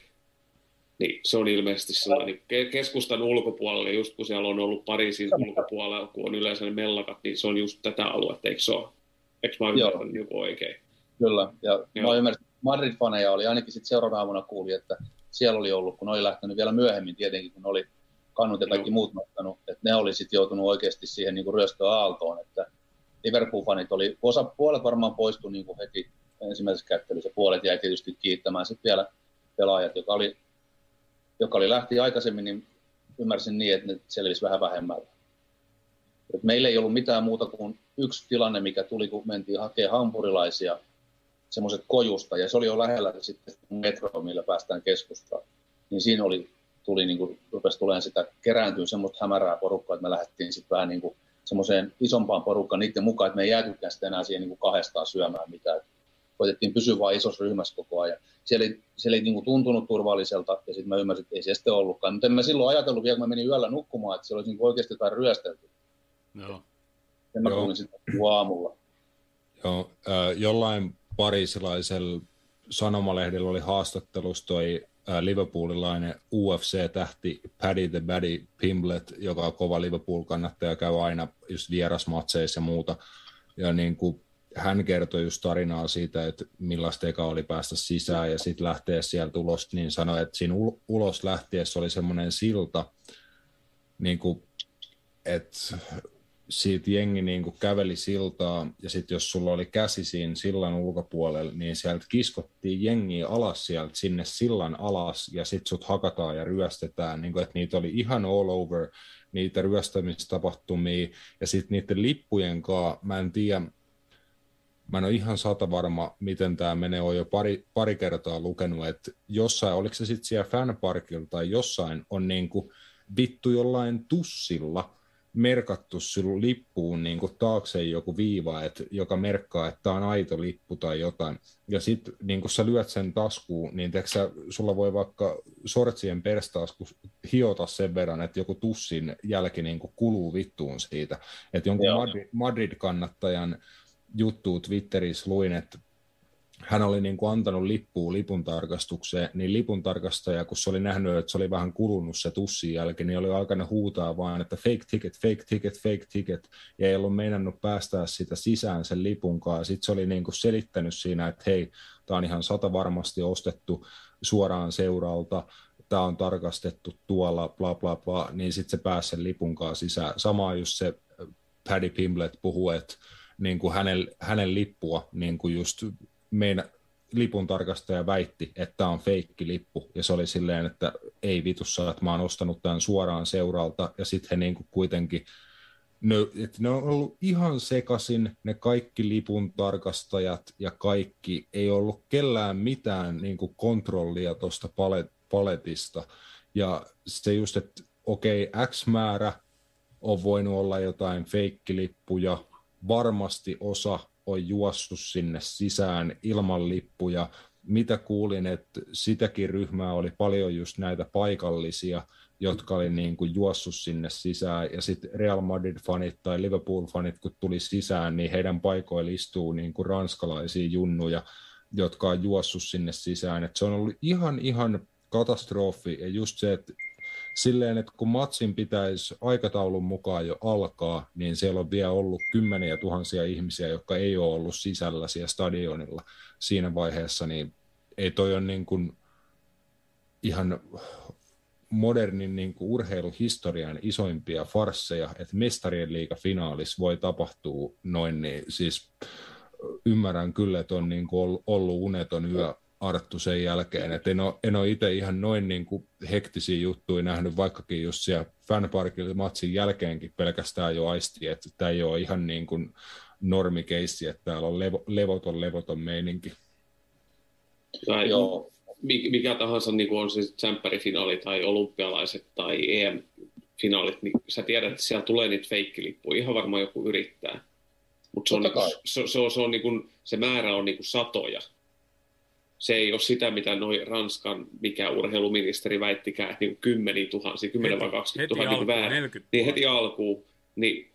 Niin se on ilmeisesti sellainen keskustan ulkopuolella, just kun siellä on ollut Pariisin ulkopuolella, kun on yleensä ne mellakat, niin se on just tätä aluetta, eikö se ole? Eikö mä ymmärtänyt joku oikein? Kyllä, ja Joo. mä ymmärsin, Madrid-faneja oli ainakin sitten seuraavana aamuna kuuli, että siellä oli ollut, kun oli lähtenyt vielä myöhemmin tietenkin, kun oli kannut ja kaikki muut nostanut, että ne oli sitten joutunut oikeasti siihen niin ryöstöaaltoon, että Liverpool-fanit oli, osa, puolet varmaan poistui niin kuin heti ensimmäisessä kättelyssä, puolet jäi tietysti kiittämään sitten vielä pelaajat, joka oli, joka oli lähti aikaisemmin, niin ymmärsin niin, että ne selvisi vähän vähemmällä. Et meillä ei ollut mitään muuta kuin yksi tilanne, mikä tuli, kun mentiin hakemaan hampurilaisia semmoiset kojusta, ja se oli jo lähellä sitten metro, millä päästään keskustaan. Niin siinä oli, tuli, niin kuin, rupesi tulemaan sitä kerääntyä semmoista hämärää porukkaa, että me lähdettiin sitten vähän niin kuin semmoiseen isompaan porukkaan niiden mukaan, että me ei jäätykään sitten enää siihen niin kuin kahdestaan syömään mitään. Koitettiin pysyä vain isossa ryhmässä koko ajan. Siellä ei, siellä ei niin kuin tuntunut turvalliselta, ja sitten mä ymmärsin, että ei se sitten ollutkaan. Mutta en mä silloin ajatellut vielä, kun mä menin yöllä nukkumaan, että siellä olisi niin oikeasti jotain ryöstelty. Joo. Ja mä kuulin sitten aamulla. Joo, äh, jollain parisilaisella sanomalehdellä oli haastattelussa toi Liverpoolilainen UFC-tähti Paddy the Baddy Pimblet, joka on kova Liverpool-kannattaja, käy aina just vierasmatseissa ja muuta. Ja niin kuin hän kertoi just tarinaa siitä, että millaista eka oli päästä sisään ja sitten lähteä sieltä ulos, niin sanoi, että siinä ulos lähtiessä oli semmoinen silta, niin kuin, että siitä jengi niin kuin käveli siltaa, ja sitten jos sulla oli käsi siinä sillan ulkopuolella, niin sieltä kiskottiin jengiä alas sieltä sinne sillan alas, ja sitten sut hakataan ja ryöstetään, niin kuin, että niitä oli ihan all over, niitä ryöstämistapahtumia, ja sitten niiden lippujen kanssa, mä en tiedä, mä en ole ihan sata varma, miten tämä menee, on jo pari, pari kertaa lukenut, että jossain, oliko se sitten siellä fanparkilla tai jossain, on niin kuin vittu jollain tussilla, merkattu sinun lippuun niin kuin taakse joku viiva, että, joka merkkaa, että tämä on aito lippu tai jotain. Ja sitten niin kun sä lyöt sen taskuun, niin sä, sulla voi vaikka sortsien perstasku hiota sen verran, että joku tussin jälki niin kuin kuluu vittuun siitä. Että jonkun Madrid, Madrid-kannattajan juttu Twitterissä luin, että hän oli niin kuin antanut lippua lipun tarkastukseen, niin lipun tarkastaja, kun se oli nähnyt, että se oli vähän kulunut se tussin jälkeen, niin oli alkanut huutaa vaan, että fake ticket, fake ticket, fake ticket, ja ei ollut meinannut päästää sitä sisään sen lipunkaan. Sitten se oli niin kuin selittänyt siinä, että hei, tämä on ihan sata varmasti ostettu suoraan seuralta, tämä on tarkastettu tuolla, bla bla bla, niin sitten se pääsi sen lipunkaan sisään. Samaa just se Paddy Pimblet puhuu, että niin kuin hänen, hänen lippua niin kuin just meidän lipun tarkastaja väitti, että tämä on feikki lippu, ja se oli silleen, että ei vitussa, että mä oon ostanut tämän suoraan seuralta, ja sitten he niinku kuitenkin, ne, että ne on ollut ihan sekasin, ne kaikki lipun tarkastajat ja kaikki, ei ollut kellään mitään niinku kontrollia tuosta palet, paletista, ja se just, että okei, okay, X määrä on voinut olla jotain feikkilippuja, varmasti osa on juossut sinne sisään ilman lippuja. Mitä kuulin, että sitäkin ryhmää oli paljon just näitä paikallisia, jotka oli niin kuin juossut sinne sisään, ja sitten Real Madrid-fanit tai Liverpool-fanit, kun tuli sisään, niin heidän paikoilla istuu niin kuin ranskalaisia junnuja, jotka on juossut sinne sisään. Et se on ollut ihan, ihan katastrofi, ja just se, että silleen, että kun matsin pitäisi aikataulun mukaan jo alkaa, niin siellä on vielä ollut kymmeniä tuhansia ihmisiä, jotka ei ole ollut sisällä siellä stadionilla siinä vaiheessa, niin ei toi ole niin kuin ihan modernin niin kuin urheiluhistorian isoimpia farsseja, että mestarien finaalis voi tapahtua noin, niin siis ymmärrän kyllä, että on niin kuin ollut uneton yö Arttu sen jälkeen. Et en ole, en ole itse ihan noin niin kuin hektisiä juttuja nähnyt, vaikkakin just siellä fanparkilla matsin jälkeenkin pelkästään jo aisti, että tämä ei ole ihan niin kuin normikeissi, että täällä on levo, levoton, levoton meininki. Tai Joo. mikä tahansa niin kuin on se tsempärifinaali tai olympialaiset tai EM-finaalit, niin sä tiedät, että siellä tulee niitä feikkilippuja. Ihan varmaan joku yrittää. Mutta se, on, niinku, se, se, on, se, on, niin kuin, se määrä on niin kuin satoja se ei ole sitä, mitä noin Ranskan, mikä urheiluministeri väittikään, että niin kymmeniä tuhansia, 10 vai 20 000 niin väärä, niin heti alkuun, niin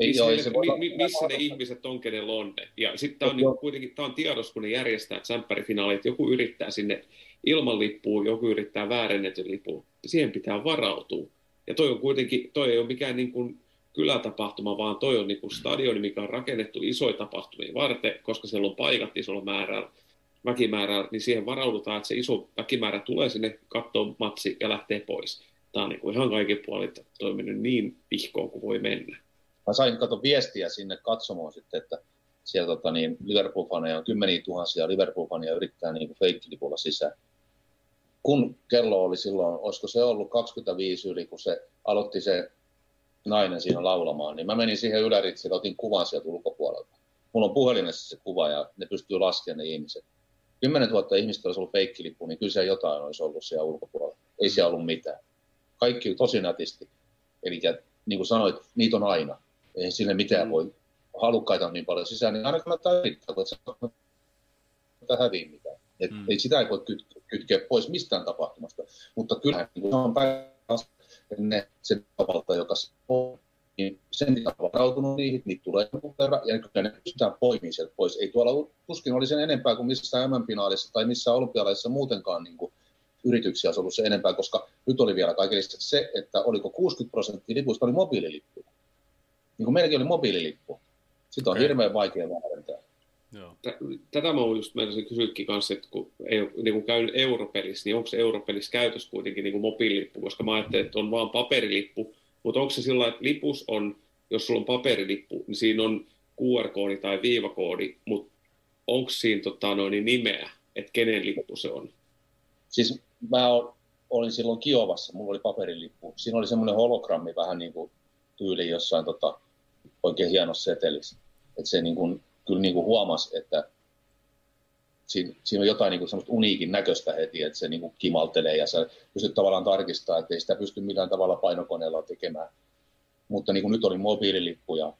ei, missä, joo, ne, se mi, missä ne ihmiset on, kenellä on ne. Ja sitten tämä on niin kuitenkin tämä on tiedossa, kun ne järjestää tsemppärifinaalit, joku yrittää sinne ilman lippua joku yrittää väärennetyn lipun, niin siihen pitää varautua. Ja toi on kuitenkin, toi ei ole mikään niin kuin kylätapahtuma, vaan toi on niin kuin stadioni, mikä on rakennettu isoja tapahtumia varten, koska siellä on paikat isolla määrällä, väkimäärää, niin siihen varaudutaan, että se iso väkimäärä tulee sinne katsoa matsi ja lähtee pois. Tämä on niin kuin ihan kaiken puolin toiminut niin vihkoon kuin voi mennä. Mä sain kato viestiä sinne katsomaan sitten, että siellä tota, niin Liverpool-faneja on kymmeniä tuhansia Liverpool-faneja yrittää niin feikkilipulla sisään. Kun kello oli silloin, olisiko se ollut 25 yli, kun se aloitti se nainen siinä laulamaan, niin mä menin siihen yläritsiin ja otin kuvan sieltä ulkopuolelta. Mulla on puhelimessa se kuva ja ne pystyy laskemaan ne ihmiset. 10 000 ihmistä olisi ollut feikkilippu, niin kyllä se jotain olisi ollut siellä ulkopuolella. Ei siellä ollut mitään. Kaikki tosi nätisti. Eli niin kuin sanoit, niitä on aina. Ei sille mitään mm. voi. Halukkaita on niin paljon sisään, niin aina kannattaa yrittää, kun se häviä mitään. Et mm. Ei sitä ei voi kytkeä, kytkeä pois mistään tapahtumasta. Mutta kyllähän niin se on päivässä ne, se valta, joka on, niin sen on varautunut niihin, niitä tulee verran, ja kyllä ne pystytään poimimaan sieltä pois. Ei tuolla tuskin oli sen enempää kuin missään MM-finaalissa tai missään olympialaisissa muutenkaan niin kuin, yrityksiä olisi ollut se enempää, koska nyt oli vielä kaiken se, että oliko 60 prosenttia lipuista oli mobiililippuja. Niin kuin meilläkin oli mobiililippu. Sitä on hirveän vaikea väärentää. Joo. Tätä mä just meidän kysyäkin kanssa, että kun ei ole niin kuin käynyt europelissä, niin onko se europelissä käytössä kuitenkin niin kuin mobiililippu, koska mä ajattelin, että on vaan paperilippu, mutta onko se sillä että lipus on, jos sulla on paperilippu, niin siinä on QR-koodi tai viivakoodi, mutta onko siinä tota, noin, nimeä, että kenen lippu se on? Siis mä olin silloin Kiovassa, mulla oli paperilippu. Siinä oli semmoinen hologrammi vähän niin kuin tyyli jossain tota, oikein hienossa setelissä. Että se niin kuin, kyllä niin kuin huomasi, että siinä, siinä on jotain niin kuin semmoista uniikin näköistä heti, että se niin kuin kimaltelee ja sä pystyt tavallaan tarkistamaan, että ei sitä pysty millään tavalla painokoneella tekemään. Mutta niin kuin nyt oli mobiililippu ja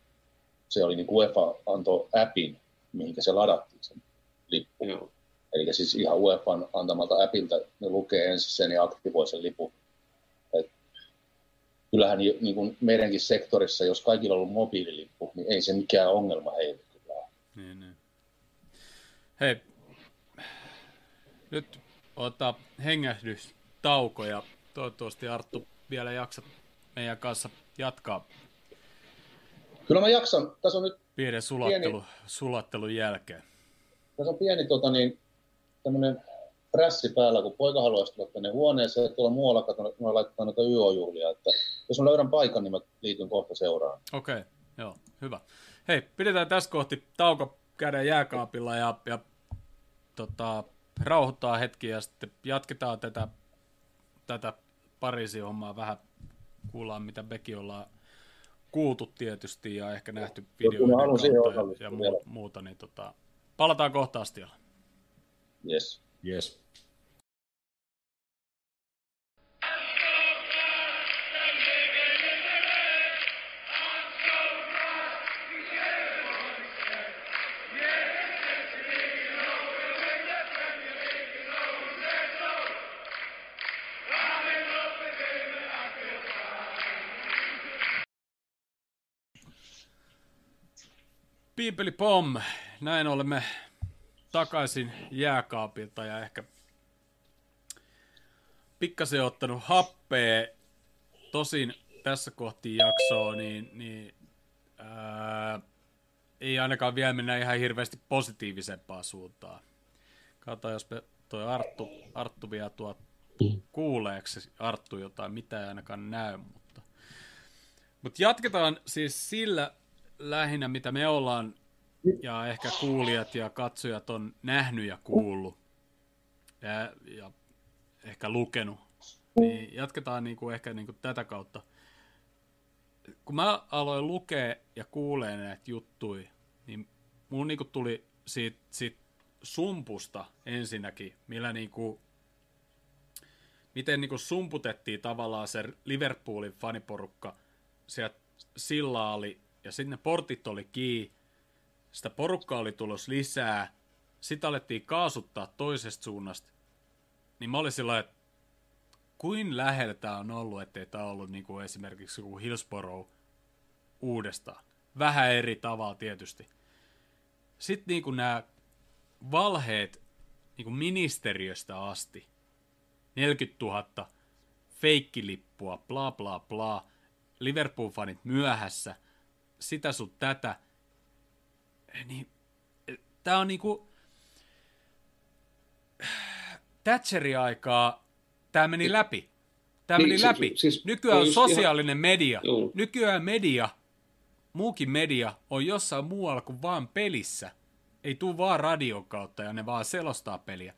se oli niin kuin UEFA antoi appin, mihinkä se ladattiin sen lippu. Joo. Eli siis ihan UEFan antamalta appilta ne lukee ensin sen ja aktivoi sen lipun. Et kyllähän niin kuin meidänkin sektorissa, jos kaikilla on ollut mobiililippu, niin ei se mikään ongelma heille kyllä niin, niin. Hei, nyt ota hengähdystauko ja toivottavasti Arttu vielä jaksat meidän kanssa jatkaa. Kyllä mä jaksan. Tässä on nyt pienen sulattelu, pieni, sulattelun jälkeen. Tässä on pieni tota, niin, tämmöinen prässi päällä, kun poika haluaisi tulla tänne huoneeseen, että tuolla muualla katsotaan, että mä laitetaan noita YO-juhlia, että jos mä löydän paikan, niin mä liityn kohta seuraan. Okei, okay, joo, hyvä. Hei, pidetään tässä kohti tauko käden jääkaapilla ja, ja tota, rauhoittaa hetki ja sitten jatketaan tätä, tätä Pariisin hommaa vähän, kuullaan mitä Beki ollaan kuultu tietysti ja ehkä nähty videoita ja, ja muuta, niin tota, palataan kohta astialla. Yes. Yes. Piipeli pom, näin olemme takaisin jääkaapilta ja ehkä pikkasen ottanut happea. Tosin tässä kohti jaksoa, niin, niin ää, ei ainakaan vielä mennä ihan hirveästi positiivisempaan suuntaan. Kato, jos me toi Arttu, Arttu vielä tuo kuuleeksi Arttu jotain, mitä ei ainakaan näy, mutta, mutta jatketaan siis sillä lähinnä, mitä me ollaan ja ehkä kuulijat ja katsojat on nähnyt ja kuullut ja, ja ehkä lukenut, niin jatketaan niin kuin ehkä niin kuin tätä kautta. Kun mä aloin lukea ja kuulee näitä juttuja, niin mun niin kuin tuli siitä, siitä sumpusta ensinnäkin, millä niin kuin, miten niin kuin sumputettiin tavallaan se Liverpoolin faniporukka sieltä oli, ja sitten ne portit oli kiinni, sitä porukkaa oli tulos lisää, sitä alettiin kaasuttaa toisesta suunnasta, niin mä olin sillä että kuin lähellä tämä on ollut, ettei tämä ollut niin kuin esimerkiksi joku Hillsborough uudestaan. Vähän eri tavalla tietysti. Sitten niin kuin nämä valheet niin kuin ministeriöstä asti, 40 000 feikkilippua, bla bla bla, Liverpool-fanit myöhässä, sitä sun tätä, niin tää on niinku, Thatcherin aikaa tämä meni läpi. Tämä Niin, meni siis- läpi. siis Nykyään on sosiaalinen media. Joo. Nykyään media, muukin media, on jossain muualla kuin vaan pelissä. Ei tuu vaan radion kautta ja ne vaan selostaa peliä.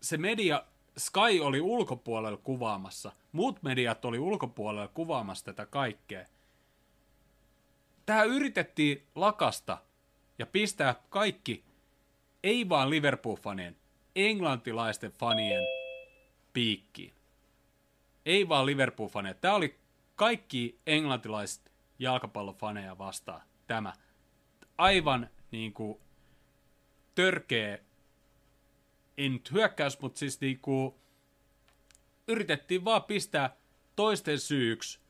Se media, Sky oli ulkopuolella kuvaamassa. Muut mediat oli ulkopuolella kuvaamassa tätä kaikkea. Tää yritettiin lakasta ja pistää kaikki, ei vaan Liverpool-fanien, englantilaisten fanien piikkiin. Ei vaan Liverpool-faneja. Tämä oli kaikki englantilaiset jalkapallofaneja vastaan. Tämä. Aivan niin kuin törkeä, nyt hyökkäys, mutta siis niin kuin yritettiin vaan pistää toisten syyksi.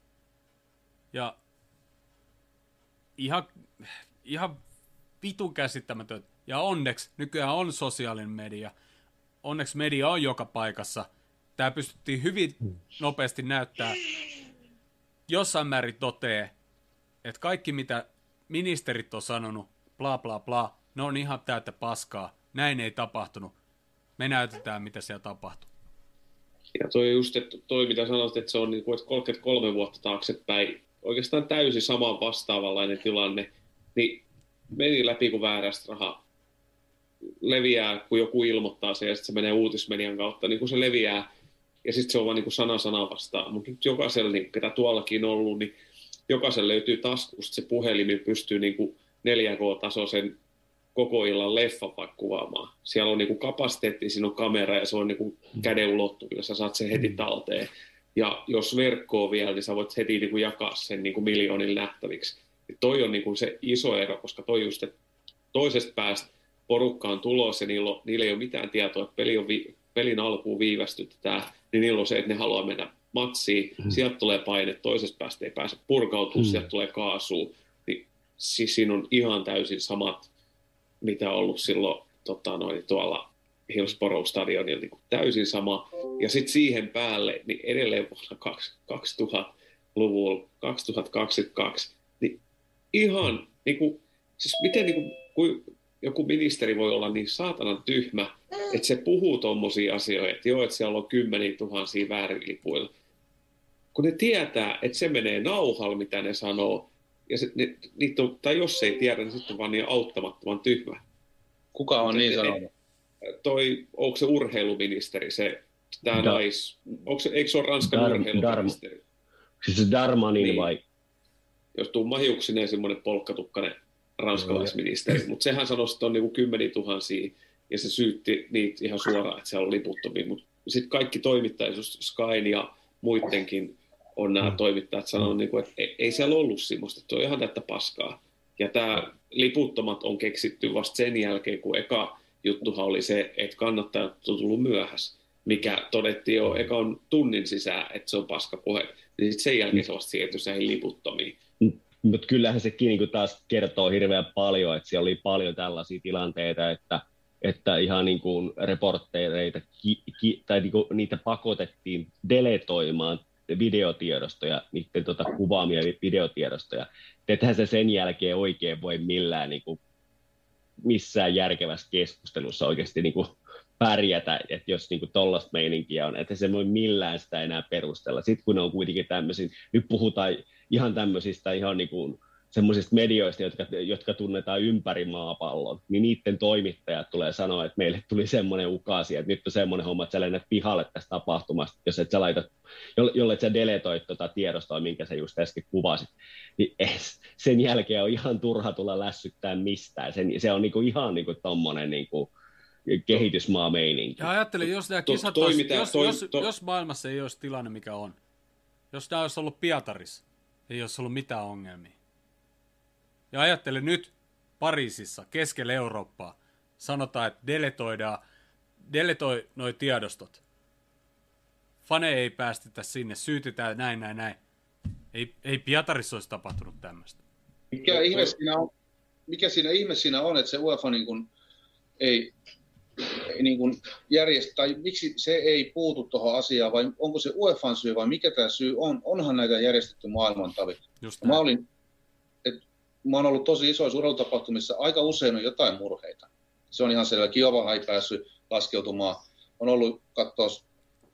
Ja ihan, ihan vitun käsittämätön. Ja onneksi nykyään on sosiaalinen media. Onneksi media on joka paikassa. Tämä pystyttiin hyvin nopeasti näyttää. Jossain määrin totee, että kaikki mitä ministerit on sanonut, bla bla bla, ne on ihan täyttä paskaa. Näin ei tapahtunut. Me näytetään, mitä siellä tapahtuu. Ja toi just, että toi mitä sanoit, että se on niin kuin, että 33 vuotta taaksepäin, oikeastaan täysin saman vastaavanlainen tilanne, niin meni läpi kuin väärästä rahaa. Leviää, kun joku ilmoittaa se ja sitten se menee uutismedian kautta, niin kun se leviää, ja sitten se on vaan niin kuin sana sana vastaan. Mutta nyt jokaisella, niin, ketä tuollakin on ollut, niin jokaisella löytyy taskusta se puhelin, niin pystyy niin kuin 4K-tasoisen koko illan leffa kuvaamaan. Siellä on niinku kapasiteetti, siinä on kamera ja se on niinku käden ulottuvilla, sä saat sen heti talteen. Ja jos verkkoa vielä, niin sä voit heti niinku jakaa sen niinku miljoonille nähtäviksi. Ja toi on niinku se iso ero, koska toi just, että toisesta päästä porukka on tulossa ja niillä, on, niillä ei ole mitään tietoa, että peli on vi, pelin alkuun viivästytetään, niin niillä on se, että ne haluaa mennä matsiin, mm. sieltä tulee paine, toisesta päästä ei pääse purkautumaan, mm. sieltä tulee kaasua, niin siis siinä on ihan täysin samat mitä on ollut silloin tota, noin, tuolla Hillsborough stadionilla niin täysin sama. Ja sitten siihen päälle, niin edelleen vuonna 2000-luvulla, 2022, niin ihan, niin kuin, siis miten niin kuin, kuin joku ministeri voi olla niin saatanan tyhmä, että se puhuu tommosia asioita, että joo, että siellä on kymmeniä tuhansia väärilipuilla. Kun ne tietää, että se menee nauhalla, mitä ne sanoo, ja se, ne, niitä on, tai jos ei tiedä, niin sitten on vaan niin auttamattoman tyhmä. Kuka on niin sanonut? Toi, onko se urheiluministeri, se, tämä Da- nais, onko se, eikö se ole Ranskan Dar- urheiluministeri? Siis se Darmanin Niin. vai? Jos tummahiuksinen semmoinen polkkatukkainen ranskalaisministeri, mutta sehän sanoi, että on niinku kymmeniä tuhansia, ja se syytti niitä ihan suoraan, että siellä on liputtomia, mutta sitten kaikki toimittajat, just Skyn ja muidenkin on nämä toimittajat sanonut, niinku, että ei, ei siellä ollut semmoista, että se on ihan tätä paskaa. Ja tämä liputtomat on keksitty vasta sen jälkeen, kun eka juttuhan oli se, että kannattajat on tullut myöhässä, mikä todettiin jo ekan tunnin sisään, että se on paskapuhe. Niin sit sen jälkeen se vasta siirtyi näihin liputtomiin. Mutta kyllähän sekin niin taas kertoo hirveän paljon, että siellä oli paljon tällaisia tilanteita, että, että ihan niin kuin reporttereita ki, ki, tai niin kuin niitä pakotettiin deletoimaan videotiedostoja, niiden tota, kuvaamia videotiedostoja. Ethän se sen jälkeen oikein voi millään niin kuin, missään järkevässä keskustelussa oikeasti niin kuin, pärjätä, että jos niin tuollaista meininkiä on, että se voi millään sitä enää perustella. Sitten kun on kuitenkin tämmöisiä, nyt puhutaan ihan tämmöisistä ihan niin kuin semmoisista medioista, jotka, jotka tunnetaan ympäri maapallon, niin niiden toimittajat tulee sanoa, että meille tuli semmoinen ukaasi, että nyt on semmoinen homma, että sä lennät pihalle tästä tapahtumasta, jos et sä laitat, jolle et sä deletoit tuota tiedostoa, minkä sä just äsken kuvasit, niin sen jälkeen on ihan turha tulla lässyttää mistään. Sen, se on niinku ihan niinku tommonen niinku kehitysmaa-meininki. Ja ajattelin, jos nämä To- kisat toi olisi, mitä- jos, toi- jos, to- jos maailmassa ei olisi tilanne, mikä on, jos nämä olisi ollut Pietarissa, ei olisi ollut mitään ongelmia. Ja ajattelen nyt Pariisissa, keskellä Eurooppaa, sanotaan, että deletoidaan, deletoi noi tiedostot. Fane ei päästetä sinne, syytetään näin, näin, näin. Ei, ei Pietarissa olisi tapahtunut tämmöistä. Mikä ihme siinä on, mikä siinä ihme siinä on, että se UEFA niin kuin ei, niin kuin järjest, tai miksi se ei puutu tuohon asiaan, vai onko se UEFan syy, vai mikä tämä syy on? Onhan näitä järjestetty maailman tavi. Just Mä, olin, et, mä oon ollut tosi isoissa urheilutapahtumissa, aika usein on jotain murheita. Se on ihan selvä. Kiovahan ei päässyt laskeutumaan. On ollut katsoa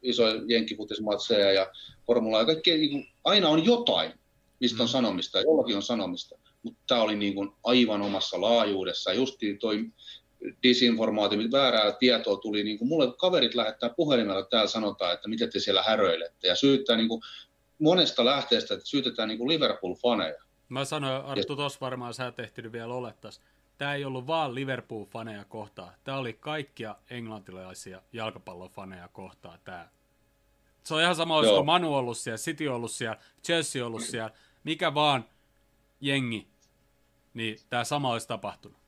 isoja jenkkifutismatseja ja formulaa ja kaikkea. Niin kuin, aina on jotain, mistä on Mm. sanomista jollakin on sanomista. Mutta tämä oli niin kuin aivan omassa laajuudessa. Justiin toi disinformaatio, väärää tietoa tuli. Niin kuin mulle kaverit lähettää puhelimella, että täällä sanotaan, että miten te siellä häröilette. Ja syyttää niin kuin monesta lähteestä, että syytetään niin kuin Liverpool-faneja. Mä sanoin, Arttu, tos varmaan sä et ehtinyt vielä olettas. Tämä ei ollut vaan Liverpool-faneja kohtaan. Tämä oli kaikkia englantilaisia jalkapallofaneja kohtaan. Tää. Se on ihan sama, olisiko Joo. Manu ollut siellä, City ollut siellä, Chelsea ollut siellä, mikä vaan jengi, niin tämä sama olisi tapahtunut.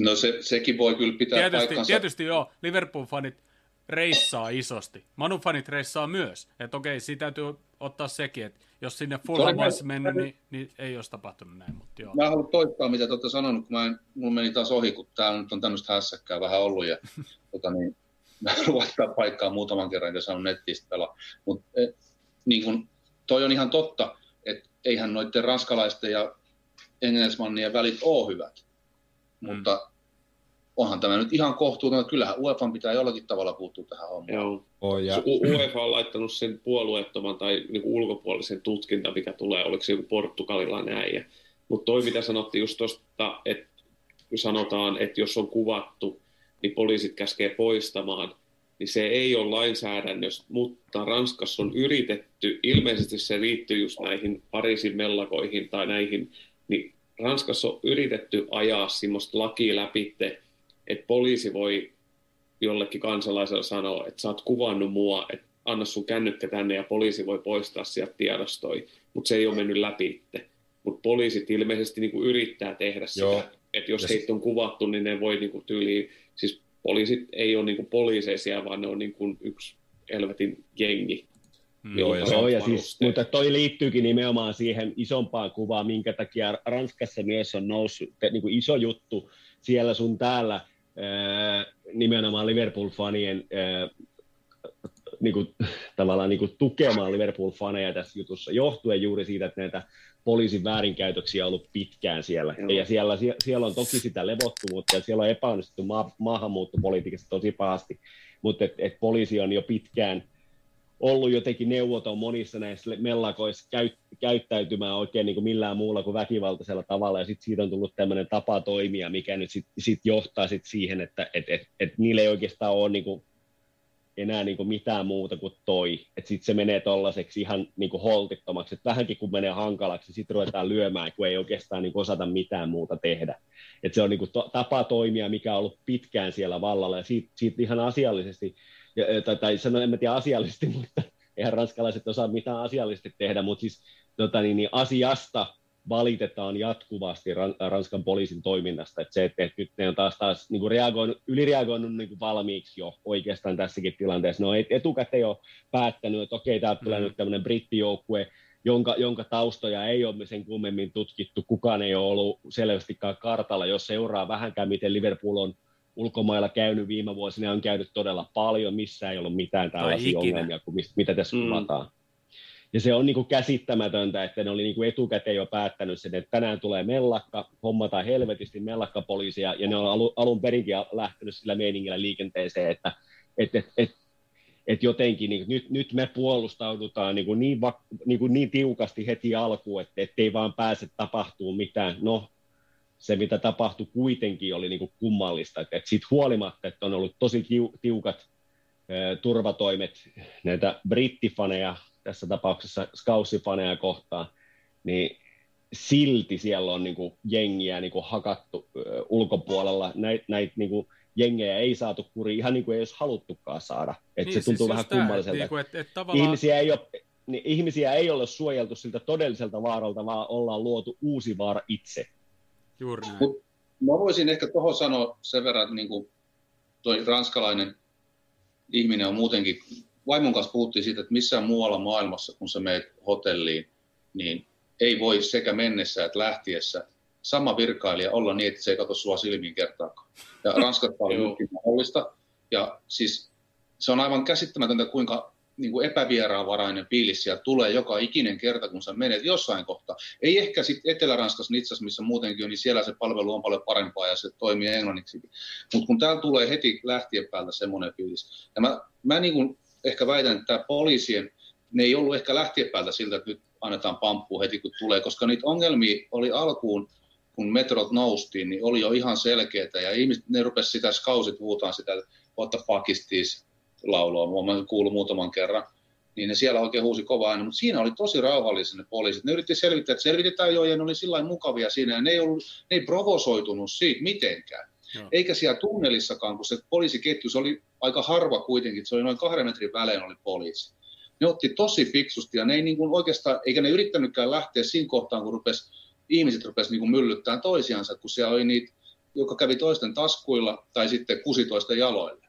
No se, sekin voi kyllä pitää Tietysti, paikkansa. tietysti joo, Liverpool-fanit reissaa isosti. Manu-fanit reissaa myös. Että okei, siitä täytyy ottaa sekin, että jos sinne Fulham olisi mennyt, niin, niin ei olisi tapahtunut näin, mutta joo. Mä haluan toistaa, mitä te olette sanonut, kun mä en, mulla meni taas ohi, kun täällä nyt on tämmöistä hässäkkää vähän ollut. Ja, *laughs* tota niin, vaihtaa paikkaa muutaman kerran, ja saanut nettistä pelaa. Mutta niin kun, toi on ihan totta, että eihän noiden ranskalaisten ja engelsmannien välit ole hyvät. Mm. Mutta onhan tämä nyt ihan kohtuuton. Kyllähän UEFan pitää jollakin tavalla puuttua tähän hommaan. Joo. On, ja. UEFA on laittanut sen puolueettoman tai niin kuin ulkopuolisen tutkinta, mikä tulee, oliko se joku portugalilainen äijä. Mutta toi, mitä sanottiin just tuosta, että kun sanotaan, että jos on kuvattu, niin poliisit käskee poistamaan, niin se ei ole lainsäädännössä, mutta Ranskassa on yritetty, ilmeisesti se liittyy just näihin Pariisin mellakoihin tai näihin, niin Ranskassa on yritetty ajaa semmoista lakia läpi, että poliisi voi jollekin kansalaiselle sanoa, että sä oot kuvannut mua, että anna sun kännykkä tänne ja poliisi voi poistaa sieltä tiedostoi, mutta se ei ole mennyt läpi. Mutta poliisit ilmeisesti niinku yrittää tehdä sitä, että jos Ja heitä on kuvattu, niin ne voi niinku tyyliin, siis poliisit ei ole niinku poliiseja, vaan ne on niinku yksi helvetin jengi. Mm. Joo, ja Joo, ja siis, mutta toi liittyykin nimenomaan siihen isompaan kuvaan, minkä takia Ranskassa myös on noussut te, niin kuin iso juttu siellä sun täällä ää, nimenomaan Liverpool-fanien ää, niin kuin, tavallaan niin kuin tukemaan Liverpool-faneja tässä jutussa, johtuen juuri siitä, että näitä poliisin väärinkäytöksiä on ollut pitkään siellä. Joo. Ja siellä, sie- siellä on toki sitä levottomuutta ja siellä on epäonnistuttu ma- maahanmuuttopolitiikassa tosi pahasti, mutta et, et poliisi on jo pitkään ollut jotenkin neuvoton monissa näissä mellakoissa käyt, käyttäytymään oikein niin kuin millään muulla kuin väkivaltaisella tavalla, ja sitten siitä on tullut tämmöinen tapa toimia, mikä nyt sitten sit johtaa sit siihen, että et, et, et niillä ei oikeastaan ole niin kuin enää niin kuin mitään muuta kuin toi, että sitten se menee tollaiseksi ihan niin kuin holtittomaksi, että vähänkin kun menee hankalaksi, sitten ruvetaan lyömään, kun ei oikeastaan niin kuin osata mitään muuta tehdä. Et se on niin kuin to, tapa toimia, mikä on ollut pitkään siellä vallalla, ja siitä, siitä ihan asiallisesti tai, tai sanon, en mä tiedä asiallisesti, *laughs* mutta eihän ranskalaiset osaa mitään asiallisesti tehdä, mutta siis tota, niin, niin asiasta valitetaan jatkuvasti ran, Ranskan poliisin toiminnasta, että se, että, nyt ne on taas, taas niin kuin reagoinut, ylireagoinut niin kuin valmiiksi jo oikeastaan tässäkin tilanteessa. Ne on et- etukäteen jo päättänyt, että okei, täältä tulee Mm. nyt tämmöinen brittijoukkue, jonka, jonka taustoja ei ole sen kummemmin tutkittu, kukaan ei ole ollut selvästikään kartalla, jos seuraa vähänkään, miten Liverpool on ulkomailla käynyt viime vuosina ja on käynyt todella paljon, missä ei ollut mitään tällaisia ongelmia kuin mistä, mitä tässä mm. kuvataan. Ja se on niin kuin käsittämätöntä, että ne oli niin kuin etukäteen jo päättänyt sen, että tänään tulee mellakka, hommataan helvetisti mellakkapoliisia, ja ne on alun, alun perinkin lähtenyt sillä meiningillä liikenteeseen, että et, et, et, et jotenkin niin, nyt, nyt me puolustaudutaan niin, kuin niin, va, niin, kuin niin tiukasti heti alkuun, että ettei vaan pääse tapahtuu mitään. No, se mitä tapahtui kuitenkin oli niin kuin kummallista, että, että siitä huolimatta, että on ollut tosi tiukat turvatoimet näitä brittifaneja, tässä tapauksessa skaussifaneja kohtaan, niin silti siellä on niin kuin jengiä niin kuin hakattu ö, ulkopuolella. Näitä näit, niin kuin jengejä ei saatu kuriin, ihan niin kuin ei olisi haluttukaan saada. Et Niin, se tuntuu siis vähän kummalliselta. Niinku, että tavallaan, ihmisiä, ei ole, niin ihmisiä ei ole suojeltu siltä todelliselta vaaralta, vaan ollaan luotu uusi vaara itse. juuri näin. Mut- Mä voisin ehkä tuohon sanoa sen verran, että niin kuin toi ranskalainen ihminen on muutenkin, vaimon kanssa puhuttiin siitä, että missään muualla maailmassa, kun sä meet hotelliin, niin ei voi sekä mennessä että lähtiessä sama virkailija olla niin, että se ei katso sua silmiin kertaakaan. Ja Ranskassa oli myöskin mahdollista. Ja siis se on aivan käsittämätöntä, kuinka niin kuin epävieraanvarainen fiilis sieltä tulee joka ikinen kerta, kun sä menet jossain kohtaa. Ei ehkä sitten Etelä-Ranskassa, Nitsassa, missä muutenkin on, niin siellä se palvelu on paljon parempaa ja se toimii englanniksi. Mutta kun täällä tulee heti lähtien päältä semmoinen fiilis. Ja mä, mä niin kuin ehkä väitän, että tämä poliisien, ne ei ollut ehkä lähtien päältä siltä, että nyt annetaan pamppu heti kun tulee, koska niitä ongelmia oli alkuun, kun metrot noustiin, niin oli jo ihan selkeitä ja ihmiset, ne rupesi sitä skausit huutaan sitä, what the fuck is this? laulua, mä kuullut muutaman kerran, niin ne siellä oikein huusi kovaa mutta siinä oli tosi rauhallisia ne poliisit. Ne yritti selvittää, että selvitetään jo, ja ne oli sillä mukavia siinä, ja ne ei, ollut, ne ei provosoitunut siitä mitenkään. Joo. Eikä siellä tunnelissakaan, kun se poliisiketju, se oli aika harva kuitenkin, se oli noin kahden metrin välein oli poliisi. Ne otti tosi fiksusti, ja ne ei niin kuin oikeastaan, eikä ne yrittänytkään lähteä siinä kohtaan, kun rupes, ihmiset rupes niin kuin myllyttämään toisiansa, kun siellä oli niitä, joka kävi toisten taskuilla tai sitten kusi toisten jaloille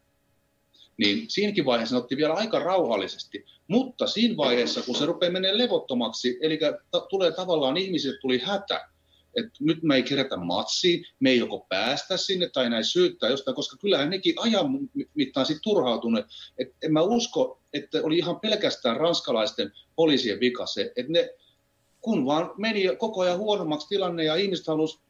niin siinäkin vaiheessa ne otti vielä aika rauhallisesti. Mutta siinä vaiheessa, kun se rupeaa menemään levottomaksi, eli ta- tulee tavallaan ihmisille tuli hätä, että nyt me ei kerätä matsiin, me ei joko päästä sinne tai näin syyttää jostain, koska kyllähän nekin ajan mittaan sitten turhautuneet. Et en mä usko, että oli ihan pelkästään ranskalaisten poliisien vika se, että ne kun vaan meni koko ajan huonommaksi tilanne ja ihmiset halusivat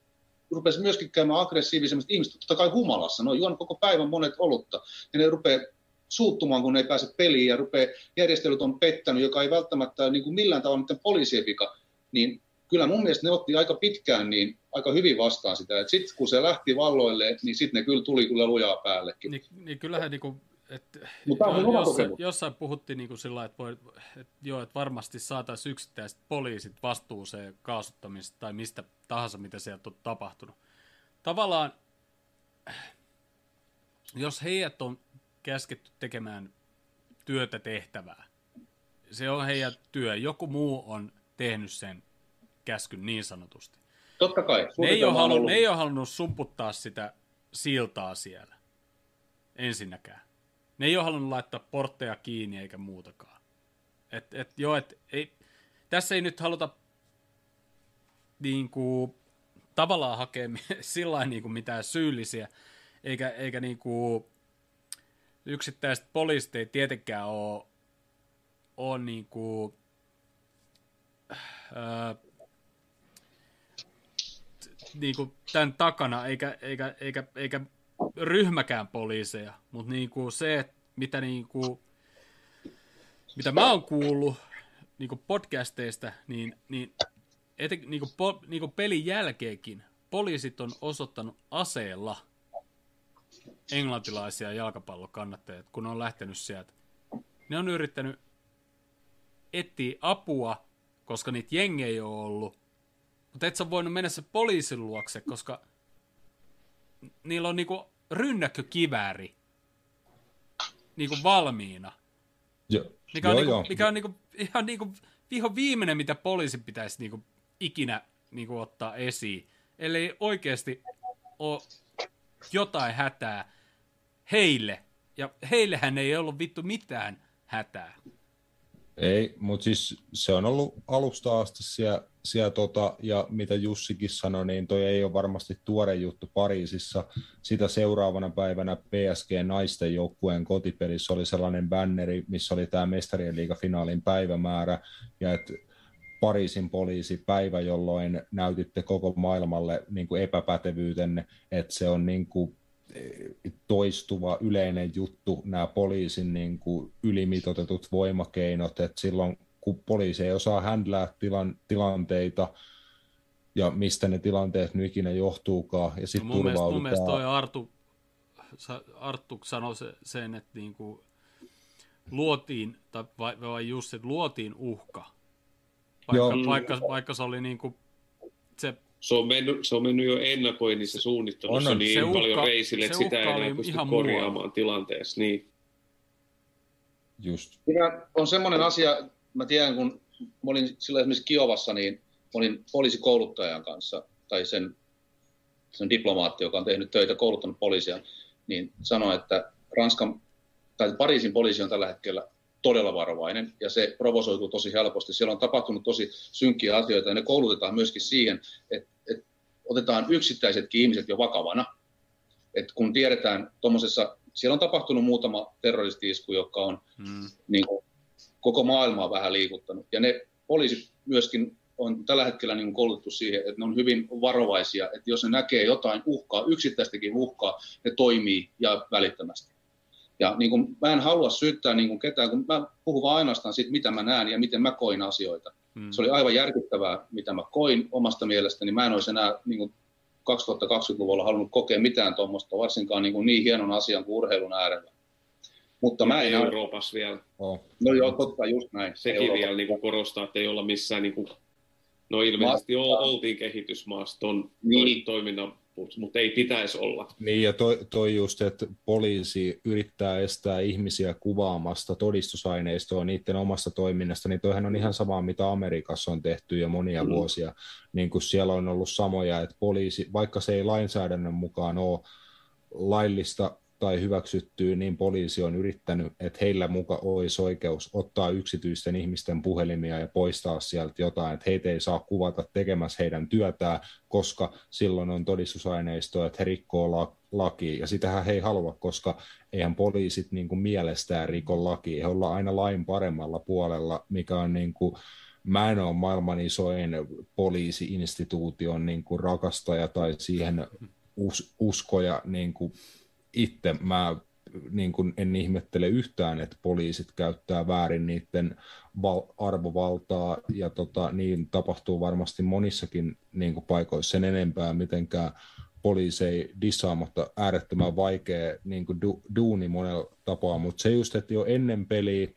rupesi myöskin käymään aggressiivisemmasti. Ihmiset totta kai humalassa, ne on juonut koko päivän monet olutta, ja ne rupeaa suuttumaan, kun ne ei pääse peliin, ja rupeaa, järjestelyt on pettänyt, joka ei välttämättä niin kuin millään tavalla niiden poliisien vika, niin kyllä mun mielestä ne otti aika pitkään niin aika hyvin vastaan sitä. Sitten kun se lähti valloille, niin sitten ne kyllä tuli kyllä lujaa päällekin. Niin, niin kyllähän niin kuin, että Mutta on jossain, jossain puhuttiin niin kuin sillä että, voi, että, joo, että varmasti saataisiin yksittäiset poliisit vastuuseen kaasuttamista tai mistä tahansa, mitä sieltä on tapahtunut. Tavallaan, jos heidät on käsketty tekemään työtä tehtävää, se on heidän työ. Joku muu on tehnyt sen käskyn niin sanotusti. Totta kai. Ne ei, ole halunnut, ne ei ole halunnut sumputtaa sitä siltaa siellä ensinnäkään. Ne ei ole halunnut laittaa portteja kiinni eikä muutakaan. Et, et, joo, et, ei, tässä ei nyt haluta niin kuin, tavallaan hakea *laughs* sillä niin kuin mitään syyllisiä, eikä, eikä niin kuin, yksittäiset poliisit ei tietenkään ole, ole niin kuin, ää, niin kuin tämän takana, eikä, eikä, eikä, eikä ryhmäkään poliiseja, mutta niin kuin se, mitä, niin kuin, mitä mä oon kuullut niin kuin podcasteista, niin, niin, eten, niin, kuin, niin kuin pelin jälkeenkin poliisit on osoittanut aseella englantilaisia jalkapallokannattajia, kun ne on lähtenyt sieltä. Ne on yrittänyt etsiä apua, koska niitä jengejä ole ollut, mutta et sä voinut mennä se poliisin luokse, koska niillä on niinku rynnäkkökivääri niinku valmiina. Jo. Mikä on, joo, niinku, mikä on niinku, ihan niinku viho viimeinen, mitä poliisi pitäisi niinku ikinä niinku ottaa esiin. Eli oikeasti ole jotain hätää heille. Ja heillehän ei ollut vittu mitään hätää. Ei, mutta siis se on ollut alusta asti siellä, siellä tota, ja mitä Jussikin sanoi, niin toi ei ole varmasti tuore juttu Pariisissa. Sitä seuraavana päivänä PSG naisten joukkueen kotipelissä oli sellainen banneri, missä oli tämä mestarien liigafinaalin päivämäärä, ja että Pariisin poliisi päivä, jolloin näytitte koko maailmalle niin kuin epäpätevyytenne, että se on niin kuin toistuva yleinen juttu, nämä poliisin niin kuin ylimitotetut voimakeinot, että silloin kun poliisi ei osaa händlää tilan, tilanteita ja mistä ne tilanteet nyt ikinä johtuukaan, ja sitten no mun, mielestä, mun mielestä toi Artu, Artu sanoi sen, että niin kuin luotiin, tai vai, vai just, että luotiin uhka, vaikka, vaikka, vaikka se oli niin kuin, se se on mennyt, se on mennyt jo ennakoinnissa suunnittelussa on, on. niin se paljon uhka, reisille, että sitä ei enää pysty korjaamaan muualla. tilanteessa. Niin. Just. Siinä on semmoinen asia, mä tiedän, kun mä olin silloin esimerkiksi Kiovassa, niin olin poliisikouluttajan kanssa, tai sen, sen diplomaatti, joka on tehnyt töitä, kouluttanut poliisia, niin sanoi, että Ranskan, tai Pariisin poliisi on tällä hetkellä todella varovainen ja se provosoituu tosi helposti. Siellä on tapahtunut tosi synkkiä asioita ja ne koulutetaan myöskin siihen, että otetaan yksittäisetkin ihmiset jo vakavana. Et kun tiedetään tuommoisessa, siellä on tapahtunut muutama terroristi-isku, joka on mm. niin kuin, koko maailmaa vähän liikuttanut. Ja ne poliisit myöskin on tällä hetkellä niin koulutettu siihen, että ne on hyvin varovaisia, että jos ne näkee jotain uhkaa, yksittäistäkin uhkaa, ne toimii ja välittömästi. Ja niin kuin, mä en halua syyttää niin kuin ketään, kun mä puhun vaan ainoastaan siitä, mitä mä näen ja miten mä koin asioita. Hmm. Se oli aivan järkyttävää, mitä mä koin omasta mielestäni. Mä en olisi enää niin kuin 2020-luvulla halunnut kokea mitään tuommoista, varsinkaan niin, kuin niin hienon asian kuin urheilun äärellä. Mutta mä en... Euroopassa vielä. Oh. No joo, totta, just näin. Sekin Euroopassa. vielä niin kuin korostaa, että ei olla missään niin kuin No ilmeisesti Ma- oltiin kehitysmaassa tuon niin. toiminnan, mutta ei pitäisi olla. Niin ja toi, toi just, että poliisi yrittää estää ihmisiä kuvaamasta todistusaineistoa niiden omasta toiminnasta, niin toihan on ihan sama, mitä Amerikassa on tehty jo monia mm. vuosia. Niin kuin siellä on ollut samoja, että poliisi, vaikka se ei lainsäädännön mukaan ole laillista tai hyväksyttyä, niin poliisi on yrittänyt, että heillä muka olisi oikeus ottaa yksityisten ihmisten puhelimia ja poistaa sieltä jotain, että heitä ei saa kuvata tekemässä heidän työtään, koska silloin on todistusaineisto, että he rikkoo lakia, ja sitähän he ei halua, koska eihän poliisit niin kuin mielestään riko lakia, he ollaan aina lain paremmalla puolella, mikä on niin kuin, mä en ole maailman isoin poliisi-instituution niin kuin rakastaja tai siihen us- uskoja niin kuin itse mä niin kuin en ihmettele yhtään, että poliisit käyttää väärin niiden val- arvovaltaa, ja tota, niin tapahtuu varmasti monissakin niin kuin paikoissa sen enempää, mitenkään. Poliisei dissaamatta äärettömän vaikea niin kuin du- duuni monella tapaa, mutta se just, että jo ennen peliä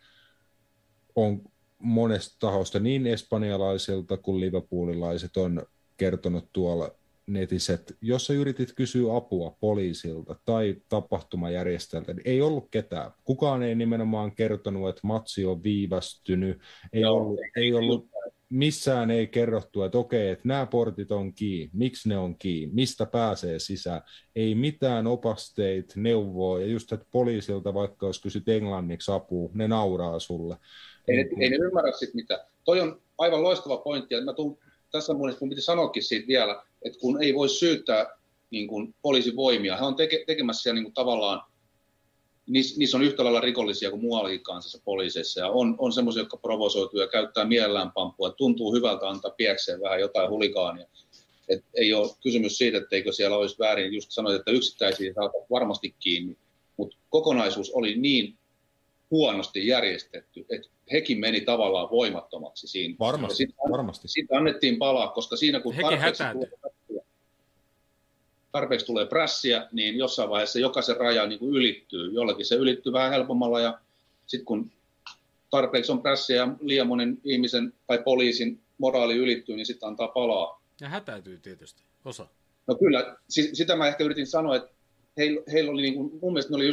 on monesta tahosta niin espanjalaisilta kuin liverpoolilaiset on kertonut tuolla netissä, että jos sä yritit kysyä apua poliisilta tai tapahtumajärjestäjältä, niin ei ollut ketään. Kukaan ei nimenomaan kertonut, että matsi on viivästynyt, ei, Joo, ollut, ei ollut, missään ei kerrottu, että okei, että nämä portit on kiinni, miksi ne on kiinni, mistä pääsee sisään. Ei mitään opasteita, neuvoa, ja just, että poliisilta vaikka jos kysyt englanniksi apua, ne nauraa sulle. Ei, ei ne ymmärrä sitten mitä. Toi on aivan loistava pointti, että mä tuun, tässä mun, mun piti sanoakin siitä vielä, että kun ei voi syyttää niin kuin poliisivoimia, he on teke, tekemässä siellä niin kuin tavallaan, niissä, niissä on yhtä lailla rikollisia kuin muuallakin kansassa poliiseissa, ja on, on semmoisia, jotka provosoituu ja käyttää mielellään pampua, tuntuu hyvältä antaa piekseen vähän jotain hulikaania. Et ei ole kysymys siitä, etteikö siellä olisi väärin, just sanoit, että yksittäisiä saa varmasti kiinni, mutta kokonaisuus oli niin huonosti järjestetty, että hekin meni tavallaan voimattomaksi siinä. Varmasti, sitten, varmasti. Sitten annettiin palaa, koska siinä kun tarpeeksi tulee, tarpeeksi tulee prässiä, niin jossain vaiheessa jokaisen raja niin kuin ylittyy. Jollakin se ylittyy vähän helpommalla ja sitten kun tarpeeksi on prässiä ja liian monen ihmisen tai poliisin moraali ylittyy, niin sitten antaa palaa. Ja hätäytyy tietysti, osa. No kyllä, sitä mä ehkä yritin sanoa, että heillä, heillä oli, niin kuin, mun mielestä ne oli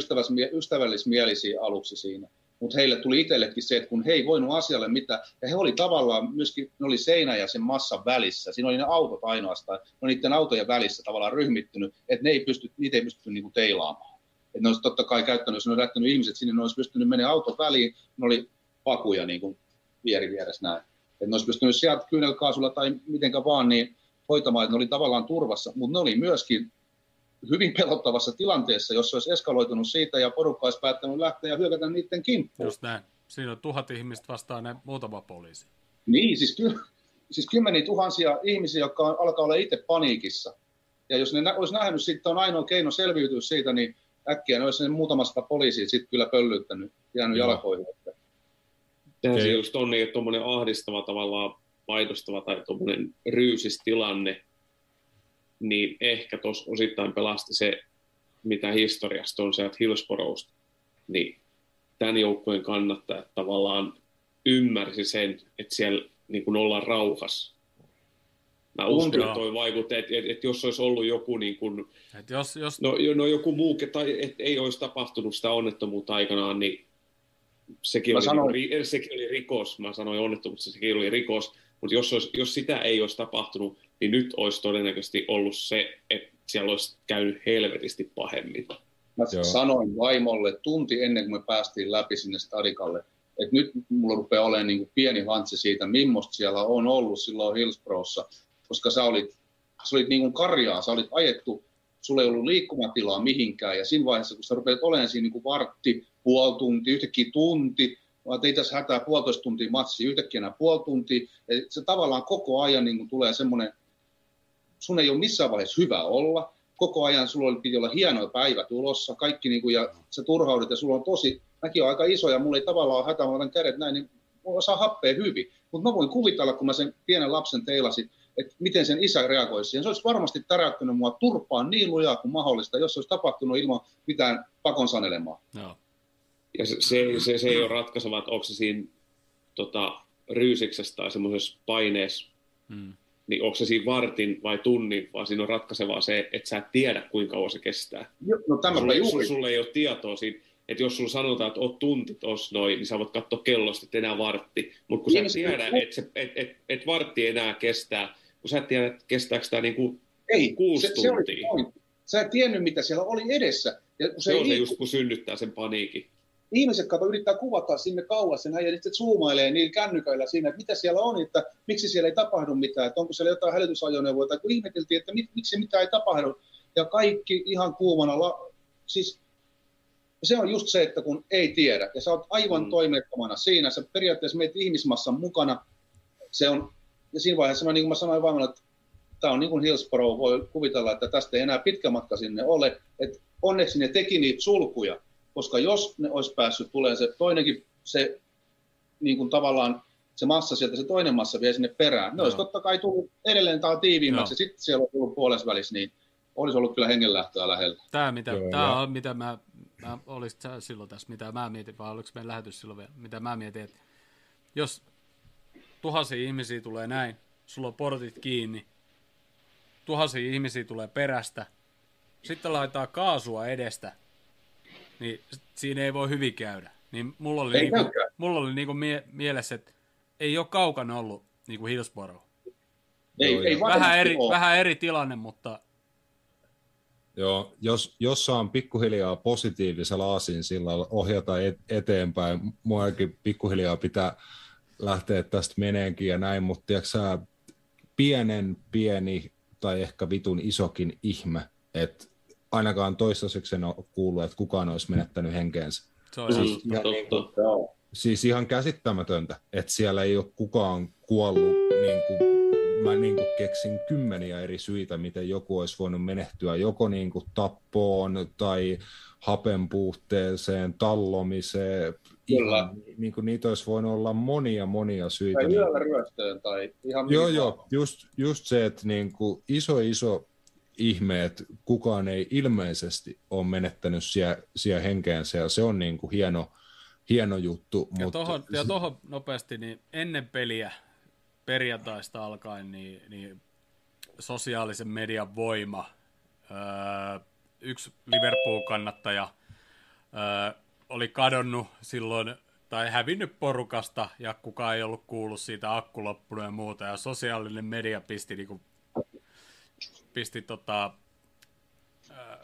ystävällismielisiä aluksi siinä. Mutta heille tuli itsellekin se, että kun he ei voinut asialle mitään, ja he oli tavallaan myöskin, ne oli seinä ja sen massan välissä, siinä oli ne autot ainoastaan, ne oli niiden autojen välissä tavallaan ryhmittynyt, että ne ei pysty, niitä ei pysty niin kuin teilaamaan. Et ne olisi totta kai käyttänyt, jos ne olisi lähtenyt ihmiset sinne, ne olisi pystynyt menemään auton väliin, ne oli pakuja niin kuin vieri vieressä näin. Et ne olisi pystynyt sieltä kyynelkaasulla tai mitenkä vaan niin hoitamaan, että ne oli tavallaan turvassa, mutta ne oli myöskin hyvin pelottavassa tilanteessa, jos se olisi eskaloitunut siitä ja porukka olisi päättänyt lähteä ja hyökätä niiden kimppuun. Just näin. Siinä on tuhat ihmistä vastaan ne muutama poliisi. Niin, siis, ky- siis kymmeniä tuhansia ihmisiä, jotka on, alkaa olla itse paniikissa. Ja jos ne nä- olisi nähnyt, että on ainoa keino selviytyä siitä, niin äkkiä ne olisi ne muutamasta poliisia sitten kyllä pöllyttänyt, jäänyt Joo. jalkoihin. Tämä se just on niin, että tuommoinen ahdistava tavallaan painostava tai tuommoinen ryysistilanne, niin ehkä tuossa osittain pelasti se, mitä historiasta on sieltä Hillsboroughsta, niin tämän joukkueen kannattajat tavallaan ymmärsi sen, että siellä niin kuin ollaan rauhassa. Mä uskon, että toi vaikutti, että, että, että jos olisi ollut joku, niin kuin, Et jos, jos... No, no joku muu, tai että ei olisi tapahtunut sitä onnettomuutta aikanaan, niin sekin, oli, sanoin... niin, sekin oli rikos. Mä sanoin onnettomuutta, sekin oli rikos. Mutta jos, olisi, jos sitä ei olisi tapahtunut, niin nyt olisi todennäköisesti ollut se, että siellä olisi käynyt helvetisti pahemmin. Mä Joo. sanoin vaimolle tunti ennen kuin me päästiin läpi sinne stadikalle, että nyt mulla rupeaa olemaan niin kuin pieni hantsi siitä, millaista siellä on ollut silloin Hillsborossa, koska sä olit sä olit niin kuin karjaa, sä olit ajettu, sulla ei ollut liikkumatilaa mihinkään, ja siinä vaiheessa, kun sä rupeat olemaan siinä niin kuin vartti, puoli tuntia, yhtäkkiä tunti, vaan ei tässä hätää puolitoista tuntia matsi, yhtäkkiä enää puoli tuntia, ja se tavallaan koko ajan niin kuin tulee semmoinen, sun ei ole missään vaiheessa hyvä olla, koko ajan sulla oli, piti olla hienoja päivä tulossa, kaikki niin kuin, ja se turhaudet, ja sulla on tosi, mäkin on aika iso, ja mulla ei tavallaan ole hätää, mä otan kädet näin, niin mulla saa happea hyvin. Mutta mä voin kuvitella, kun mä sen pienen lapsen teilasin, että miten sen isä reagoisi siihen. Se olisi varmasti täräyttänyt mua turpaan niin lujaa kuin mahdollista, jos se olisi tapahtunut ilman mitään pakon sanelemaa. Joo. Ja se, se, se, se ei ole ratkaiseva, että onko se siinä tota, ryysiksessä tai semmoisessa paineessa, Mm. niin onko se siinä vartin vai tunnin, vaan siinä on ratkaisevaa se, että sä et tiedä, kuinka kauan se kestää. Jo- No tämäpä Sulle, juuri. sulle, sulle ei ole tietoa siitä, että jos sulla sanotaan, että oot tunti tossa noin, niin sä voit katsoa kellosta, että enää vartti. Mutta kun sä et Ihmiset- tiedä, että et, et, et, et vartti enää kestää, kun sä et tiedä, että kestääkö tämä niinku, Ei, kuusi se, se oli tuntia. Sä et tiennyt, mitä siellä oli edessä. Ja kun se, se, on se just, kun synnyttää sen paniikin. Ihmiset kato, yrittää kuvata sinne kauas sen äijän, ja sitten zoomailee niillä kännyköillä siinä, että mitä siellä on, että miksi siellä ei tapahdu mitään, että onko siellä jotain hälytysajoneuvoja, tai kun ihmeteltiin, että mit, miksi mitään ei tapahdu, ja kaikki ihan kuumana, la, siis se on just se, että kun ei tiedä, ja sä oot aivan Mm. mm. toimettomana siinä, sä periaatteessa meet ihmismassan mukana, se on, ja siinä vaiheessa, mä, niin kuin mä sanoin vaimolle, että tämä on niin kuin Hillsborough, voi kuvitella, että tästä ei enää pitkä matka sinne ole, että onneksi ne teki niitä sulkuja, koska jos ne olisi päässyt tulee se toinenkin, se niin kuin tavallaan se massa sieltä, se toinen massa vie sinne perään. Ne Joo. olisi totta kai tullut edelleen taas tiiviimmäksi, ja sitten siellä on tullut puolessa välissä, niin olisi ollut kyllä hengenlähtöä lähellä. Tämä, mitä, Joo, tämä ja- on, mitä mä, mä olisit silloin tässä, mitä mä mietin, vai oliko meidän lähetys silloin vielä, mitä mä mietin, että jos tuhansia ihmisiä tulee näin, sulla on portit kiinni, tuhansia ihmisiä tulee perästä, sitten laitetaan kaasua edestä, niin siinä ei voi hyvin käydä. Niin mulla oli, Ei niinku, käykään. mulla oli niinku mie- mielessä, että ei ole kaukana ollut niinku Hillsborough. Ei, Joo, ei joo. Vähän eri, ole. vähän eri tilanne, mutta Joo, jos, jos saan pikkuhiljaa positiivisella aasin sillä ohjata et, eteenpäin, muakin pikkuhiljaa pitää lähteä tästä meneenkin ja näin, mutta tiedätkö sä, pienen pieni tai ehkä vitun isokin ihme, että ainakaan toistaiseksi en ole kuullut, että kukaan olisi menettänyt henkeensä. se on ihan Mm, totta. Joo. Siis ihan käsittämätöntä, että siellä ei ole kukaan kuollut, niin kuin, mä niin kuin keksin kymmeniä eri syitä, miten joku olisi voinut menehtyä, joko niin kuin tappoon tai hapen puutteeseen, tallomiseen, Kyllä. ihan, niin kuin niitä olisi voinut olla monia monia syitä. Tai niin- yöllä ryöstöön tai ihan Joo, joo, just, just se, että niin kuin iso iso ihme, että kukaan ei ilmeisesti ole menettänyt siellä, siellä henkeensä ja se on niin kuin hieno, hieno juttu. Ja mutta tohon, ja tohon nopeasti, niin ennen peliä perjantaista alkaen, niin, niin sosiaalisen median voima, öö, yksi Liverpool-kannattaja öö, oli kadonnut silloin, tai hävinnyt porukasta, ja kukaan ei ollut kuullut siitä akku loppunut ja muuta, ja sosiaalinen media pisti, niinku, pisti tota, öö,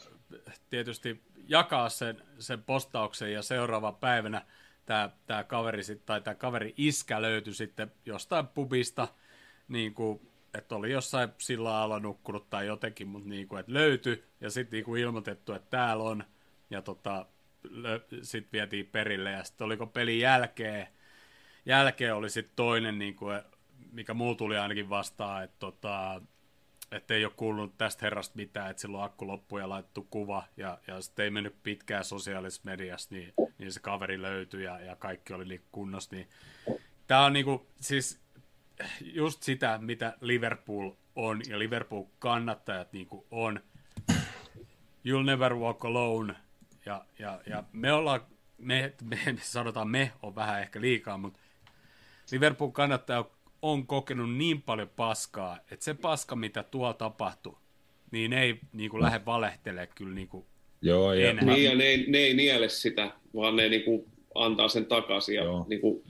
tietysti jakaa sen, sen postauksen ja seuraava päivänä tämä, tämä kaveri sit, tai tämä kaveri iskä löytyi sitten jostain pubista, niin kuin, että oli jossain sillä alla nukkunut tai jotenkin, mutta niin kuin, että löytyi ja sitten niin ilmoitettu, että täällä on ja tota, sitten vietiin perille ja sitten oliko pelin jälkeen, jälkeen oli sitten toinen, niin kuin, mikä muu tuli ainakin vastaan, että tota, että ei ole kuulunut tästä herrasta mitään, että silloin akku loppui ja laitettu kuva, ja, ja sitten ei mennyt pitkään sosiaalisessa mediassa, niin, niin se kaveri löytyi ja, ja kaikki oli niin kunnossa. Niin. Tämä on niinku, siis just sitä, mitä Liverpool on, ja Liverpool-kannattajat niinku on. You'll never walk alone, ja, ja, ja me ollaan, me, me, sanotaan me on vähän ehkä liikaa, mutta Liverpool-kannattaja on kokenut niin paljon paskaa, että se paska, mitä tuolla tapahtui, niin ne ei niin kuin, lähde valehtelemaan kyllä niin kuin, Joo, ja Enää. Niin, ja ne, ei- ne ei niele sitä, vaan ne niinku antaa sen takaisin. Ja Joo. niinku,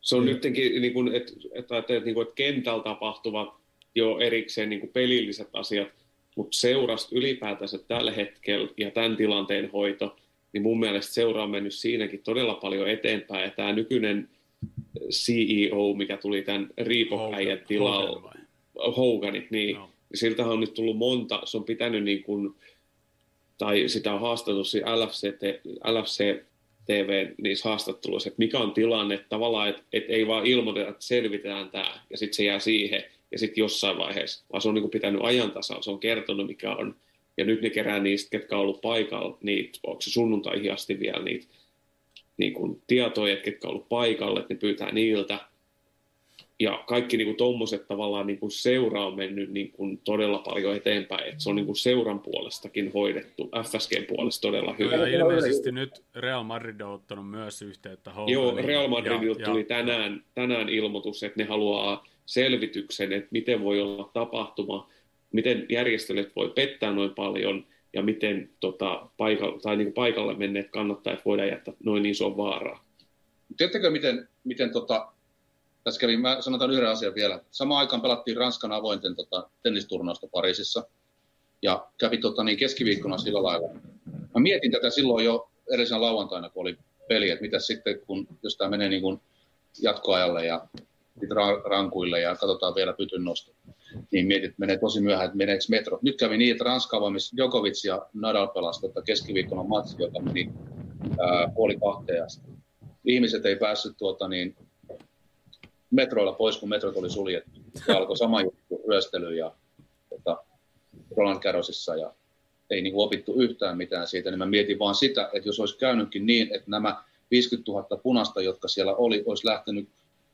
se on nytkin, niinku, että et, et, et, niinku, et kentällä tapahtuvat jo erikseen niinku pelilliset asiat, mutta seurasta ylipäätänsä tällä hetkellä ja tämän tilanteen hoito, niin mun mielestä seura on mennyt siinäkin todella paljon eteenpäin. Ja tämä nykyinen CEO, mikä tuli tämän tilalla, vai? Hoganit, niin niin siltähän on nyt tullut monta, se on pitänyt niin kuin, tai sitä on haastateltu LFC, LFC TV niissä haastatteluissa, että mikä on tilanne, että tavallaan, että, että ei vaan ilmoiteta, että selvitään tämä, ja sitten se jää siihen, ja sitten jossain vaiheessa, vaan se on niin kuin pitänyt ajantasan, se on kertonut, mikä on, ja nyt ne kerää niistä, ketkä on ollut paikalla, niitä, onko se sunnuntaihin asti vielä niitä niin kuin tietoja, ketkä on ollut paikalla, että ne pyytää niiltä, ja kaikki niin tuommoiset tavallaan niin kuin seura on mennyt niin kuin todella paljon eteenpäin, että se on niin kuin seuran puolestakin hoidettu, FSGn puolesta todella hyvin. Ja ilmeisesti nyt Real Madrid on ottanut myös yhteyttä Joo, Real Madridilta tuli tänään, tänään ilmoitus, että ne haluaa selvityksen, että miten voi olla tapahtuma, miten järjestelyt voi pettää noin paljon ja miten tota, paikalle, tai niin paikalle menneet kannattajat voidaan jättää noin iso vaaraa. Tiedättekö, miten, miten tota, tässä kävi, mä sanotaan yhden asian vielä. Samaan aikaan pelattiin Ranskan avointen tota, tennisturnausta Pariisissa. Ja kävi tota, niin keskiviikkona sillä lailla. Mä mietin tätä silloin jo edellisenä lauantaina, kun oli peli, että mitä sitten, kun, jos tämä menee niin kuin jatkoajalle ja rankuille ja katsotaan vielä pytyn nosto, niin mietit, menee tosi myöhään, että meneekö metro. Nyt kävi niin, että Ranska avaamissa Djokovic ja Nadal pelasivat tota keskiviikkona matsi, joka meni ää, puoli kahteen asti. Ihmiset ei päässyt tuota, niin, metroilla pois, kun metrot oli suljettu. Ja alkoi sama juttu, ryöstely ja tota, Roland Garrosissa ja ei niin opittu yhtään mitään siitä, niin mä mietin vaan sitä, että jos olisi käynytkin niin, että nämä 50 000 punasta, jotka siellä oli, olisi lähtenyt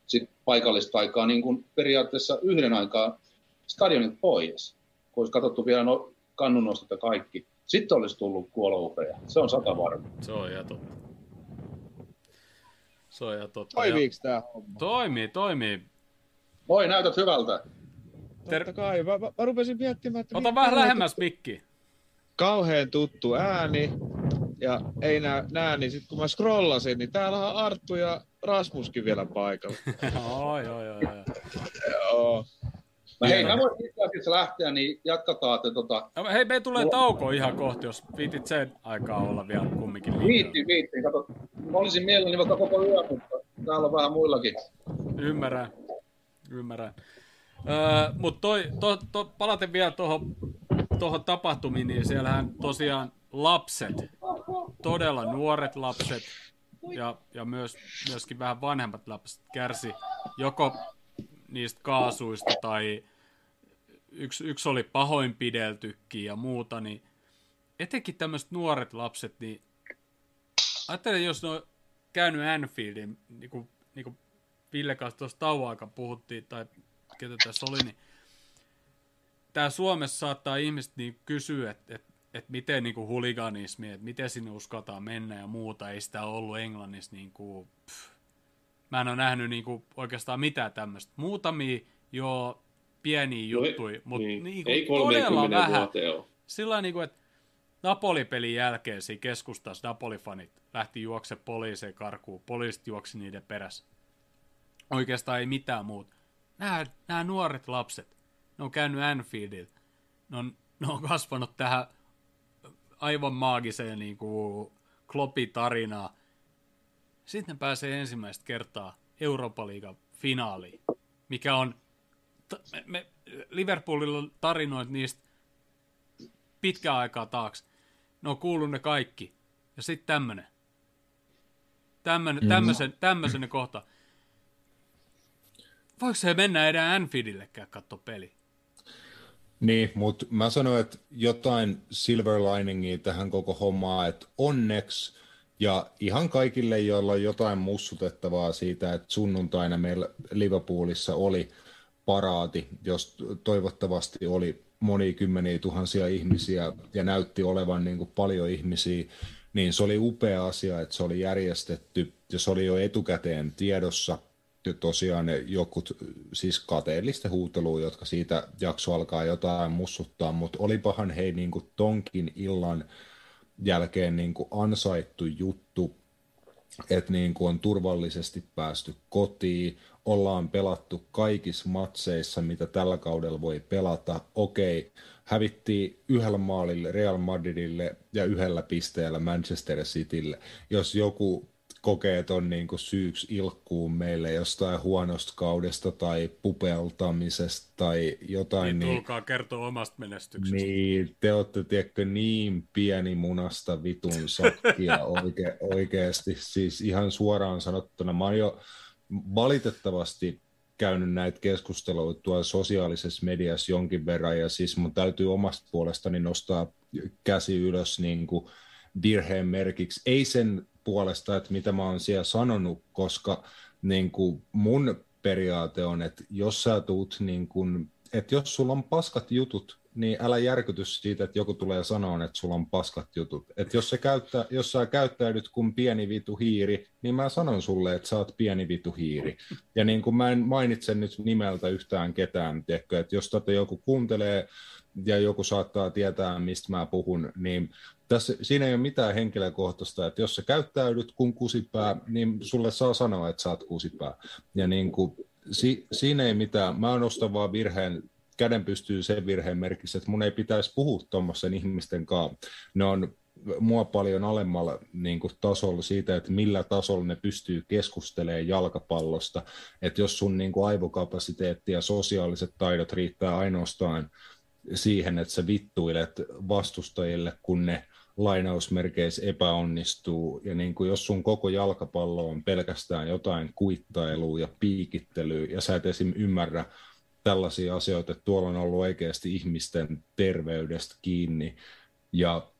sit paikallista aikaa niin kuin periaatteessa yhden aikaa stadionit pois, kun olisi katsottu vielä no, kannunnostot ja kaikki. Sitten olisi tullut kuolouhreja. Se on sata varma. Se on ihan totta. Se on ihan totta. Toimiiko tämä homma? Toimii, toimii. Moi, näytät hyvältä. Ter- Totta kai. Mä, mä, mä rupesin miettimään, että... Ota vähän lähemmäs mikki. Kauheen tuttu ääni. Ja ei näe, näe niin sitten kun mä scrollasin, niin täällä on Arttu ja Rasmuskin vielä paikalla. *laughs* Oi, oi, oi, oi. Joo. Mä hei, mä voin itse asiassa lähteä, niin jatkataan. Että, tota, No, Hei, me tulee tauko ihan kohti, jos viitit sen aikaa olla vielä kumminkin viitti, viitti. Kato, mä olisin mielelläni vaikka koko yö, mutta täällä on vähän muillakin. Ymmärrän, ymmärrän. Öö, Mutta toi, to, to, palaten vielä tuohon tohon tapahtumiin, niin siellähän tosiaan lapset, todella nuoret lapset ja, ja myös, myöskin vähän vanhemmat lapset kärsi joko niistä kaasuista tai yksi, yksi oli pahoinpideltykin ja muuta, niin etenkin tämmöiset nuoret lapset, niin ajattelen, jos ne on käynyt Anfieldin, niin kuin, niin kuin Ville kanssa tuossa tauon puhuttiin, tai ketä tässä oli, niin tämä Suomessa saattaa ihmiset niin kysyä, että et, et miten niin kuin huliganismi, että miten sinne uskataan mennä ja muuta, ei sitä ollut Englannissa niin kuin, pff. Mä en ole nähnyt niin kuin oikeastaan mitään tämmöistä. Muutamia jo pieniä juttuja, mutta niin. niin kuin ei todella 30 vähän. Sillä niin kuin, että Napoli-pelin jälkeen siinä keskustassa Napoli-fanit lähti juokse poliiseen karkuun. Poliisit juoksi niiden perässä. Oikeastaan ei mitään muuta. Nämä, nämä nuoret lapset, ne on käynyt Anfieldillä. Ne on, ne on kasvanut tähän aivan maagiseen niin kuin Kloppi-tarinaan. Sitten ne pääsee ensimmäistä kertaa Eurooppa-liigan finaaliin, mikä on... Me, me, Liverpoolilla on tarinoit niistä pitkään aikaa taakse. Ne on kuullut ne kaikki. Ja sitten tämmönen. Tämmönen, Mm. tämmösen, tämmösen kohta. Voiko se mennä enää Anfieldillekään katsoa peli? Niin, mutta mä sanoin, että jotain silver liningia tähän koko hommaan, että onneksi ja ihan kaikille, joilla on jotain mussutettavaa siitä, että sunnuntaina meillä Liverpoolissa oli paraati, jos toivottavasti oli monia kymmeniä tuhansia ihmisiä ja näytti olevan niin kuin paljon ihmisiä, niin se oli upea asia, että se oli järjestetty ja se oli jo etukäteen tiedossa. Ja tosiaan jokut, siis kateellista huutelua, jotka siitä jakso alkaa jotain mussuttaa, mutta olipahan hei niin kuin tonkin illan jälkeen niin kuin ansaittu juttu, että niin kuin on turvallisesti päästy kotiin, ollaan pelattu kaikissa matseissa, mitä tällä kaudella voi pelata. Okei, hävittiin yhdellä maalille Real Madridille ja yhdellä pisteellä Manchester Citylle. Jos joku kokee ton niin kuin syyksi ilkkuun meille jostain huonosta kaudesta tai pupeltamisesta tai jotain. Niin, tulkaa kertoa omasta menestyksestä. Niin, te olette tiedätkö, niin pieni munasta vitun sakkia *laughs* oike, oikeasti. Siis ihan suoraan sanottuna. Mä oon jo valitettavasti käynyt näitä keskusteluita tuolla sosiaalisessa mediassa jonkin verran, ja siis mun täytyy omasta puolestani nostaa käsi ylös niin kuin virheen merkiksi. Ei sen puolesta, että mitä mä oon siellä sanonut, koska niin kuin mun periaate on, että jos sä tuut, niin kuin, että jos sulla on paskat jutut, niin älä järkytys siitä, että joku tulee sanoa, että sulla on paskat jutut. Että jos, se käyttää, jos sä käyttäydyt kuin pieni vitu hiiri, niin mä sanon sulle, että sä oot pieni vitu hiiri. Ja niin kuin mä en mainitse nyt nimeltä yhtään ketään, tiedätkö, että jos tätä joku kuuntelee ja joku saattaa tietää, mistä mä puhun, niin tässä, siinä ei ole mitään henkilökohtaista, että jos sä käyttäydyt kuin kusipää, niin sulle saa sanoa, että sä oot kusipää. Ja niin kuin, si, siinä ei mitään, mä nostan vaan virheen, käden pystyy sen virheen merkissä, että mun ei pitäisi puhua tuommoisen ihmisten kanssa. Ne on mua paljon alemmalla niin kuin, tasolla siitä, että millä tasolla ne pystyy keskustelemaan jalkapallosta. Että jos sun niin kuin, aivokapasiteetti ja sosiaaliset taidot riittää ainoastaan siihen, että sä vittuilet vastustajille, kun ne lainausmerkeissä epäonnistuu. Ja niin kuin jos sun koko jalkapallo on pelkästään jotain kuittailua ja piikittelyä, ja sä et esim. ymmärrä tällaisia asioita, että tuolla on ollut oikeasti ihmisten terveydestä kiinni ja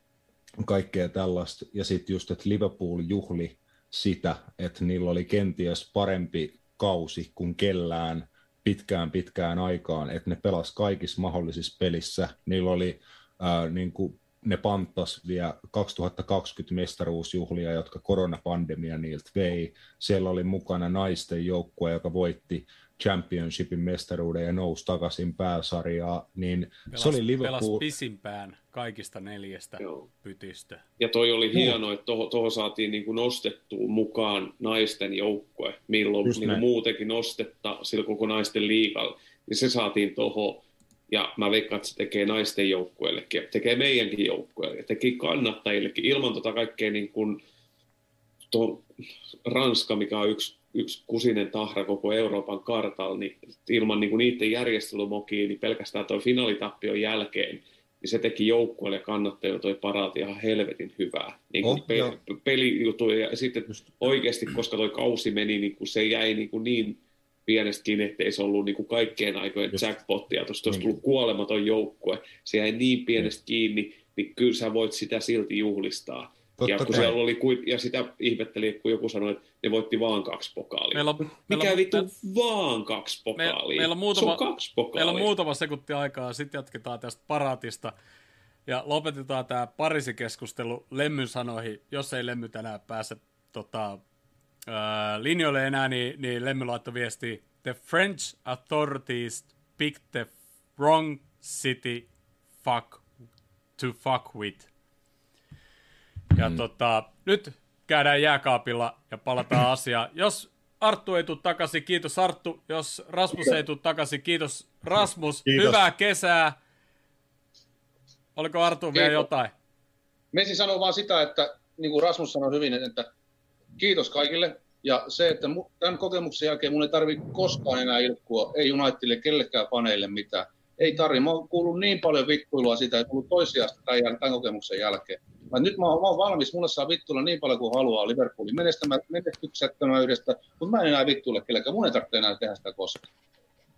kaikkea tällaista. Ja sitten just, että Liverpool juhli sitä, että niillä oli kenties parempi kausi kuin kellään pitkään pitkään aikaan, että ne pelas kaikissa mahdollisissa pelissä. Niillä oli ää, niin kuin ne panttas vielä 2020 mestaruusjuhlia, jotka koronapandemia niiltä vei. Siellä oli mukana naisten joukkue, joka voitti championshipin mestaruuden ja nousi takaisin pääsarjaa, niin pelas, se oli Liverpool... Pelas pisimpään kaikista neljästä Joo. pytistä. Ja toi oli hienoa, että tuohon toho saatiin niin kuin nostettua mukaan naisten joukkue, milloin niin kuin muutenkin nostetta sillä koko naisten liigalla. Niin se saatiin tuohon ja mä veikkaan, että se tekee naisten joukkueellekin, tekee meidänkin joukkueelle, tekee kannattajillekin. Ilman tota kaikkea niin kuin, tuo Ranska, mikä on yksi, yksi kusinen tahra koko Euroopan kartalla, niin ilman niin kuin niiden järjestelymokia, niin pelkästään tuo finaalitappion jälkeen, niin se teki joukkueelle kannattajille toi paraati ihan helvetin hyvää. Niin kuin oh, pe- pelijutuja ja sitten oikeasti, koska toi kausi meni, niin kuin se jäi niin, kuin niin pienestä kiinni, ettei se ollut niin kuin kaikkien aikojen Just. jackpottia, tuosta olisi tullut kuolematon joukkue, se jäi niin pienestä kiinni, niin kyllä sä voit sitä silti juhlistaa. Totta ja, kun siellä oli, ja sitä ihmetteli, kun joku sanoi, että ne voitti vaan kaksi pokaalia. Meillä on, Mikä meillä, vittu me, vaan kaksi pokaalia? Me, meillä, on muutama, se on kaksi pokaalia. Meillä on muutama sekunti aikaa, sitten jatketaan tästä paraatista. Ja lopetetaan tämä Pariisi-keskustelu Lemmyn sanoihin, jos ei Lemmy tänään pääse tota, äh, linjoille enää, niin, niin Lemmy laittoi viesti, The French authorities picked the wrong city fuck to fuck with. Ja mm. tota, nyt käydään jääkaapilla ja palataan *clears throat* asiaan. Jos Arttu ei tule takaisin, kiitos Arttu. Jos Rasmus ei tule takaisin, kiitos Rasmus. Kiitos. Hyvää kesää. Oliko Arttu vielä jotain? Messi sanoo vaan sitä, että niin kuin Rasmus sanoi hyvin, että kiitos kaikille. Ja se, että tämän kokemuksen jälkeen mun ei tarvitse koskaan enää ilkkua, ei Unitedille, kellekään paneille mitään. Ei tarvi. Mä oon kuullut niin paljon vittuilua sitä, että tullut toisiasta tämän, tämän kokemuksen jälkeen. Mä nyt mä oon, mä oon valmis, mulle saa vittuilla niin paljon kuin haluaa Liverpoolin menestyksettömyydestä, mutta mä en enää vittuille kellekään. Mun ei tarvitse enää tehdä sitä koskaan.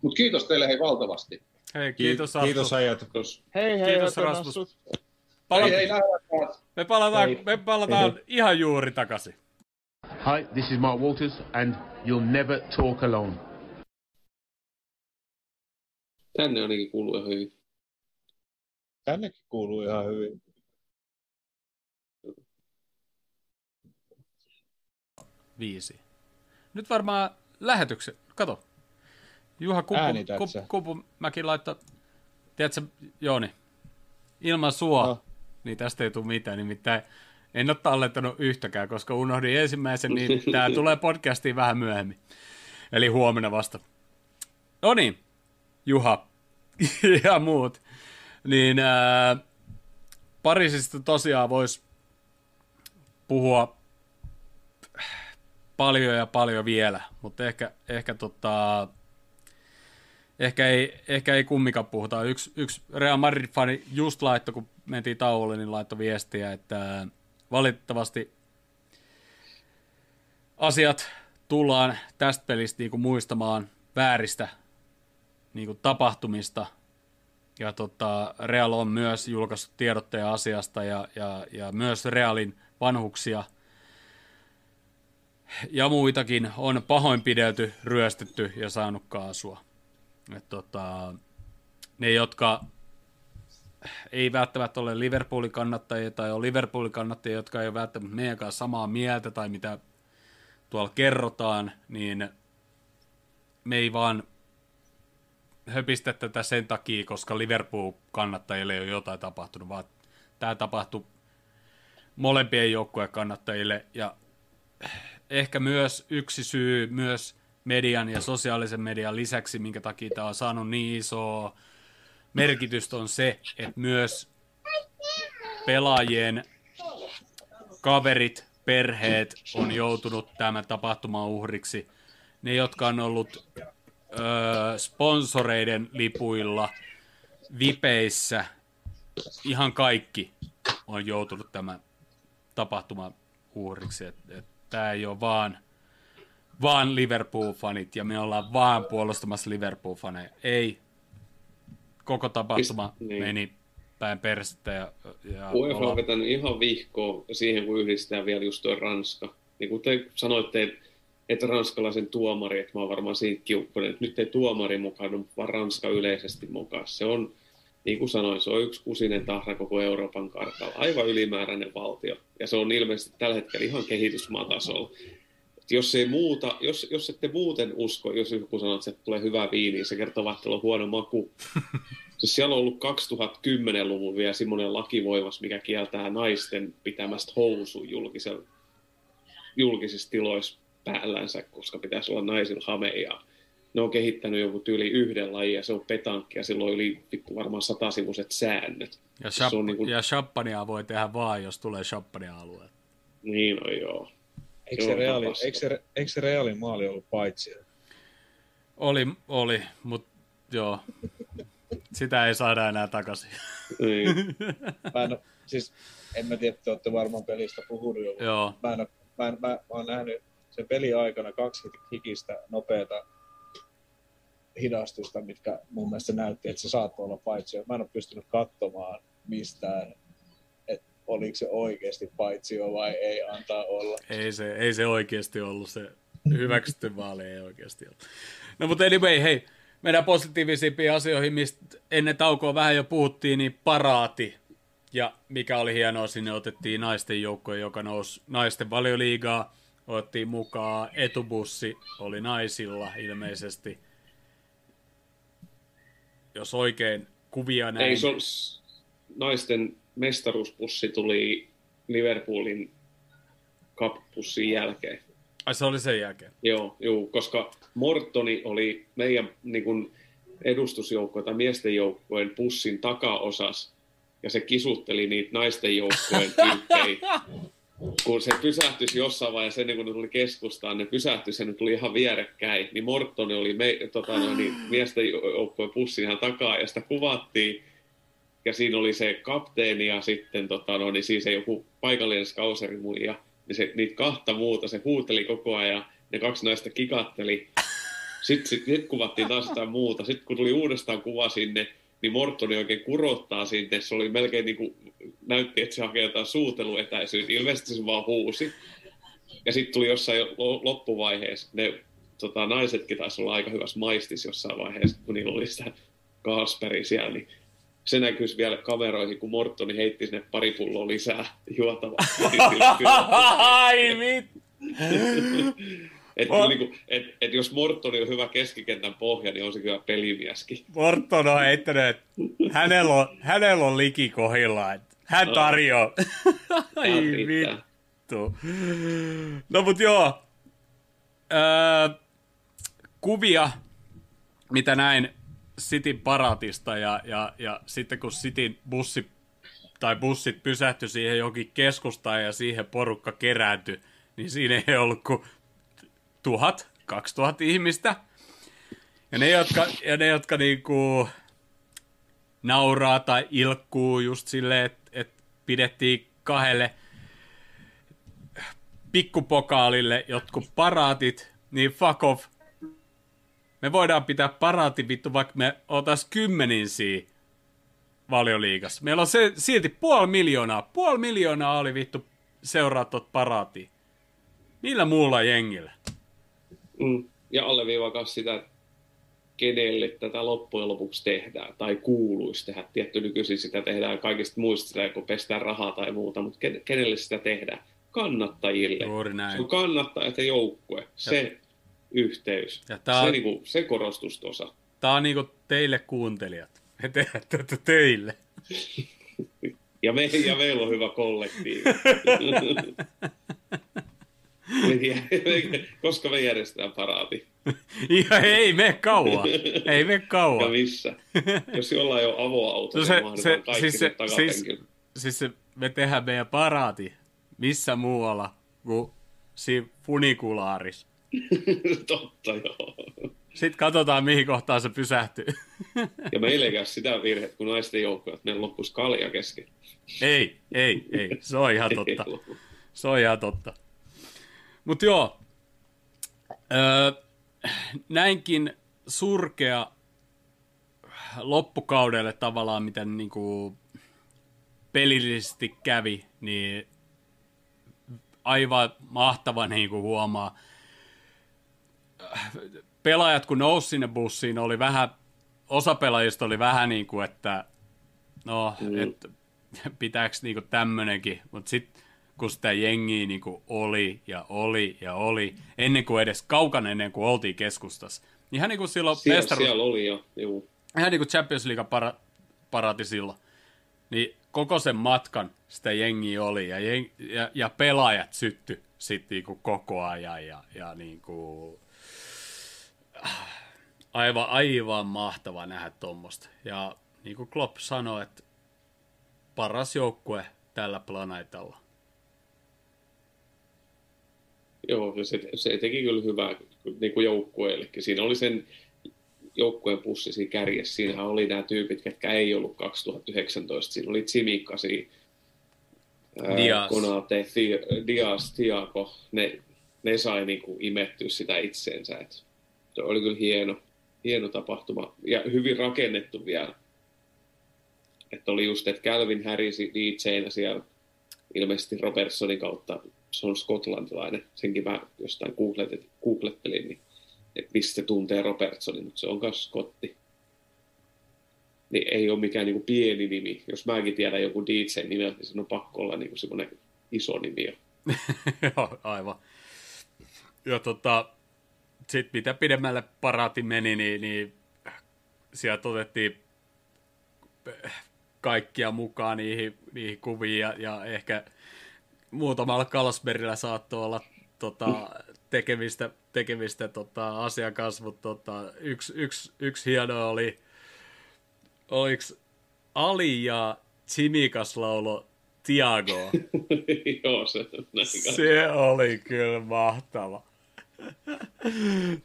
Mutta kiitos teille hei valtavasti. Hei, kiitos Arto. Kiitos ajat. Hei, hei, kiitos Rasmus. Pala- hei, hei, me palataan, hei. me palataan hei. ihan juuri takaisin. Hi, this is Mark Walters, and you'll never talk alone. Tänne ainakin kuuluu ihan hyvin. Tännekin kuuluu ihan hyvin. Viisi. Nyt varmaan lähetyksen. Kato. Juha Kupu, Kupu, Kupu mäkin laittaa. Tiedätkö, Jooni, ilman sua, no. niin tästä ei tule mitään. Nimittäin en ole tallettanut yhtäkään, koska unohdin ensimmäisen, niin *laughs* tämä tulee podcastiin vähän myöhemmin. Eli huomenna vasta. No niin, Juha *laughs* ja muut. Niin ää, Pariisista tosiaan voisi puhua paljon ja paljon vielä, mutta ehkä, ehkä, tota, ehkä, ei, ehkä ei kummikaan puhuta. Yksi, yksi Real Madrid-fani just laittoi, kun mentiin tauolle, niin laittoi viestiä, että valitettavasti asiat tullaan tästä pelistä niin kuin muistamaan vääristä niin kuin tapahtumista. Ja tota, Real on myös julkaissut tiedotteja asiasta ja, ja, ja myös Realin vanhuksia ja muitakin on pahoinpidelty, ryöstetty ja saanut kaasua. Et tota, ne, jotka ei välttämättä ole Liverpoolin kannattajia tai on Liverpoolin kannattajia, jotka ei ole välttämättä meidän kanssa samaa mieltä tai mitä tuolla kerrotaan, niin me ei vaan höpistä tätä sen takia, koska Liverpool-kannattajille ei ole jotain tapahtunut, vaan tämä tapahtui molempien joukkueen kannattajille. Ja ehkä myös yksi syy myös median ja sosiaalisen median lisäksi, minkä takia tämä on saanut niin isoa merkitystä on se, että myös pelaajien kaverit, perheet on joutunut tämän tapahtuman uhriksi. Ne, jotka on ollut ö, sponsoreiden lipuilla, vipeissä, ihan kaikki on joutunut tämän tapahtuman uhriksi. Tämä ei ole vaan, vaan Liverpool-fanit ja me ollaan vaan puolustamassa Liverpool-faneja. Ei. Koko tapahtuma niin. meni päin persettä. Ja, ja UEFA on vetänyt ihan vihkoa siihen, kun yhdistetään vielä just tuo Ranska. Niin kuin te sanoitte, että että ranskalaisen tuomari, että mä oon varmaan siitä kiukkunen, että nyt ei tuomari mukaan, vaan Ranska yleisesti mukaan. Se on, niin kuin sanoin, se on yksi kusinen tahra koko Euroopan kartalla. Aivan ylimääräinen valtio. Ja se on ilmeisesti tällä hetkellä ihan kehitysmaatasolla. Jos, ei muuta, jos, jos ette muuten usko, jos joku sanoo, että se tulee hyvää viiniä, se kertoo, että on huono maku. *laughs* Siis siellä on ollut 2010-luvun vielä semmoinen lakivoimas, mikä kieltää naisten pitämästä housu julkisissa tiloissa päällänsä, koska pitäisi olla naisilla hameja ne on kehittänyt joku tyyli yhden lajin ja se on petankki ja silloin yli vittu varmaan satasivuiset säännöt. Ja, on niin kuin... ja champagnea voi tehdä vaan, jos tulee champagnea alue. Niin no joo. Eikö se, reaali, eikö, se, eikö se Realin maali ollut paitsi? Oli, oli mutta joo. Sitä ei saada enää takaisin. Niin. *laughs* mä en, siis, en mä tiedä, että olette varmaan pelistä puhunut jo. Joo. Mä, en, mä, en, mä, mä oon nähnyt sen peli aikana kaksi hikistä nopeata hidastusta, mitkä mun mielestä näytti, että se saattoi olla paitsi. Mä en ole pystynyt katsomaan mistään, oliko se oikeasti paitsi vai ei antaa olla. Ei se, ei se oikeasti ollut, se hyväksytty vaali ei oikeasti ollut. No mutta anyway, hei, meidän positiivisimpiin asioihin, mistä ennen taukoa vähän jo puhuttiin, niin paraati. Ja mikä oli hienoa, sinne otettiin naisten joukkoja, joka nousi naisten valioliigaa, otettiin mukaan etubussi, oli naisilla ilmeisesti – jos oikein kuvia näin. Ei, se on, naisten mestaruuspussi tuli Liverpoolin kappussin jälkeen. Ai se oli sen jälkeen? Joo, joo koska Mortoni oli meidän niin kuin, edustusjoukkojen tai miesten joukkojen pussin takaosas, ja se kisutteli niitä naisten joukkojen *laughs* tyyppejä. kun se pysähtyi jossain vaiheessa ennen kuin ne tuli keskustaan, ne pysähtyi ja ne tuli ihan vierekkäin, niin Mortoni oli me, tota, no, niin, miesten joukkojen pussin ihan takaa ja sitä kuvattiin. Ja siinä oli se kapteeni ja sitten tota, no, niin siinä se joku paikallinen skauserimuija. Niin se, niitä kahta muuta, se huuteli koko ajan, ne kaksi naista kikatteli. Sitten sit, sit kuvattiin taas jotain muuta. Sitten kun tuli uudestaan kuva sinne, niin Mortoni oikein kurottaa sinne. Se oli melkein niin kuin, näytti, että se hakee jotain suuteluetäisyyttä. Ilmeisesti se vaan huusi. Ja sitten tuli jossain loppuvaiheessa, ne tota, naisetkin taisi olla aika hyvässä maistis jossain vaiheessa, kun niillä oli sitä Kasperi siellä, niin se näkyisi vielä kameroihin, kun Mortoni heitti sinne pari pulloa lisää juotavaa. *laughs* Ai vittu! Että oh. niinku, et, et jos Morton on hyvä keskikentän pohja, niin on se kyllä pelimieskin. Morton on heittänyt, että hänellä on, hänellä on liki kohilla, hän tarjoaa. Ai vittu. No mut joo. Öö, kuvia, mitä näin Cityn paratista ja, ja, ja sitten kun Cityn bussi tai bussit pysähtyi siihen jokin keskustaan ja siihen porukka kerääntyi, niin siinä ei ollut kuin tuhat, kaksi tuhat ihmistä. Ja ne, jotka, ja ne, jotka niinku nauraa tai ilkkuu just silleen, että et pidettiin kahdelle pikkupokaalille jotkut paraatit, niin fuck off. Me voidaan pitää paraati vittu, vaikka me otas kymmeninsiä valioliigassa. Meillä on se, silti puoli miljoonaa. Puoli miljoonaa oli vittu seuraa tot paraatia. Millä muulla jengillä? Mm. Ja alleviivaa sitä, kenelle tätä loppujen lopuksi tehdään tai kuuluisi tehdä. Tietty nykyisin sitä tehdään kaikista muista sitä, kun pestään rahaa tai muuta, mutta kenelle sitä tehdään? Kannattajille. Juuri näin. Se on kannattajat ja joukkue. Se yhteys. Ja tää on... se, niinku, se korostus tuossa. Tämä on niinku teille kuuntelijat. Me tehdään tätä teille. ja, me, ja meillä on hyvä kollektiivi. *laughs* koska me järjestetään paraati. *laughs* Ja ei me kauan. Ei me kauan. Ja missä? Jos jollain on avoauto, no se, niin se, kaikki siis se, siis, siis se, me tehdään meidän paraati missä muualla kuin siinä funikulaaris. *laughs* Totta, joo. Sitten katsotaan, mihin kohtaan se pysähtyy. ja meillä ei käy sitä virhettä, kun naisten joukkoja, että meillä loppuisi kalja kesken. Ei, ei, ei. Se on ihan totta. Se on ihan totta. Mutta joo, öö, näinkin surkea loppukaudelle tavallaan, miten niinku pelillisesti kävi, niin aivan mahtava niin kuin huomaa. Pelaajat kun nousi sinne bussiin, oli vähän, osa pelaajista oli vähän niin kuin, että no, mm. että pitääkö niin kuin tämmönenkin, mutta sitten kun sitä jengiä niin kuin oli ja oli ja oli, ennen kuin edes kaukana ennen kuin oltiin keskustassa. Ihan niin kuin silloin siellä, mestaruus... siellä oli jo, juu. Ihan niin kuin Champions League para, parati silloin. Niin koko sen matkan sitä jengiä oli ja, jeng, ja, ja pelaajat sytty sitten niinku koko ajan ja, ja niinku, aivan, aivan mahtava nähdä tuommoista. Ja niin kuin Klopp sanoi, että paras joukkue tällä planeetalla. Joo, se, se teki kyllä hyvää niin kuin joukkueellekin. Siinä oli sen joukkueen pussi siinä kärjessä. Siinähän oli nämä tyypit, ketkä ei ollut 2019. Siinä oli Tsimikasi, Dias. Konate, Dias, Tiago. Ne, ne sai niin kuin imettyä sitä itseensä. Et se oli kyllä hieno, hieno tapahtuma ja hyvin rakennettu vielä. Että oli just, että Calvin Harrisi DJnä siellä ilmeisesti Robertsonin kautta, se on skotlantilainen, senkin mä jostain googlettelin, niin että mistä tuntee Robertsonin, mutta se on myös Scotti. Niin ei ole mikään niin pieni nimi. Jos mäkin tiedän joku DJ nimeltä, niin se on pakko olla niin semmoinen iso nimi jo. *laughs* Joo, aivan. Ja tota, sitten mitä pidemmälle paraati meni, niin, niin sieltä otettiin kaikkia mukaan niihin, niihin kuviin ja, ja ehkä muutamalla Kalasberillä saattoi olla tota, tekemistä, tekemistä tota, asian kanssa, mutta tota, yksi, yksi, yksi hieno oli, oliko Ali ja Chimikas laulo Tiago. *laughs* Joo, se, se oli kyllä mahtava.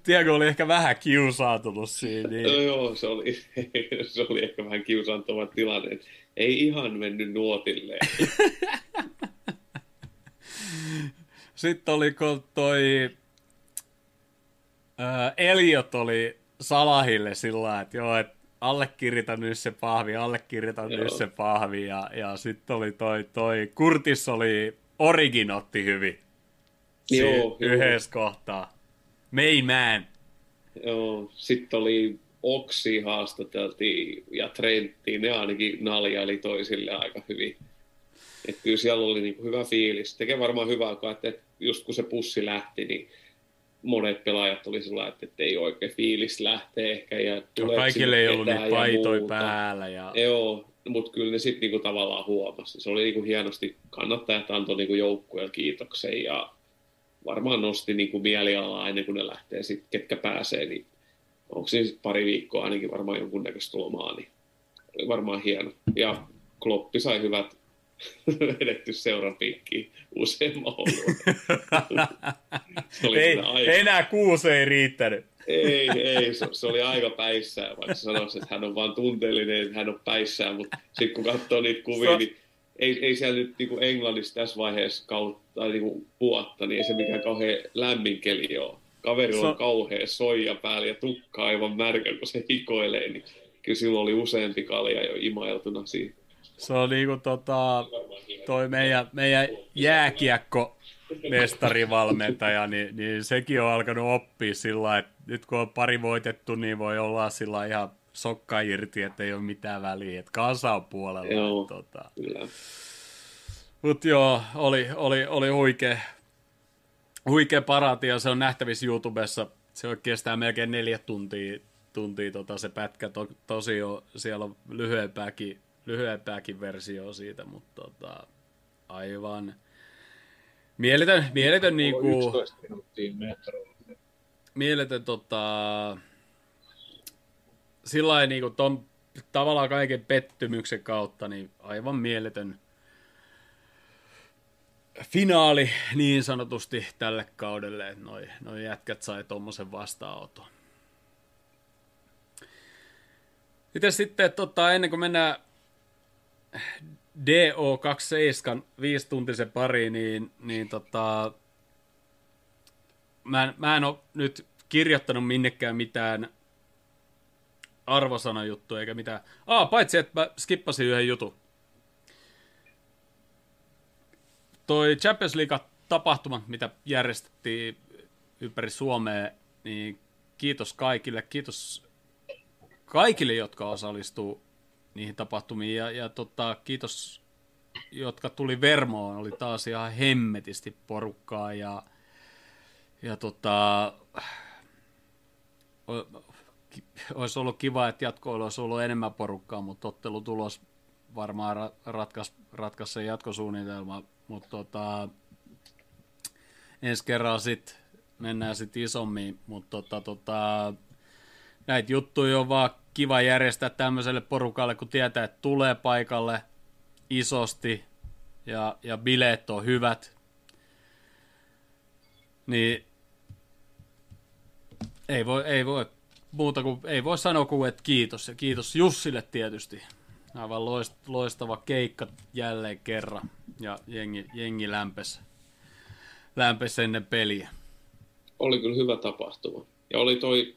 Tiago oli ehkä vähän kiusaantunut siinä. Niin... No, joo, se oli, *laughs* se oli ehkä vähän kiusaantava tilanne. Ei ihan mennyt nuotille. *laughs* Sitten oliko toi... Ää, Eliot oli Salahille sillä että joo, että allekirjoita nyt se pahvi, allekirjoita nyt se pahvi. Ja, ja sitten oli toi, toi Kurtis oli Origin otti hyvin. Joo, yhdessä kohtaa. Main man. Joo, sitten oli Oksi haastateltiin ja Trentti, ne ainakin naljaili toisille aika hyvin. Että kyllä siellä oli niin hyvä fiilis. Tekee varmaan hyvää, että just kun se pussi lähti, niin monet pelaajat oli sillä että ei oikein fiilis lähtee ehkä. Ja no, kaikille ei ollut niitä paitoja päällä. Ja... Joo, mutta kyllä ne sitten niinku tavallaan huomasi. Se oli niinku hienosti, kannattajat antoi niinku joukkueelle kiitoksen ja varmaan nosti niinku mielialaa ennen kuin ne lähtee sitten, ketkä pääsee, niin onko se pari viikkoa ainakin varmaan jonkunnäköistä lomaa, niin oli varmaan hieno. Ja Kloppi sai hyvät *laughs* vedetty seuran piikkiin useamman *laughs* ei, enää kuusi ei riittänyt. ei, ei, se, *laughs* se oli aika päissään, vaikka sanoisi, että hän on vaan tunteellinen, että hän on päissään, mutta sitten kun katsoo niitä kuvia, niin ei, ei siellä nyt niin kuin Englannissa tässä vaiheessa kautta, tai niin kuin vuotta, niin ei se mikään kauhean lämmin keli ole. Kaverilla Se- on kauhea soija päällä ja tukka aivan märkä, kun se hikoilee, niin kyllä silloin oli useampi kalja jo imailtuna siihen. Se on niinku tota, toi meidän, meidän jääkiekko mestarivalmentaja, niin, niin sekin on alkanut oppia sillä että nyt kun on pari voitettu, niin voi olla sillä ihan sokka irti, että ei ole mitään väliä, että kasa on puolella. Joo. että Tota. Kyllä. Mutta joo, oli, oli, oli huikea, huikea parati ja se on nähtävissä YouTubessa. Se on- kestää melkein neljä tuntia, tuntia tota se pätkä. To, tosi on, siellä on lyhyempääkin, lyhyempääkin versio siitä, mutta tota, aivan mieletön, mieletön, niinku, 11 minuuttia metrolla. mieletön tota, sillä niinku ton, tavallaan kaiken pettymyksen kautta, niin aivan mieletön finaali niin sanotusti tälle kaudelle, että noi, noi jätkät sai tuommoisen vastaanoton. Miten sitten tota, ennen kuin mennään DO27 viisituntisen pariin, niin, niin tota, mä, en, mä en ole nyt kirjoittanut minnekään mitään arvosanajuttuja eikä mitään. Aa, paitsi että mä skippasin yhden jutun. Toi Champions League tapahtuma, mitä järjestettiin ympäri Suomea, niin kiitos kaikille. Kiitos kaikille, jotka osallistuu niihin tapahtumiin. Ja, ja tota, kiitos, jotka tuli Vermoon. Oli taas ihan hemmetisti porukkaa. Ja, ja tota, olisi ollut kiva, että jatkoilla olisi ollut enemmän porukkaa, mutta ottelutulos varmaan ra- ratkaisi ratkaisi sen jatkosuunnitelma. Mutta tota, ensi kerralla sitten mennään sitten isommin, mutta tota, tota, näitä juttuja on vaan kiva järjestää tämmöiselle porukalle, kun tietää, että tulee paikalle isosti ja, ja bileet on hyvät. Niin ei voi, ei voi muuta kuin, ei voi sanoa kuin, että kiitos. Ja kiitos Jussille tietysti. Aivan loist- loistava keikka jälleen kerran. Ja jengi, jengi lämpes, lämpes ennen peliä. Oli kyllä hyvä tapahtuma. Ja oli toi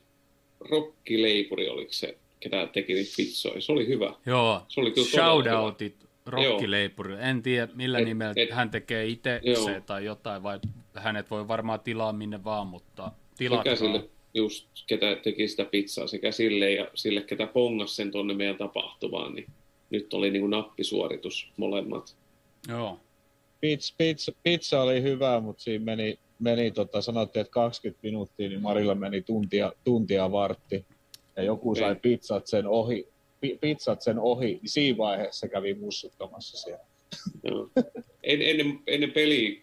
rokkileipuri, oliko se, ketä teki niitä pizzoja. Se oli hyvä. Joo, Se oli kyllä shoutoutit rokkileipuri. En tiedä millä Et- nimellä et- hän tekee itse se tai jotain, vai hänet voi varmaan tilaa minne vaan, mutta tilatkaa. sille, just ketä teki sitä pizzaa, sekä sille ja sille, ketä pongas sen tonne meidän tapahtumaan, niin nyt oli niin kuin nappisuoritus molemmat. Joo. Pizza, pizza, pizza oli hyvä, mutta siinä meni, meni tota, sanottiin, että 20 minuuttia, niin Marilla meni tuntia, tuntia vartti. Ja joku sai Okei. pizzat sen ohi, pi, pizzat sen ohi, niin siinä vaiheessa kävi mussuttamassa siellä. Joo. En, ennen, ennen peliä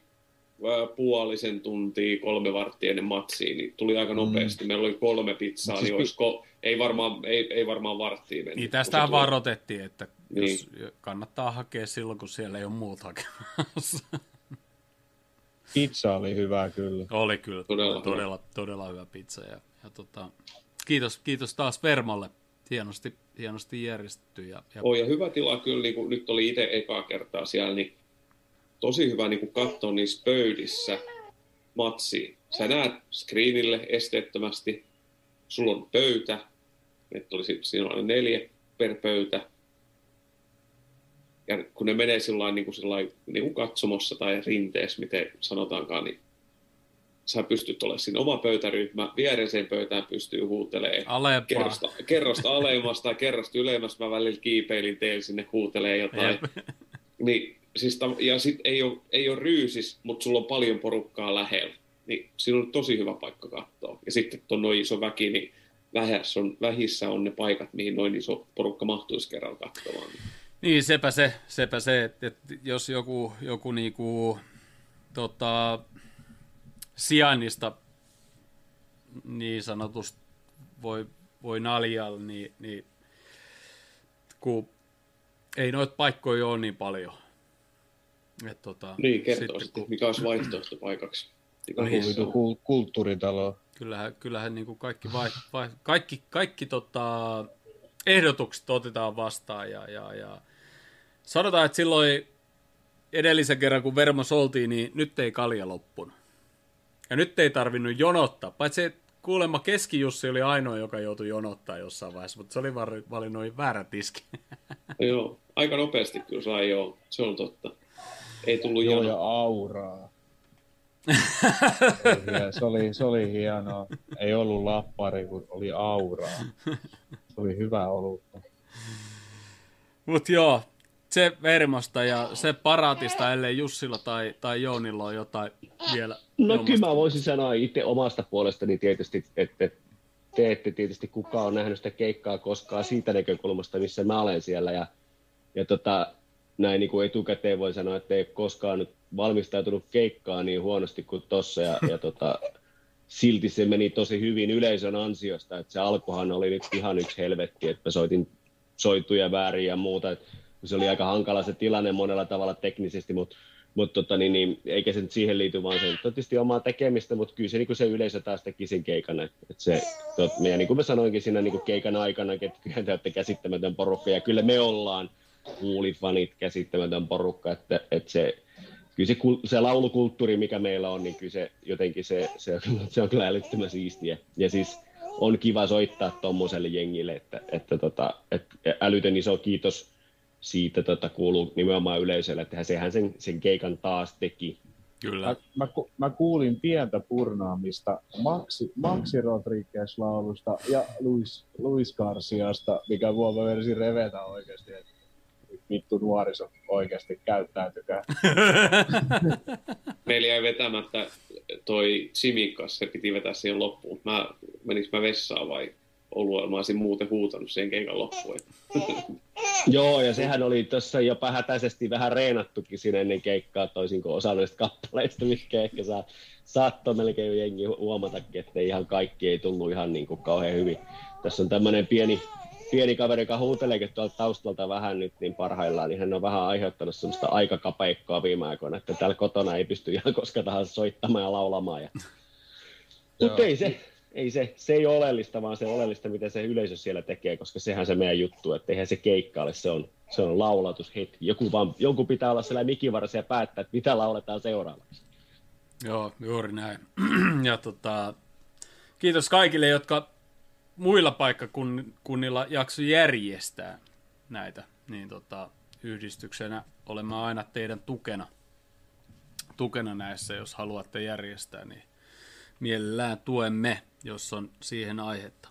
puolisen tuntia, kolme varttia ennen matsia, niin tuli aika nopeasti. Meillä oli kolme pizzaa, Siis niin olisiko, ei varmaan, ei, ei varmaan varttiin mennyt. Niin kun se tuli. varoitettiin, että Niin. jos kannattaa hakea silloin, kun siellä ei ole muut hakemassa. Pizza oli hyvä kyllä. Oli kyllä Todella todella, hyvä. todella, hyvä pizza. Ja, ja tota, kiitos, kiitos taas Vermalle. Hienosti, hienosti järjestetty. Ja, ja Oh, ja hyvä tila kyllä, niin kuin nyt oli itse ekaa kertaa siellä, niin tosi hyvä niin katsoa niissä pöydissä matsiin. Sä näet screenille esteettömästi, sulla on pöytä, että oli, sit- siinä oli neljä per pöytä. Ja kun ne menee sillä niin kuin, sillai, niin kuin katsomossa tai rinteessä, miten sanotaankaan, niin sä pystyt olemaan siinä oma pöytäryhmä, viereiseen pöytään pystyy huutelemaan kerrosta, kerrosta alemmasta tai kerrosta ylemmästä mä välillä kiipeilin teille sinne huutelee jotain. Jep. Niin, siis, ja sit ei ole, ei ole ryysis, mutta sulla on paljon porukkaa lähellä. Niin siinä on tosi hyvä paikka katsoa. Ja sitten kun noin iso väki, niin vähässä on, vähissä on ne paikat, mihin noin iso porukka mahtuisi kerralla katsomaan. Niin, sepä se, sepä se että, että jos joku, joku niinku, tota, sijainnista niin sanotusti voi, voi naljalla, niin, niin kun ei noita paikkoja ole niin paljon, Et, tota, Niin, kertoo sitten, sitten, kun, mikä olisi vaihtoehto paikaksi. Kul- kulttuuritalo. kyllähän, kyllähän niin kuin kaikki, vai, vai, kaikki, kaikki tota, ehdotukset otetaan vastaan ja, ja, ja sanotaan, että silloin edellisen kerran, kun Vermos oltiin, niin nyt ei kalja loppunut. Ja nyt ei tarvinnut jonottaa, paitsi kuulemma Keski-Jussi oli ainoa, joka joutui jonottaa jossain vaiheessa, mutta se oli valinnut väärän tiski. Joo, aika nopeasti kyllä sai joo, se on totta. Ei tullut Joo, ja auraa. *laughs* Se, oli, se oli hienoa. Ei ollut lappari, kun oli auraa. Se oli hyvä olutta. Mutta joo, se Vermosta ja se Paratista, ellei Jussilla tai, tai Joonilla ole jotain vielä. No jommasta. kyllä mä voisin sanoa itse omasta puolestani tietysti, että te ette tietysti kukaan on nähnyt sitä keikkaa koskaan siitä näkökulmasta, missä mä olen siellä. Ja, ja tota, näin niin kuin etukäteen voi sanoa, että ei koskaan nyt valmistautunut keikkaan niin huonosti kuin tossa. Ja, ja tota, silti se meni tosi hyvin yleisön ansiosta. Että se alkuhan oli nyt ihan yksi helvetti, että soitin soituja väärin ja muuta. Et se oli aika hankala se tilanne monella tavalla teknisesti, mutta mutta tota, niin, niin, eikä se nyt siihen liity, vaan se on tietysti omaa tekemistä, mutta kyllä se, niin se yleisö taas teki sen keikan. Et se, tot, ja niin kuin mä sanoinkin siinä niin kuin keikan aikana, että kyllä te olette käsittämätön porukka, ja kyllä me ollaan kuulifanit käsittämätön porukka, että, että se, kyllä se, se laulukulttuuri, mikä meillä on, niin kyllä se jotenkin se, se, *laughs* se on kyllä älyttömän siistiä. Ja siis on kiva soittaa tuommoiselle jengille, että, että, tota, että älytön iso kiitos siitä tota, kuuluu nimenomaan yleisölle, että sehän sen, sen keikan taas teki. Kyllä. Mä, mä, ku- mä kuulin pientä purnaamista Maxi, Maxi Rodriguez-laulusta ja Luis, Luis Garciasta, mikä mua mä verisin revetä oikeasti, että vittu nuoriso oikeasti käyttäytykää. *laughs* Meillä jäi vetämättä toi Simikas, se piti vetää siihen loppuun. Mä, meninkö mä vessaan vai oluella? Mä olisin muuten huutanut siihen keikan loppuun. *laughs* Joo, ja sehän oli tuossa jopa hätäisesti vähän reenattukin siinä ennen keikkaa, toisin kuin osa noista kappaleista, mitkä ehkä saa, saattoi melkein jengi huomatakin, että ihan kaikki ei tullut ihan niin kuin kauhean hyvin. Tässä on tämmöinen pieni, pieni kaveri, joka huuteleekin tuolta taustalta vähän nyt niin parhaillaan, niin hän on vähän aiheuttanut semmoista aikakapeikkoa viime aikoina, että täällä kotona ei pysty ihan *laughs* koska tahansa soittamaan ja laulamaan. Ja... *laughs* Mutta ei se, ei se, se ei ole oleellista, vaan se on oleellista, mitä se yleisö siellä tekee, koska sehän se meidän juttu, että eihän se keikka ole, se on, se on laulatushetki. Joku, vaan, jonkun pitää olla siellä mikivarassa ja päättää, että mitä lauletaan seuraavaksi. Joo, juuri näin. *clears throat* ja tota, kiitos kaikille, jotka muilla paikkakunnilla jakso järjestää näitä. Niin tota, yhdistyksenä olemme aina teidän tukena, tukena näissä, jos haluatte järjestää, niin mielellään tuemme, jos on siihen aihetta.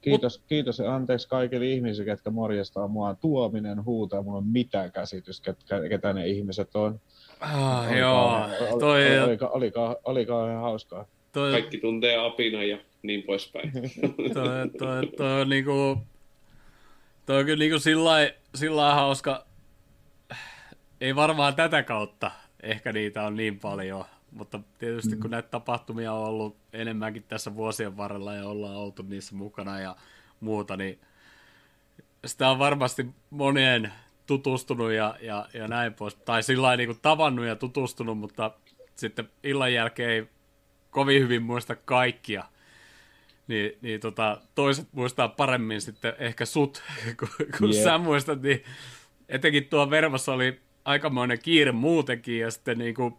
Kiitos, kiitos ja anteeksi kaikille ihmisille, ketkä morjestaa mua. Tuominen huutaa, mulla on mitään käsitys, ketkä, ketä ne ihmiset on. Ah, Oli joo, kauhean- oli, toi, oli, oli, oli, oli, oli kauhean hauskaa. toi, Kaikki tuntee apina ja niin poispäin. *laughs* toi, toi, toi on niinku, toi on kyllä niinku sillä lailla hauska, ei varmaan tätä kautta ehkä niitä on niin paljon, mutta tietysti kun näitä tapahtumia on ollut enemmänkin tässä vuosien varrella ja ollaan oltu niissä mukana ja muuta, niin sitä on varmasti monien tutustunut ja, ja, ja näin pois, tai sillä lailla niin tavannut ja tutustunut, mutta sitten illan jälkeen ei kovin hyvin muista kaikkia niin, niin tota, toiset muistaa paremmin sitten ehkä sut, *laughs* kun, kun Jep. sä muistat, niin etenkin tuo Vervassa oli aikamoinen kiire muutenkin, ja sitten niinku,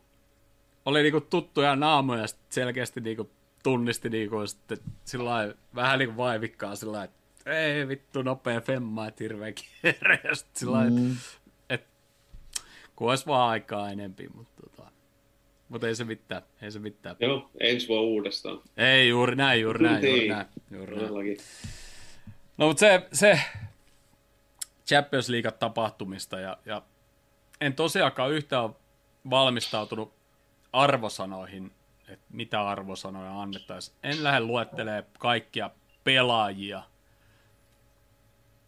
oli niinku tuttuja naamoja, ja sitten selkeästi niinku tunnisti niinku, sitten sillä lailla vähän niinku vaivikkaa sillä että ei vittu nopea femma, että hirveä kiire, *laughs* ja sitten sillä Mm. että kun olisi vaan aikaa enempi, mutta mutta ei se mitään, ei se mitään. Joo, ensi vuonna uudestaan. Ei, juuri näin, juuri näin, juuri Niin. näin. Juuri näin. No mutta se, se Champions League tapahtumista ja, ja en tosiaankaan yhtään valmistautunut arvosanoihin, että mitä arvosanoja annettaisiin. En lähde luettelemaan kaikkia pelaajia,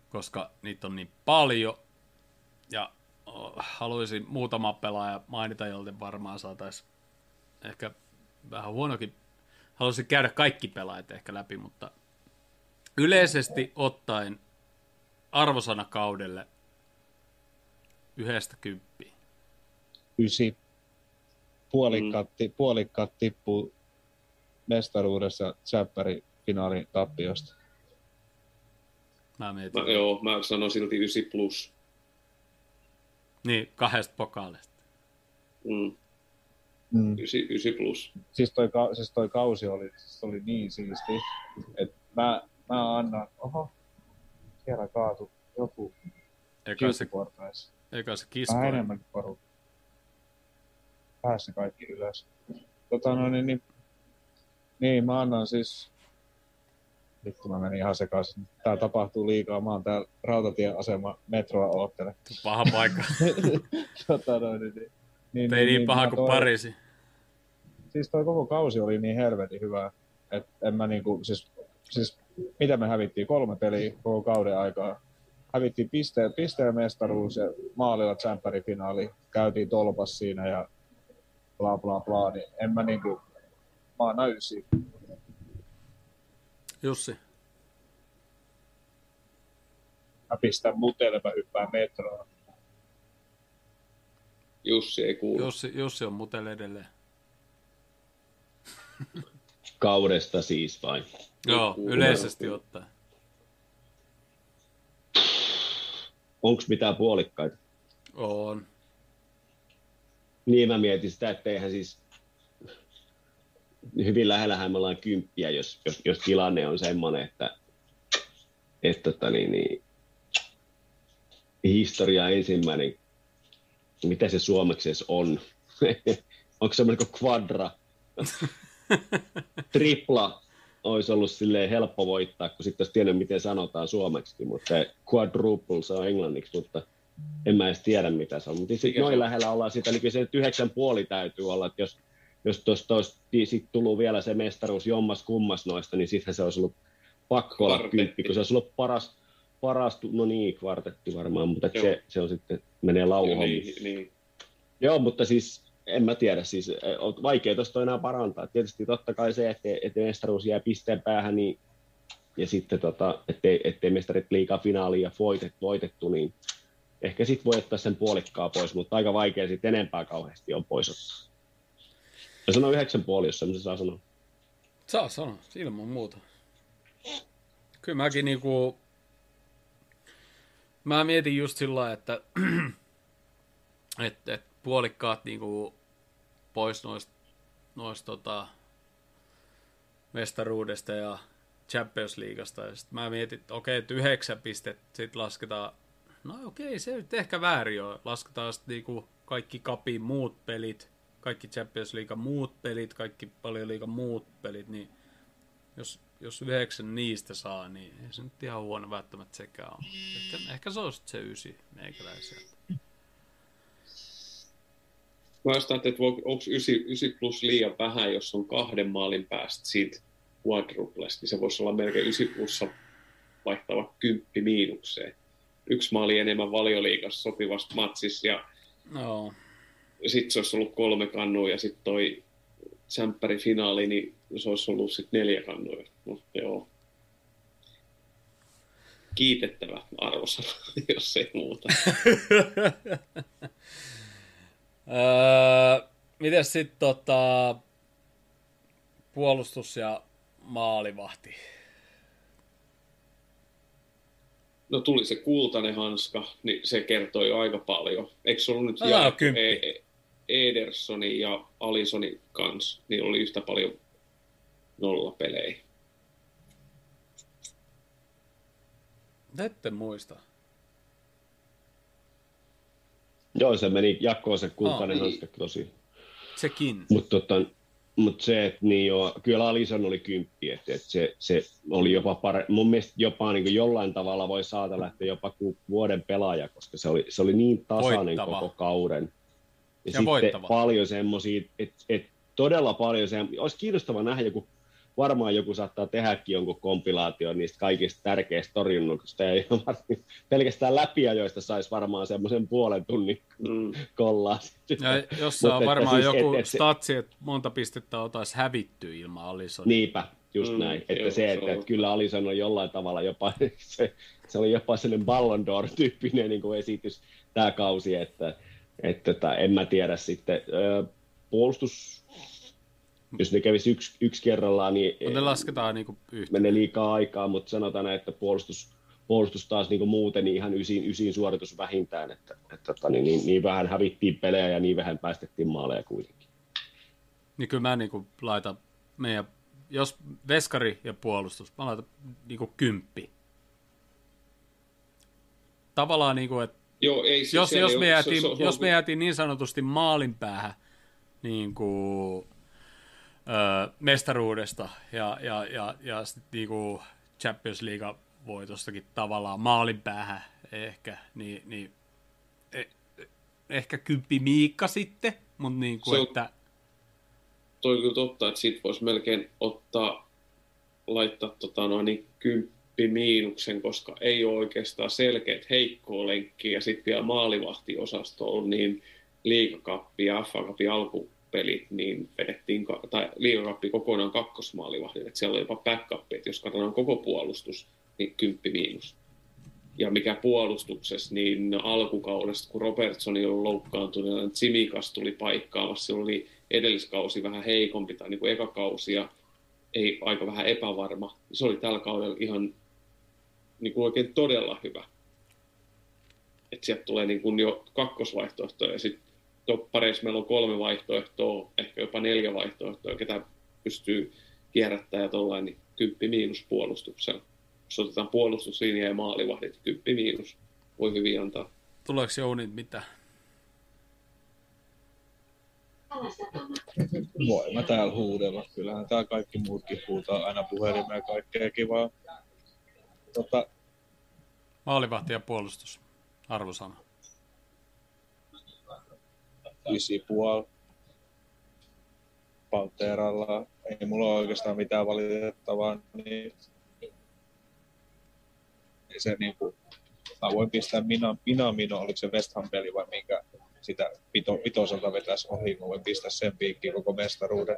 koska niitä on niin paljon. Ja haluaisin muutama pelaaja mainita, jolta varmaan saataisiin ehkä vähän huonokin. Haluaisin käydä kaikki pelaajat ehkä läpi, mutta yleisesti ottaen arvosana kaudelle yhdestä kymppiin. ysi. Puolikkaat, mm. puolikkaat tippuu mestaruudessa Chapperin finaalin tappiosta. Mä mietin. Mä, joo, mä sanon silti 9 plus. Niin, kahdesta pokaalista. Mm. Mm. 9, 9 plus. Siis, toi, ka- siis toi kausi oli, siis oli niin siisti, että mä, mä annan, oho, siellä kaatu joku Eikä se, eikä se Vähän kiskoin. enemmän porukka. Pääsi kaikki ylös. Tota, no, niin, niin, niin, mä annan siis... Vittu, mä menin ihan sekaisin. Tää tapahtuu liikaa. Mä oon täällä rautatieasema metroa oottele. Paha paikka. *laughs* tota, no, niin, niin, niin, Ei niin mä paha kuin toi- Pariisi. Siis toi koko kausi oli niin helvetin hyvä, että en mä niinku, siis, siis mitä me hävittiin? Kolme peliä koko kauden aikaa. Hävittiin pisteen, pisteen mestaruus ja maalilla tsempärifinaali. Käytiin tolpas siinä ja bla bla bla, niin en mä niinku, mä oon. Jussi. Mä pistän mutelle, mä hyppään metroon. Jussi ei kuulu. Jussi, Jussi on mutel edelleen. Kaudesta siis vai? Joo, yleisesti ottaen. Onko mitään puolikkaita? On. Niin mä mietin sitä, että eihän siis hyvin lähellähän me ollaan kymppiä, jos, jos, jos tilanne on semmoinen, että, että tota, niin, niin, historia ensimmäinen, mitä se suomeksi edes on? *laughs* Onko semmoinen kuin quadra? *laughs* Tripla olisi ollut silleen helppo voittaa, kun sitten olisi tiennyt, miten sanotaan suomeksi, mutta quadruple se on englanniksi, mutta en mä edes tiedä, mitä se on. Mutta noin on? lähellä ollaan sitä, eli se nyt yhdeksän puoli täytyy olla, että jos, jos tuosta olisi sit tullut vielä se mestaruus jommas kummas noista, niin sittenhän se olisi ollut pakko olla kymppi, kun se olisi ollut paras, paras no niin, kvartetti varmaan, mutta se, se on sitten, menee lauhommiin. Niin, niin. Joo, mutta siis en mä tiedä, siis eh, on vaikea tuosta enää parantaa. Tietysti totta kai se, että, että mestaruus jää pisteen päähän, niin, ja sitten tota, ettei, ettei mestarit liikaa finaaliin ja voitet, voitettu, niin ehkä sitten voi ottaa sen puolikkaa pois, mutta aika vaikea sitten enempää kauheasti on pois ottaa. Ja sano yhdeksän puoli, jos semmoisen saa sanoa. Saa sanoa, ilman muuta. Kyllä mäkin niinku... Mä mietin just sillä lailla, että *clears throat* et, puolikkaat niinku pois noista noist, tota, mestaruudesta ja Champions Leaguesta. Ja sit mä mietin, että okei, että yhdeksän pistettä sit lasketaan. No okei, se nyt ehkä väärin on. Lasketaan sit niinku kaikki kapin muut pelit, kaikki Champions League muut pelit, kaikki paljon liigan muut pelit, niin jos, jos yhdeksän niistä saa, niin ei se nyt ihan huono välttämättä sekään ole. Ehkä, ehkä se on sit se ysi meikäläiseltä. Mä just ajattelin, että onko 9, 9 plus liian vähän, jos on kahden maalin päästä siitä quadruplesta, niin se voisi olla melkein 9 plussa vaihtava kymppi miinukseen. Yksi maali enemmän valioliigassa sopivassa matsissa ja No, sitten se olisi ollut kolme kannua ja sitten toi sämppäri finaali, niin se olisi ollut sitten neljä kannua. No, joo. Kiitettävä arvosana, *laughs* jos ei muuta. *laughs* öö, miten sitten tota, puolustus ja maalivahti? No tuli se kultainen hanska, niin se kertoi jo aika paljon. Eikö se ollut nyt Ah, jaettu kymppi. E- E- Edersonin ja Alisonin kanssa, niin oli yhtä paljon nollapelejä. Ette muista. Joo, se meni jakoon se kultainen Ah, niin. tosi. Sekin. Mutta tota, mut se, että niin joo, kyllä Alison oli kymppi, että et se, se, oli jopa pare, mun mielestä jopa niin jollain tavalla voi saada lähteä jopa vuoden pelaaja, koska se oli, se oli niin tasainen Voittava. koko kauden. Ja, Ja sitten voittava. paljon semmoisia, että et todella paljon se, olisi kiinnostava nähdä joku, varmaan joku saattaa tehdäkin jonkun kompilaation niistä kaikista tärkeistä torjunnuksista ja ihan pelkästään läpiajoista saisi varmaan semmoisen puolen tunnin Mm. kollaa. Ja *laughs* jossa on varmaan siis, joku et- et se- statsi, että monta pistettä oltaisi hävitty ilman Alisonia. Niinpä, just Mm, näin. Että joo, se, että, että kyllä Alison on jollain tavalla jopa, *laughs* se, se oli jopa sellainen Ballon d'Or-tyyppinen niin esitys tämä kausi, että Että tota, en mä tiedä sitten. Puolustus, jos ne kävisi yksi, yksi kerrallaan, niin ne lasketaan niinku yhteen. menee liikaa aikaa, mutta sanotaan, että puolustus, puolustus taas niin muuten niin ihan ysin, ysin suoritus vähintään, että, että tota, niin, niin, niin, vähän hävittiin pelejä ja niin vähän päästettiin maaleja kuitenkin. Niin kyllä mä niinku laitan meidän, jos veskari ja puolustus, mä laitan niinku kymppi. Tavallaan niinku, että Joo, ei, se, jos, jos, ei me jäätiin, se- se- jos me jäätiin niin sanotusti maalin päähän niin kuin, ö, mestaruudesta ja, ja, ja, ja sitten niin kuin Champions League voitostakin tavallaan maalin päähän ehkä, niin, niin eh, ehkä kymppi Miikka sitten, mutta niin kuin, Se on- että toi on kyllä totta, että siitä voisi melkein ottaa, laittaa tota noin niin kymppi miinuksen, koska ei ole oikeastaan selkeät heikkoa lenkkiä, ja sitten vielä maalivahtiosasto on niin liikakappi ja FA Cupin alkupelit, niin vedettiin, tai liikakappi kokonaan kakkosmaalivahdille, että siellä on jopa backup, että jos katsotaan koko puolustus, niin kymppi miinus. Ja mikä puolustuksessa, niin alkukaudesta, kun Robertsoni on loukkaantunut, ja Tsimikas tuli paikkaamassa, silloin oli edelliskausi vähän heikompi tai niin kuin eka kausi ja ei, aika vähän epävarma. Se oli tällä kaudella ihan niin kuin oikein todella hyvä. Et sieltä tulee niin kuin jo kakkosvaihtoehtoja ja sitten toppareissa meillä on kolme vaihtoehtoa, ehkä jopa neljä vaihtoehtoa, ketä pystyy kierrättämään ja tollain, niin kymppi miinus puolustuksella. Jos otetaan puolustuslinja ja maalivahdit, kymppi miinus voi hyvin antaa. tuleeko Jounit mitä? Voi mä täällä huudella. Kyllähän täällä kaikki muutkin huutaa aina puhelimeen kaikkea kivaa. Tota, Maalivahti ja puolustus, arvosana. ysi puoli. Panteralla. Ei mulla ole oikeastaan mitään valitettavaa, niin ei se niinku, mä voin pistää Mina, Mina Mino, oliko se West Ham peli vai minkä sitä pito, vitoselta vetäisi ohi, mä voin pistää sen piikkiin koko mestaruuden.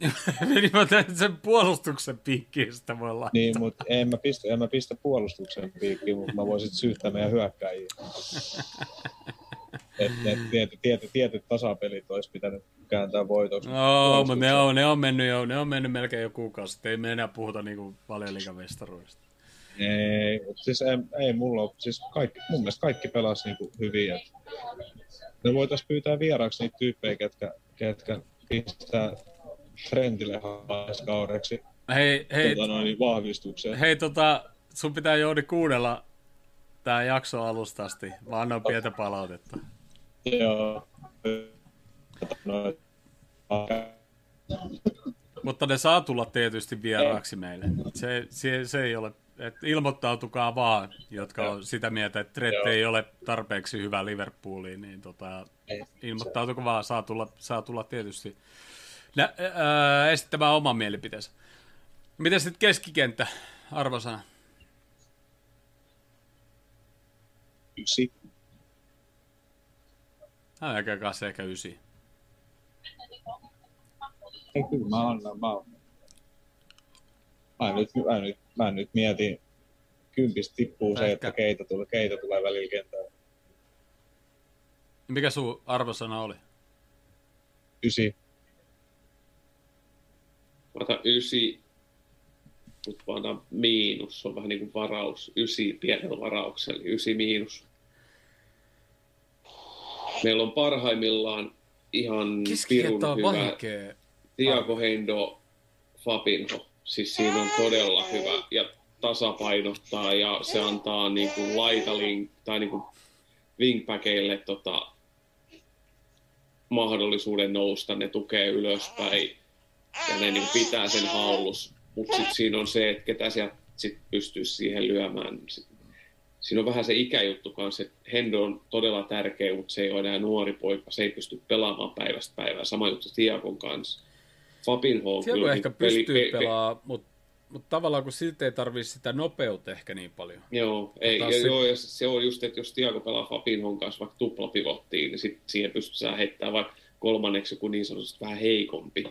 *laughs* Niin mä tein sen puolustuksen piikkiin, sitä voi laittaa. Niin, mutta en mä pistä, en mä pistä puolustuksen piikkiin, mutta mä voisin syyttää meidän hyökkäjiä. *laughs* Et, et, tietyt, tietyt, tietyt tasapelit olisi pitänyt kääntää voitoksi. No, mutta ne on, ne on mennyt jo, ne on mennyt melkein jo kuukausi sitten. Ei me enää puhuta niinku paljon liikavestaruudesta. Ei, mutta siis ei, ei mulla ole, siis kaikki, mun mielestä kaikki pelasi niinku hyvin. Et me voitaisiin pyytää vieraaksi niitä tyyppejä, ketkä, ketkä pistää Trentille kaudeksi Hei, hei, tota noin, vahvistukseen. hei tota, sun pitää Jouni kuunnella tää jakso alusta asti. Mä annan pientä palautetta. Joo. Tota Mutta ne saa tulla tietysti vieraaksi meille. Se, se, se ei ole, että ilmoittautukaa vaan, jotka on sitä mieltä, että Trent ei ole tarpeeksi hyvä Liverpooliin, niin tota, ilmoittautukaa vaan, saa tulla, saa tulla tietysti nä, ää, esittämään oman mielipiteensä. Miten sitten keskikenttä, arvosana? yksi. Älkää kanssa ehkä ysi. Ei, kyllä mä annan. Mä, mä, nyt, mä, nyt, mä nyt mietin, kympistä tippuu se, Ehkä. että keitä tulee, keitä tulee välillä kentällä. Mikä sun arvosana oli? Ysi. Otan ysi, mutta otan miinus. Se on vähän niin kuin varaus. Ysi pienellä varauksella, eli ysi miinus. Meillä on parhaimmillaan ihan pirun hyvä vaikea. Tiago Hendo Fabinho. Siis siinä on todella hyvä ja tasapainottaa ja se antaa niin kuin laitalin tai niin kuin wingbackeille tota, mahdollisuuden nousta, ne tukee ylöspäin ja ne niin pitää sen hallus. Mutta sitten siinä on se, että ketä sieltä sit pystyisi siihen lyömään. Sit, siinä on vähän se ikäjuttu kanssa, että Hendo on todella tärkeä, mutta se ei ole enää nuori poika, se ei pysty pelaamaan päivästä päivään. Sama juttu Tiagon kanssa. Fabinho on Tiago kyllä ehkä peli- pystyy pe- pe- pelaamaan, mutta mut tavallaan kun siltä ei tarvii sitä nopeutta ehkä niin paljon. Joo, ei, ja, se- joo, ja se on just, että jos Tiago pelaa Fabinhon kanssa vaikka tuplapivottiin, niin sit siihen pystytään heittämään vaikka kolmanneksi joku niin sanotusti vähän heikompi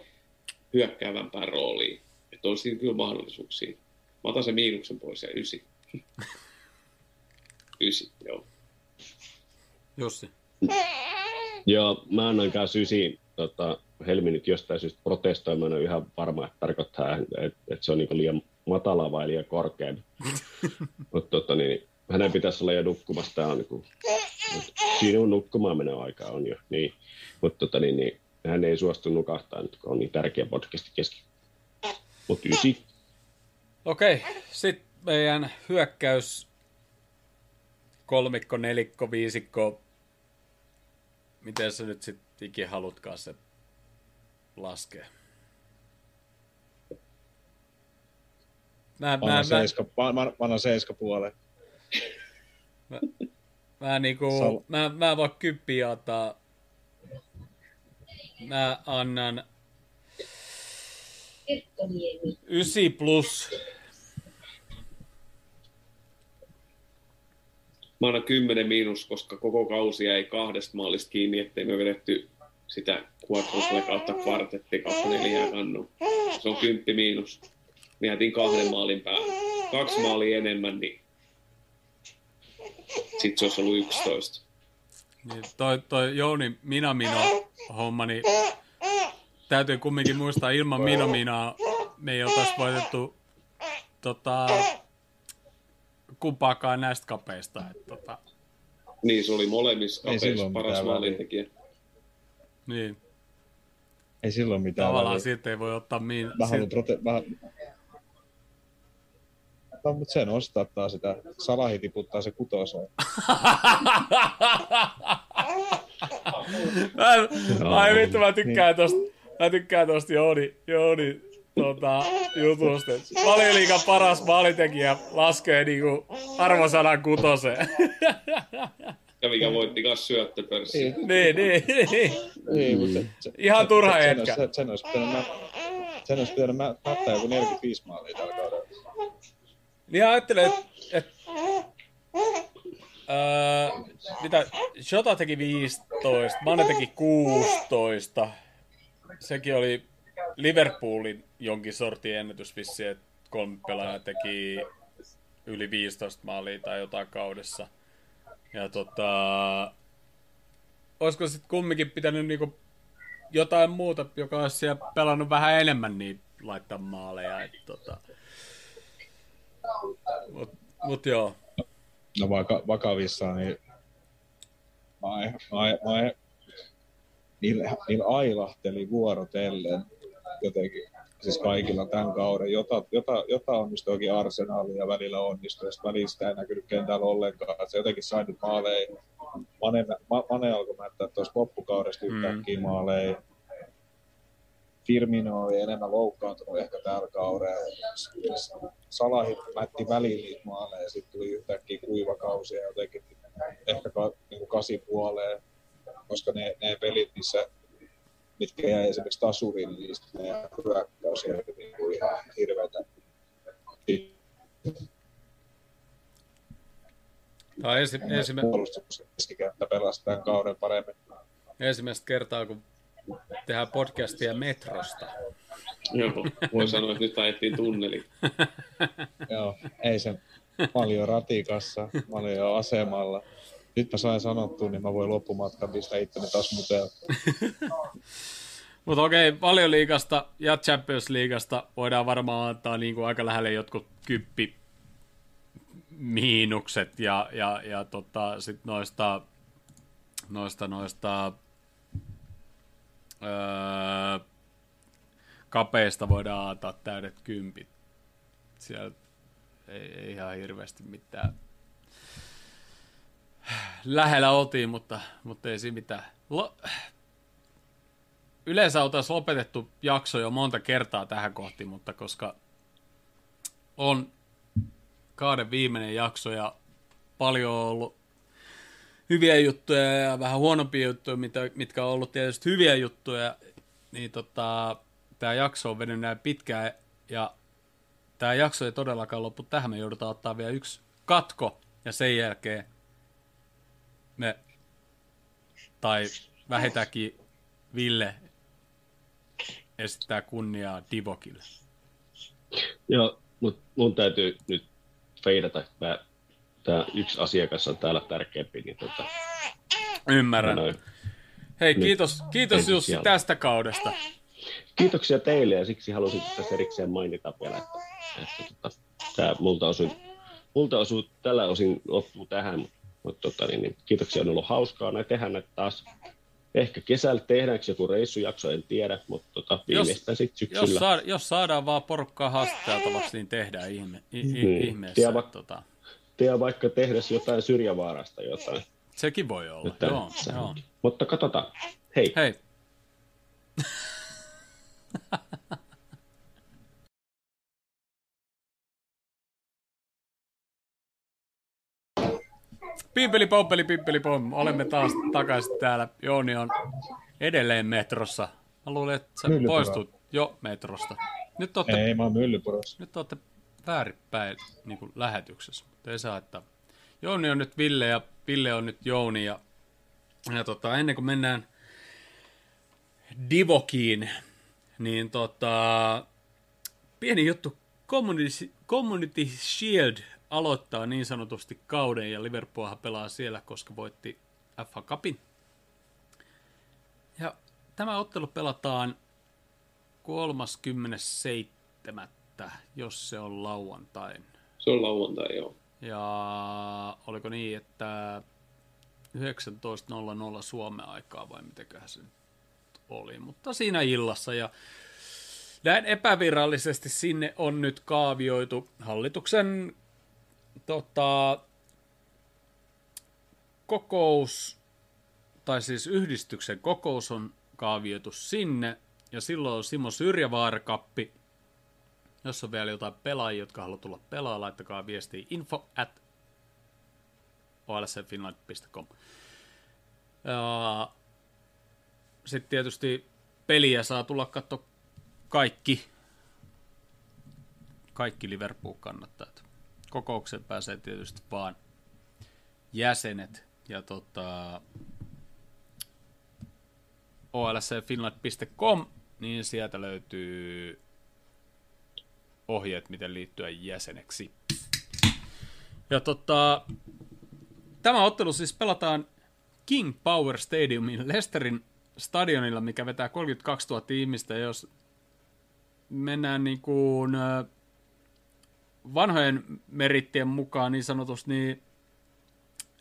hyökkäävämpään rooliin. Että on siinä kyllä mahdollisuuksia. Mä otan sen miinuksen pois ja ysi. *laughs* ysi, joo. Jussi. Joo, mä annan kanssa ysi, tota, Helmi nyt jostain syystä protestoi, mä en ole ihan varma, että tarkoittaa, että, että se on niin liian matala vai liian korkea. *laughs* Mutta tota, niin, hänen pitäisi olla jo nukkumassa, tämä on niin kuin, sinun nukkumaan menee aika on jo, niin. Mutta tota, niin, niin, hän ei suostu nukahtaa nyt, kun on niin tärkeä podcasti kesken. Mutta ysi. Okei, sitten meidän hyökkäys kolmikko, nelikko, viisikko, miten sä nyt sitten ikin halutkaan se laskea? Mä, Mä mä, mä, seiska, mä, mä, mä seiska puoleen. mä, niinku, Sal- mä, mä voin kyppiä ottaa. Mä annan 9 plus. Mä annan 10 miinus, koska koko kausi jäi kahdesta maalista kiinni, ettei me vedetty sitä quadruple kautta kvartetti kautta neljää kannu. Se on 10 miinus. Me jätin kahden maalin päälle. Kaksi maalia enemmän, niin sitten se olisi ollut 11. Niin toi, toi Jouni Minamino homma, niin täytyy kumminkin muistaa, ilman Minaminaa me ei oltaisi voitettu tota, kumpaakaan näistä kapeista. Et, tota, Niin, se oli molemmissa Ei kapeissa paras maalintekijä. niin, Ei silloin mitään tavallaan väliä. siitä ei voi ottaa min... Mä haluan prote... Mä... No, mutta se nostattaa sitä. Salahi tiputtaa se kutoseen. Mä, ai vittu, mä tykkään tosta, mä tykkään tosta Jouni, Jouni tota, jutusta. Valioliikan paras maalintekijä laskee niinku arvosanan kutoseen. Ja mikä voitti kanssa syöttöpörssin. niin, niin, niin. Ei, mutta se, Ihan turha sen, jätkä. Sen, sen, olisi pitänyt, mä, sen olisi pitänyt mä, mättää joku 45 maalia tällä kaudella. Niin ajattelen, että et, öö, mitä, Shota teki 15, Mane teki 16. Sekin oli Liverpoolin jonkin sortin ennätys vissi, että kolme pelaajaa teki yli 15 maalia tai jotain kaudessa. Ja tota, olisiko sitten kumminkin pitänyt niinku jotain muuta, joka olisi siellä pelannut vähän enemmän, niin laittaa maaleja. Et, tota, mut, mut joo. No vaikka vakavissaan, niin mä, mä, mä, niillä, niillä ailahteli vuorotellen jotenkin, siis kaikilla tämän kauden, jota, jota, jota onnistui oikein arsenaali ja välillä onnistui, ja välillä sitä ei näkynyt kentällä ollenkaan, se jotenkin sai nyt maaleja. Mane, Ma- Mane alkoi näyttää tuossa loppukaudesta yhtäkkiä maaleja. Firmino oli enemmän loukkaantunut ehkä tällä kaudella. Salahi mätti välillä niitä maaleja ja sitten tuli yhtäkkiä kuiva kausi ja jotenkin ehkä ka, niin kuin kasi puoleen, koska ne, ne pelit, missä, mitkä jäi esimerkiksi tasurille, niin sitten ne hyökkäys jäi niin kuin ihan hirveätä. Tämä on ensi, ensimmä, pelasi tämän kauden paremmin. ensimmäistä kertaa, kun tehdään podcastia metrosta. Joo, voi sanoa, että nyt ajettiin tunneli. *laughs* Joo, ei se paljon ratikassa, mä olin jo asemalla. Nyt mä sain sanottua, niin mä voin loppumatkan pistää itteni taas muteen. *laughs* Mutta okei, valioliigasta ja Champions Leagueasta voidaan varmaan antaa niin kuin aika lähelle jotkut kyppi miinukset ja, ja, ja tota, sit noista, noista, noista öö, kapeista voidaan antaa täydet kympit. Siellä ei, ei ihan hirveästi mitään. Lähellä oltiin, mutta, mutta ei siinä mitään. Lo- yleensä oltaisiin lopetettu jakso jo monta kertaa tähän kohti, mutta koska on kauden viimeinen jakso ja paljon on ollut hyviä juttuja ja vähän huonompia juttuja, mitä, mitkä on ollut tietysti hyviä juttuja, niin tota, tämä jakso on venyt näin pitkään ja tämä jakso ei todellakaan loppu tähän. Me joudutaan ottaa vielä yksi katko ja sen jälkeen me, tai vähintäänkin Ville esittää kunniaa Divokille. Joo, mutta mun täytyy nyt feidata, että tämä yksi asiakas on täällä tärkeämpi, niin tota, Ymmärrän. Noin. Hei, Nyt kiitos, kiitos Jussi sijalla. tästä kaudesta. Kiitoksia teille ja siksi halusin tässä erikseen mainita vielä, että, että tota, tämä multa osui, multa osui tällä osin loppuu tähän, mutta tota, niin, niin, kiitoksia, on ollut hauskaa näin tehdä näitä taas. Ehkä kesällä tehdäänkö joku reissujakso, en tiedä, mutta tota, viimeistään sitten Jos, syksyllä. saada, jos saadaan vaan porukkaa haastateltavaksi, niin tehdään ihme, i, i, Niin. ihmeessä. Tiedä Tota, Tee vaikka tehdä jotain syrjävaarasta jotain. sekin voi olla, Jotain. joo, joo. Mutta katsotaan. Hei. Hei. Pimpeli pompeli pimpeli pom. Olemme taas takaisin täällä. Jouni on edelleen metrossa. Mä luulen, että sä poistut jo metrosta. Nyt olette, Ei, mä oon myllypurossa. nyt olette väärinpäin niin kuin lähetyksessä, mutta ei saa, että Jouni on nyt Ville ja Ville on nyt Jouni ja, ja tota, ennen kuin mennään Divokiin, niin tota, pieni juttu, Community, Community Shield aloittaa niin sanotusti kauden ja Liverpoolhan pelaa siellä, koska voitti FA Cupin. Ja tämä ottelu pelataan 37. jos se on lauantain. Se on lauantai, joo. Ja oliko niin, että 19.00 Suomen aikaa vai mitenköhän se nyt oli, mutta siinä illassa ja näin epävirallisesti sinne on nyt kaavioitu hallituksen tota, kokous, tai siis yhdistyksen kokous on kaavioitu sinne, ja silloin on Simo Syrjävaara-kappi, jos on vielä jotain pelaajia, jotka haluaa tulla pelaa, laittakaa viestiä info at olsfinland.com. Sitten tietysti peliä saa tulla katsoa kaikki, kaikki Liverpool-kannattajat. Kokoukseen pääsee tietysti vaan jäsenet ja tota, olsfinland.com, niin sieltä löytyy ohjeet, miten liittyä jäseneksi. Ja tota, tämä ottelu siis pelataan King Power Stadiumin Leicesterin stadionilla, mikä vetää 32 000 ihmistä. Ja jos mennään niin kuin vanhojen merittien mukaan niin sanotusti, niin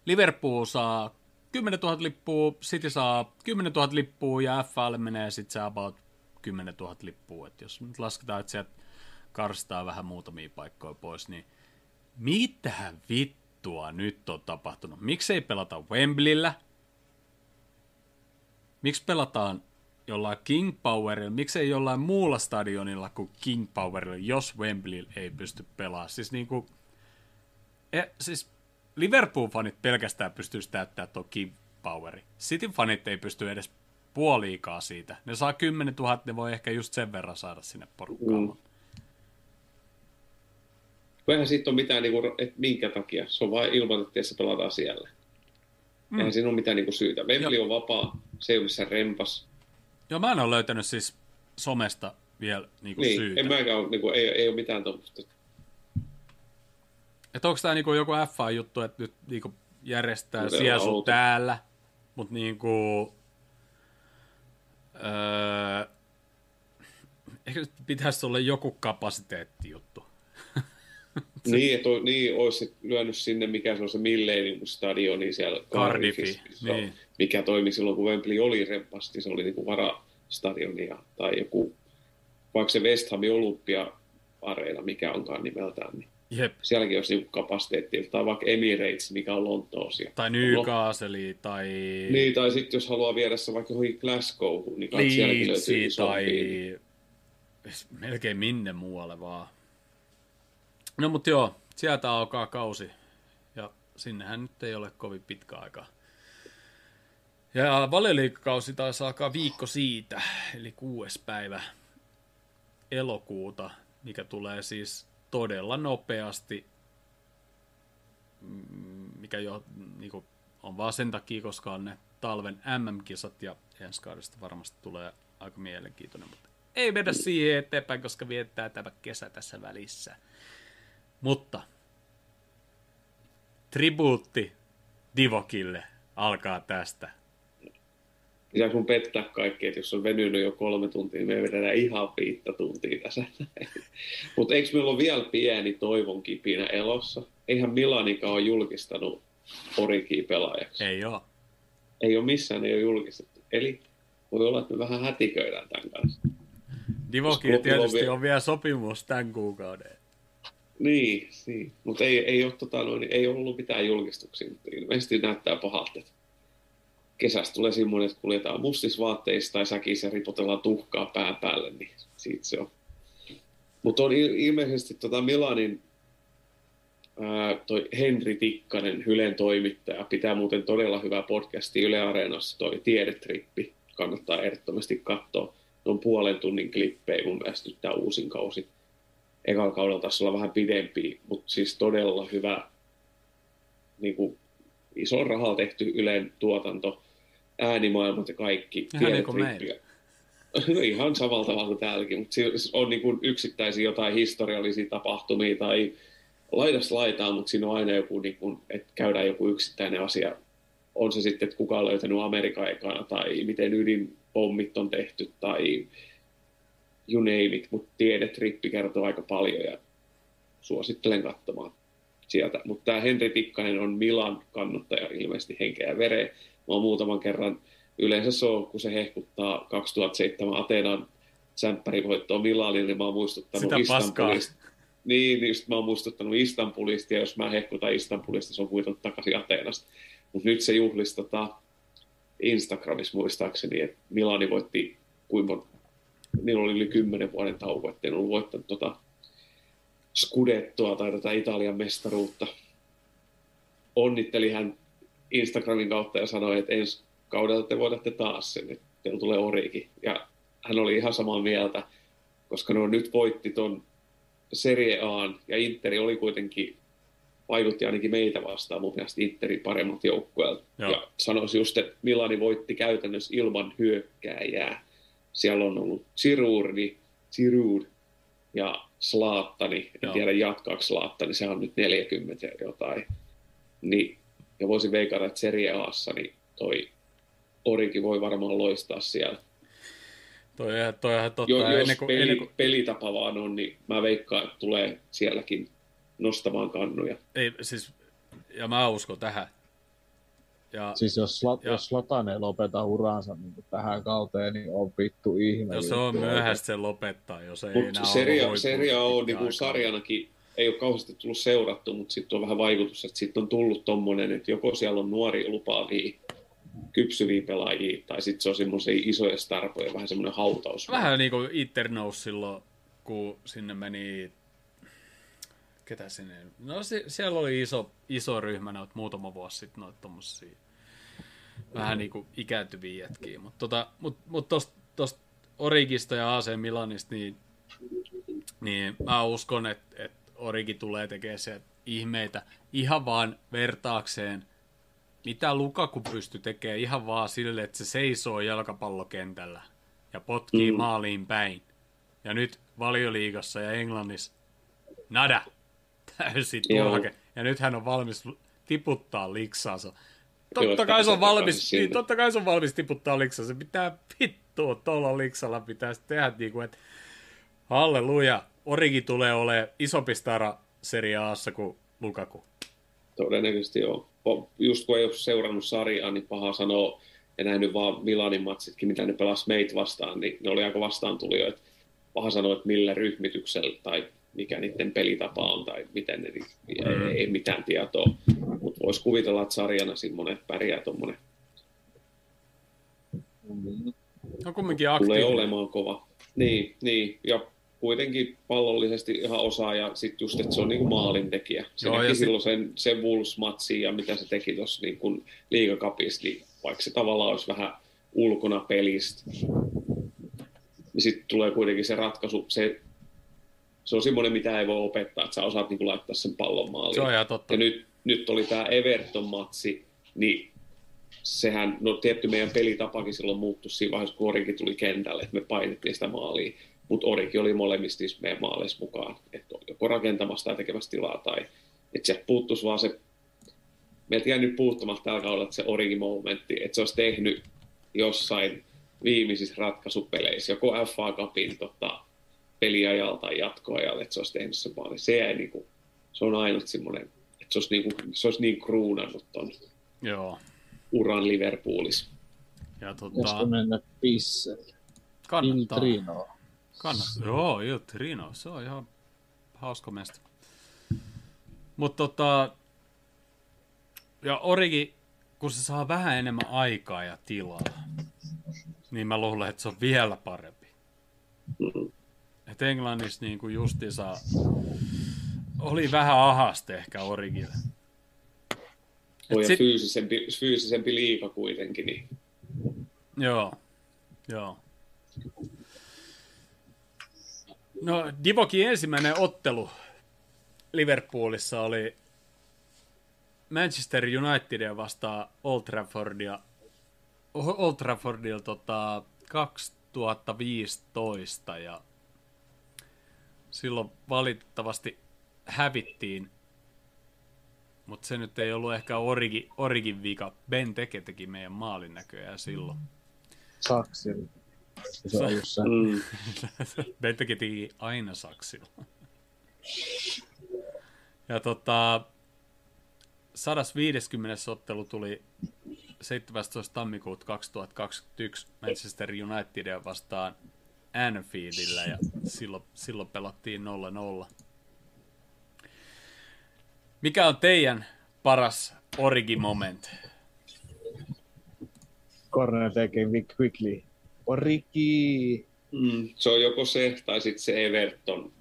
Liverpool saa 10 000 lippua, City saa 10 000 lippua ja FAlle menee sitten se about 10 000 lippua. Et jos nyt lasketaan, että sieltä karstaa vähän muutamia paikkoja pois, niin mitä vittua nyt on tapahtunut? Miksei pelata Wembleyllä? Miksi pelataan jollain King Powerilla? Miksei jollain muulla stadionilla kuin King Powerilla, jos Wembley ei pysty pelaamaan? Siis niinku, e, siis Liverpool-fanit pelkästään pystyisi täyttämään tuo King Poweri. City-fanit ei pysty edes puoliikaa siitä. Ne saa 10 000, ne voi ehkä just sen verran saada sinne porukkaan. Mm. Kun eihän siitä ole mitään, niin kuin, että minkä takia. Se on vain ilman, että se pelataan siellä. Mm. Eihän siinä ole mitään niin kuin syytä. Wembley on vapaa, se ei ole missään rempas. Joo, mä en ole löytänyt siis somesta vielä niinku Niin, syytä. en mäkään ole, niin kuin, ei, ei ole mitään tuommoista. Että onko tämä niinku joku FA-juttu, että nyt järjestetään Todella siellä sun outo. täällä, mutta niinku... Öö, eikö nyt pitäisi olla joku kapasiteettijuttu? *laughs* Niin, että niin, olisi lyönyt sinne, mikä se on se Millennium Stadioni siellä Cardiffi, Cardiffissa, missä on- niin. mikä toimi silloin, kun Wembley oli rempasti, se oli niin kuin varastadioni tai joku, vaikka se West Hamin Olympia-areena, mikä onkaan nimeltään, niin Jep. sielläkin olisi niin kapasiteettia, tai vaikka Emirates, mikä on Lontoosia. Tai Newcastle tai Niin, tai sitten jos haluaa viedä se vaikka johonkin Glasgowhun, niin kai sielläkin löytyy tai melkein minne muualle vaan. No mut joo, sieltä alkaa kausi. Ja sinnehän nyt ei ole kovin pitkä aika. Ja valioliikakausi taas alkaa viikko siitä, eli kuudes päivä elokuuta, mikä tulee siis todella nopeasti, Mm, mikä jo niin kuin, on vaan sen takia, koska on ne talven MM-kisat ja ensi kaudesta varmasti tulee aika mielenkiintoinen, mutta ei mennä siihen eteenpäin, koska viettää tämä kesä tässä välissä. Mutta tribuutti Divokille alkaa tästä. Pitääkö mun pettää kaikki, että jos on venynyt jo kolme tuntia, niin me vedetään ihan viittä tuntia tässä. Mutta eikö meillä ole vielä pieni toivon kipinä elossa? Eihän Milanika ole julkistanut Orikia pelaajaksi. Ei oo. Ei ole missään, ei ole julkistettu. Eli voi olla, että me vähän hätiköidään tämän kanssa. Divokin tietysti on vielä sopimus tämän kuukauden. Niin, niin. mutta ei, ei, ole, tota, noin, ei ollut mitään julkistuksia, mutta ilmeisesti näyttää pahalta. Kesästä tulee semmoinen, että kuljetaan mustisvaatteissa tai säkissä ripotellaan tuhkaa pään päälle, niin siitä se on. Mutta on il- ilmeisesti tota Milanin ää, toi Henri Tikkanen, Ylen toimittaja, pitää muuten todella hyvää podcastia Yle Areenassa, toi Tiedetrippi, kannattaa ehdottomasti katsoa. Ne on puolen tunnin klippejä mun mielestä nyt tämä uusin kausi ekalla kaudella taisi olla vähän pidempi, mutta siis todella hyvä niin kuin, iso rahalla tehty Ylen tuotanto, äänimaailmat ja kaikki. Ihan niin kuin. *laughs* No ihan samalla tavalla kuin täälläkin, mutta siis on niin kuin yksittäisiä jotain historiallisia tapahtumia tai laidasta laitaan, mutta siinä on aina joku, niin kuin, että käydään joku yksittäinen asia. On se sitten, että kuka on löytänyt Amerikan ekana tai miten ydinpommit on tehty tai you name it, mutta tiedetrippi kertoo aika paljon ja suosittelen katsomaan sieltä. Mutta tämä Henri Tikkanen on Milan kannattaja ilmeisesti henkeä ja vereä. Mä oon muutaman kerran, yleensä se on, kun se hehkuttaa 2007 Ateenan sämppärivoittoa Milanille, niin mä oon muistuttanut Sitä paskaa. Istanbulista. Niin, niin mä oon muistuttanut Istanbulista, ja jos mä hehkutan Istanbulista, se on kuitenkin takaisin Ateenasta. Mutta nyt se juhlisi tota, Instagramissa muistaakseni, että Milani voitti kuinka niillä oli yli kymmenen vuoden tauko, ettei ollut voittanut tota Scudettoa tai tätä Italian mestaruutta. Onnitteli hän Instagramin kautta ja sanoi, että ensi kaudella te voitatte taas sen, että teillä tulee Orikin. Ja hän oli ihan samaa mieltä, koska ne on nyt voitti ton Serie A ja Interi oli kuitenkin vaikutti ainakin meitä vastaan mun mielestä Interin paremmat joukkueet. Joo. Ja sanoisi just, että Milani voitti käytännössä ilman hyökkääjää. Siellä on ollut Giroudi, Giroud ja Slaattani. En Joo. tiedä jatkaako Slaattani, se on nyt 40 ja jotain. Niin, ja voisin veikata, että Serie Aassa niin toi Origi voi varmaan loistaa siellä. Toi, toi on ihan totta. Jo, jos ennen kuin, peli, ennen kuin, pelitapa vaan on, niin mä veikkaan, että tulee sielläkin nostamaan kannuja. ei, siis, ja mä uskon tähän. Ja Siis jos, Slat, Ja- jos Slatan ei lopeta uraansa niin tähän kauteen, niin on vittu ihme. jos se on myöhäistä se lopettaa, jos ei Mutta enää seria, ollut seria on niin kuin sarjanakin, ei ole kauheasti tullut seurattu, mutta sitten on vähän vaikutus, että sitten on tullut tommonen, että joko siellä on nuori lupaavia, kypsyviä pelaajia, tai sitten se on semmoisia isoja starpoja, vähän semmoinen hautaus. Vähän niin kuin Inter nousi silloin, kun sinne meni... Ketä sinne? No se, siellä oli iso, iso ryhmä noita muutama vuosi sitten noita tommosia vähän niin kuin ikääntyviä jätkiä. Mutta tota, mut, mut tosta, tosta Origista ja AC Milanista, niin, niin mä uskon, että, että Origi tulee tekemään se ihmeitä ihan vaan vertaakseen, mitä Lukaku pystyi tekemään ihan vaan sille, että se seisoo jalkapallokentällä ja potkii mm. Mm. maaliin päin. Ja nyt valioliigassa ja Englannissa nada, täysin turhake. Ja nyt hän on valmis tiputtaa liksansa. Joo, Totta kai se on valmis, niin, totta kai se on valmis tiputtaa liksansa. Pitää vittua tuolla liksalla pitäisi tehdä niin kuin, että halleluja, Origi tulee olemaan isompi stara Serie Aassa kuin Lukaku. Todennäköisesti joo. Po- Just kun ei ole seurannut sarjaa, niin paha sanoa ja nähnyt vaan Milanin matsitkin, mitä ne pelas meitä vastaan, niin ne oli aika vastaantulijoita. Paha sanoa, että millä ryhmityksellä tai mikä niiden pelitapa on tai miten ne, ei, ei mitään tietoa. Mutta voisi kuvitella, että sarjana semmoinen pärjää tuommoinen. On kumminkin Tulee aktiivinen. olemaan kova. Niin, niin. ja kuitenkin pallollisesti ihan osaa ja sitten just, että se on niinku maalintekijä. Se Joo, näki sit- silloin sen, sen Wolves-matsin ja mitä se teki tuossa niin liigakapissa, niin vaikka se tavallaan olisi vähän ulkona pelistä, niin sitten tulee kuitenkin se ratkaisu, se, se on semmoinen, mitä ei voi opettaa, että sä osaat niin laittaa sen pallon maaliin. Se on ihan totta. Ja nyt, nyt oli tämä Everton-matsi, niin sehän, no tietty meidän pelitapakin silloin muuttui siinä vaiheessa, kun Origi tuli kentälle, että me painettiin sitä maaliin. Mutta Origi oli molemmissa niissä meidän maaleissa mukaan, että joko rakentamassa tai tekemässä tilaa, tai että sieltä puuttuisi vaan se meiltä jäänyt puuttumatta tällä kaudella se origi-momentti, että se olisi tehnyt jossain viimeisissä ratkaisupeleissä, joko FA Cupin tota, peliajalta tai jatkoajalle, että se olisi tehnyt se maali. Se, jäi, niin kuin, se on ainut semmoinen, että se olisi niin, kuin, se olisi niin kruunannut ton Joo. uran Liverpoolissa. Ja Pitäisikö tota, mennä pisselle? kannattaa. Intrino. Kannattaa. Joo, joo, Trino, se on ihan hauska mesta. Mutta tota, ja Origi, kun se saa vähän enemmän aikaa ja tilaa, niin mä luulen, että se on vielä parempi. Mm. Et Englannissa niin kuin justiinsa oli vähän ahaste ehkä Origille. Ja sit- fyysisempi, fyysisempi liika kuitenkin, niin Joo, joo. No, Divokin ensimmäinen ottelu Liverpoolissa oli Manchester Unitedia vastaan Old Traffordia, Old Traffordilla tota 2015 ja silloin valitettavasti hävittiin, mutta se nyt ei ollut ehkä Origi, Origin vika. Ben Teke teki meidän maalin näköjään silloin. Saksilla. Se on mm, *laughs* Bentekin teki aina saksilla. Ja tota, 150. ottelu tuli 17. tammikuuta 2021 Manchester Unitedia vastaan Anfieldillä ja silloin, silloin pelattiin 0-0. Mikä on teidän paras origi-moment? Corner taking Vic quickly. Origi. mm, se on joko se tai sitten se Everton.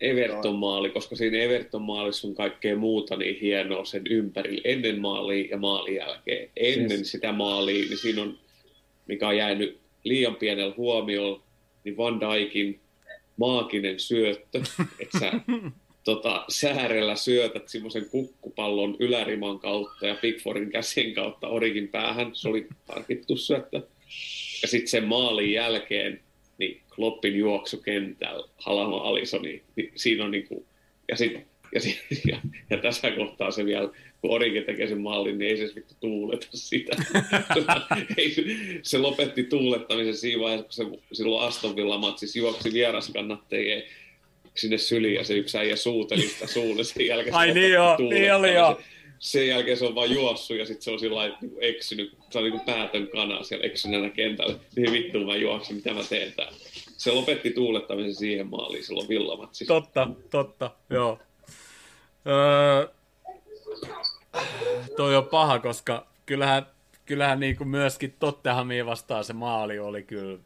Everton maali, koska siinä Everton maalissa on kaikkea muuta niin hienoa sen ympärillä, ennen maalia ja maalin jälkeen. Ennen Siis- sitä maalia, niin siinä on, mikä on jäänyt liian pienellä huomiolla, niin Van Dijkin maaginen syöttö, että sä *laughs* tota, säärellä syötät semmoisen kukkupallon yläriman kautta ja Pickfordin käsien kautta Origin päähän. Se oli harkittu syöttö. Ja sitten sen maalin jälkeen, niin Kloppin juoksu kentällä, Halama Alisoni, niin siinä on niinku, ja, sit, ja, sit, *laughs* ja, ja, tässä kohtaa se vielä, kun Origi tekee sen maalin, niin ei se vittu tuuleta sitä. *laughs* ei, se- se lopetti tuulettamisen siinä vaiheessa, kun se silloin Aston Villa matsissa juoksi vieraskannattajien sinne syliin ja se yksi äijä suuteli sitä suulle. Sen jälkeen se Ai niin joo, niin oli joo. Sen jälkeen se on vaan juossut ja sitten se on sillä lailla niin eksynyt, se on niin kuin päätön kana siellä eksyneenä kentällä. Niin vittuun mä juoksin, mitä mä teen täällä. Se lopetti tuulettamisen siihen maaliin silloin villamatsissa. Totta, totta, joo. Öö, toi on paha, koska kyllähän, kyllähän niin kuin myöskin Tottenhamia vastaan se maali oli kyllä...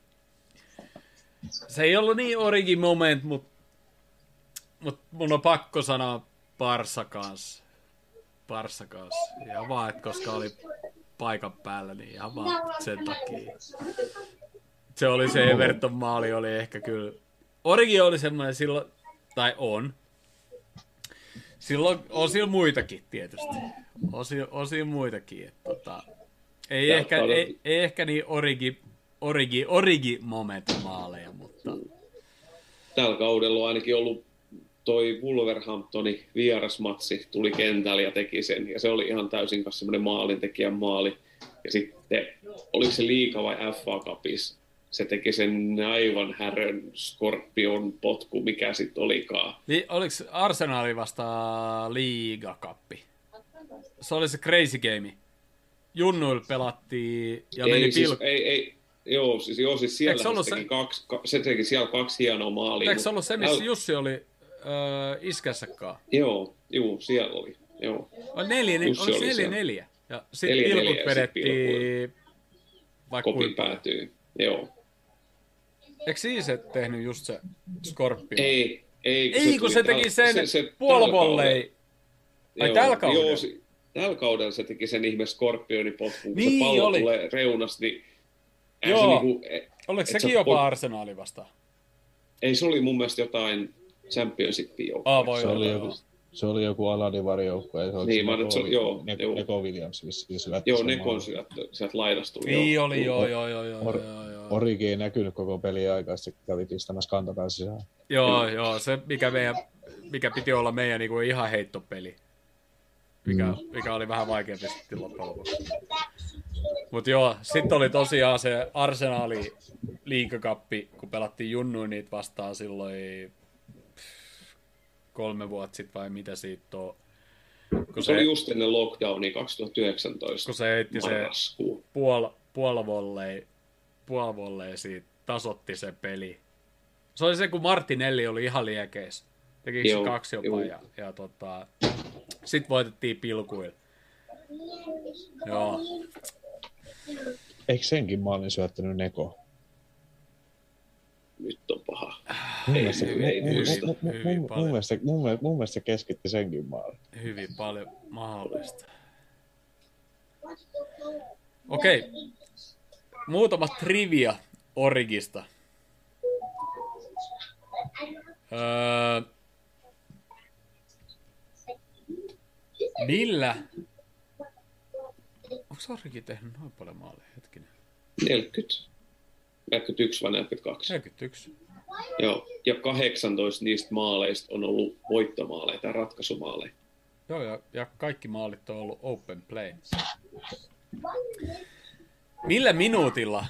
Se ei ollut niin origi moment, mutta mut mun on pakko sanoa Barsa kanssa. Barsa kanssa. Ihan vaan, että koska oli paikan päällä, niin ihan vaan sen takia. Se oli se Everton maali, oli ehkä kyllä... Origi oli semmoinen silloin, tai on. Silloin on siellä muitakin tietysti. Osi, osi muitakin. Että, tota, ei, Tää ehkä, on- ei, ei, ehkä niin origi, origi, origi moment maaleja, mutta Tällä kaudella on ainakin ollut toi Wolverhamptonin vierasmatsi, tuli kentälle ja teki sen. Ja se oli ihan täysin kanssa semmoinen maalintekijän maali. Ja sitten, oliko se liika vai FA Cupissa? Se teki sen aivan härön skorpion potku, mikä sitten olikaan. Li, oliko Arsenali vasta liigakappi? Se oli se crazy game. Junnuilla pelattiin ja meni ei, siis, pilk... ei, ei, joo, siis, joo, siis se siellä ollut se teki, se- kaksi, ka, se teki siellä kaksi hienoa maalia. Eikö se ollut se, missä täl- Jussi oli öö, iskässäkaan? Joo, joo, siellä oli. Joo. Oli neljä, ne, oliko oli neljä, neljä? Ja sitten pilkut vedettiin vaikka Kopin päätyy. Joo. Eikö Iise tehnyt just se Scorpio? Ei, ei, Ei, kun tuli se teki täl- sen tällä puolivolley. Ai Joo, tällä kaudella? Joo, si- tällä kaudella se teki sen ihme skorpionipotkun, kun Niin se pallo oli. tulee reunasta, niin Joo. se, niinku, e- Oliko et sekin se jopa po- Arsenali vastaan? ei se oli mun mielestä jotain championshipin joukkoa. Aa, voi Se olla. oli joku, se oli joku Aladivarin joukkue. Se oli Niin, se mä nyt se- Neko- joo, Ne- joo. Neko Williams vissiin syötti Joo, Nekon maalin. syöttö, sieltä laidasta tuli. Niin joo. oli, joo, joo, joo, joo, joo, joo. Origi ei näkynyt koko peliä aikaa, sitten kävi pistämässä kantapään sisään. Joo, joo, se mikä, meidän, mikä piti olla meidän niinku ihan heittopeli. mikä, mm. mikä oli vähän vaikeampi sitten loppujen lopuksi. Mutta joo, sitten oli tosiaan se Arsenali liikakappi, kun pelattiin junnuin niitä vastaan silloin kolme vuotta sitten vai mitä siitä on. Kun se, se oli just ennen lockdownia 2019. Kun se heitti se puol, puolvollei, puolvollei siitä, tasotti se peli. Se oli se, kun Martinelli oli ihan liekeis. Teki se kaksi jopa joo. ja, ja tota, sitten voitettiin pilkuilla. Joo. Eikö senkin maalin syöttänyt Neko? Nyt on paha. Mun mielestä, mun se keskitti senkin maalin. Hyvin paljon mahdollista. Okei. Okay. Muutama trivia Origista. Öö, millä? Onko Origi tehnyt noin paljon maaleja? Hetkinen. 40. 41 vai 42? 41. Joo, ja 18 niistä maaleista on ollut voittomaaleja tai ratkaisumaaleja. Joo, ja, ja kaikki maalit on ollut open play. Millä minuutilla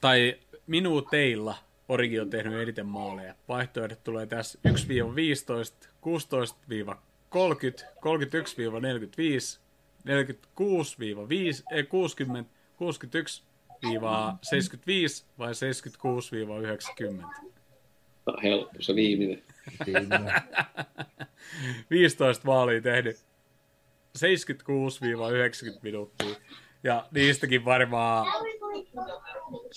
tai minuuteilla Origi on tehnyt eniten maaleja? Vaihtoehdot tulee tässä 1-15, 16-30, 31-45, 46-5, ei 60, 61 75 vai 76-90? Tämä on helppo, se viimeinen. *laughs* 15 maalia tehnyt 76-90 minuuttia. Ja niistäkin varmaan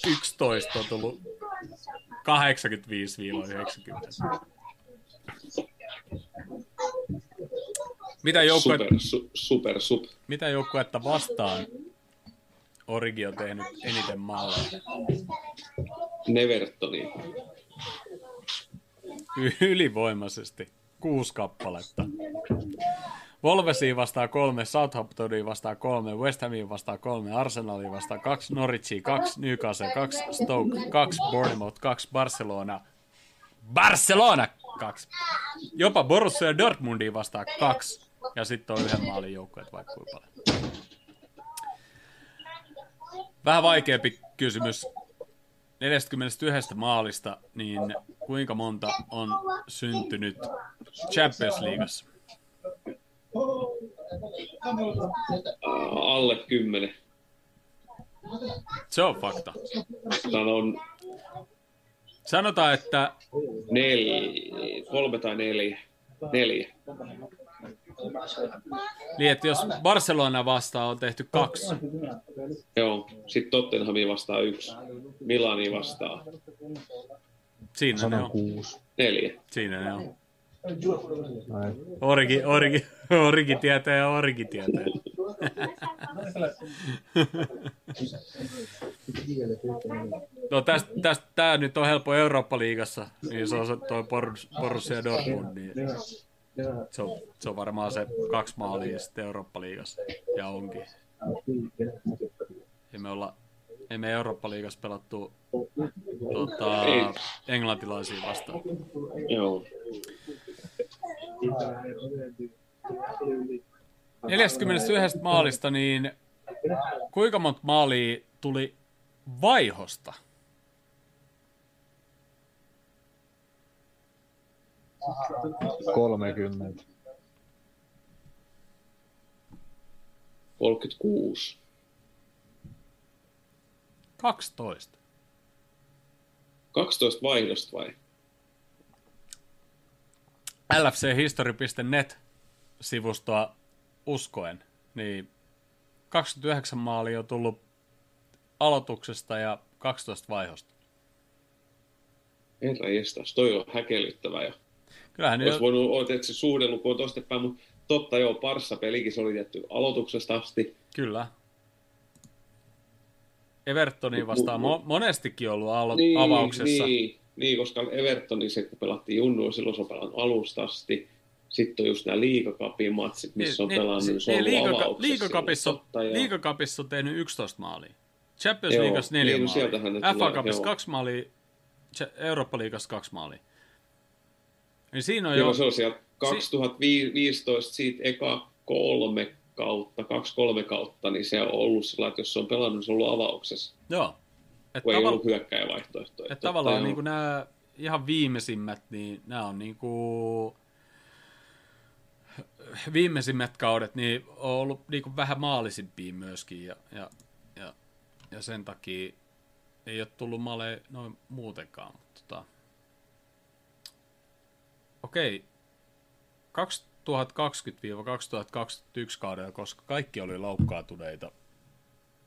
11 on tullut 85-90. Mitä joukkue... Super, su, super, super. Mitä joukkuetta vastaan Origi on tehnyt eniten maaleja? Nevertoni. Ylivoimaisesti. Kuusi kappaletta. Wolvesiin vastaa kolme, Southamptoniin vastaa kolme, West Hamiin vastaa kolme, Arsenaliin vastaa kaksi, Norwichiin kaksi, Newcastle kaksi, Stoke kaksi, Bournemouth kaksi, Barcelona Barcelona kaksi. Jopa Borussia Dortmundiin vastaa kaksi. Ja sitten on yhden maalin joukkueet vaikka kuinka paljon. Vähän vaikeampi kysymys. 41 maalista, niin kuinka monta on syntynyt Champions Leagueassa? Alle kymmenen. Se on fakta. Sanon... Sanotaan, että... Neljä, kolme tai neljä. Neljä. Niin, että jos Barcelona vastaa on tehty kaksi. Joo, sitten Tottenhamin vastaa yksi. Milani vastaa. Siinä ne on. Kuusi. Neljä. Siinä ne on. Origi, origi, origi tietää ja origi tietää. no tästä, tästä, tää nyt on helppo Eurooppa-liigassa, niin se on tuo Borussia Dortmund, niin se on, se on varmaan se kaksi maalia sitten Eurooppa-liigassa, ja onkin. Ei me olla, ei me Eurooppa-liigassa pelattu tota, englantilaisia vastaan. Joo. 41 maalista, niin kuinka monta maalia tuli vaihosta? Kolmekymmentä. 36. 12. 12 vaihdosta vai? lfchistory.net-sivustoa uskoen, niin 29 maalia on tullut aloituksesta ja 12 vaihosta. Herra jestas, toi on häkellyttävä jo. Kyllähän Olisi jo... voinut olla, se suhdeluku on tosta päin, mutta totta joo, parssa pelikin se oli tietty aloituksesta asti. Kyllä. Evertoniin vastaan mo- monestikin ollut alo- niin, avauksessa. Niin, niin, koska Evertonin se, kun pelattiin junnuun, silloin se on pelannut alusta asti. Sitten on just nämä liikakapin matsit, missä niin, on pelannut, niin, se on niin, liikaka- liikakapissa, on, liikakapissa on tehnyt 11 maalia. Champions Joo, Leagueassa 4 niin, maalia. FA Cupissa 2 maalia, Eurooppa-liigassa 2 maalia. Niin siinä on Joo, jo... se on siellä 2015 siitä eka kolme kautta, kaksi-kolme kautta, niin se on ollut sillä, että jos se on pelannut, niin se on ollut avauksessa, Joo. Et kun ei ollut hyökkäjävaihtoehtoja. Et Totta tavallaan niin nämä ihan viimeisimmät, niin nämä on niin kuin viimeisimmät kaudet niin on ollut niin kuin vähän maalisimpia myöskin ja, ja, ja, ja, sen takia ei ole tullut male noin muutenkaan. Mutta tota. Okei, 2020-2021 kaudella, koska kaikki oli loukkaantuneita,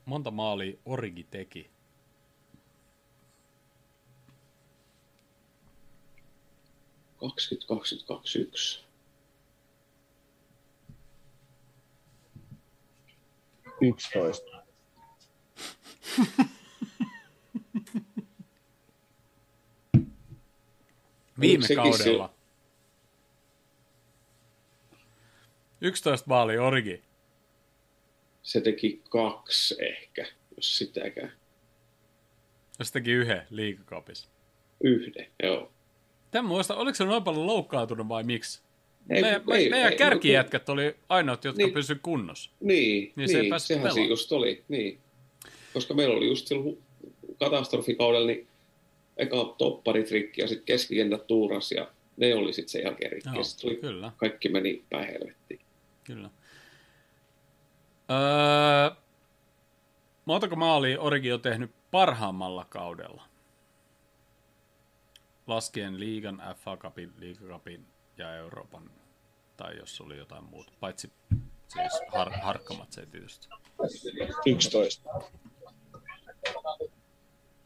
monta maalia Origi teki? Kaksikymmentä, kaksikymmentä, kaksikymmentäyksi. Yksitoista. *laughs* Viime kaudella. 11 maali Origi. Se teki kaksi ehkä, jos sitäkään. Ja se teki yhden liikakapissa. Yhden, joo. Tämän muista, oliko se noin paljon loukkaantunut vai miksi? Ei, meidän ei, meidän ei, kärkijätkät oli ainoat, jotka Niin. pysy kunnossa. Niin, Niin se niin sehän pelaamaan. siinä just oli, niin. Koska meillä oli just silloin katastrofikaudella, niin eka topparitrikki ja sitten keskikentät tuuras ja ne oli sitten se jälkeen Joo, ja sitten tuli, kyllä. kaikki meni päin helvettiin. Kyllä. Öö, montako maalia Origi on tehnyt parhaammalla kaudella? Laskien liigan, FA Cupin, liigakapin ja Euroopan, tai jos oli jotain muuta, paitsi siis har, harkkamat se tietysti. 11.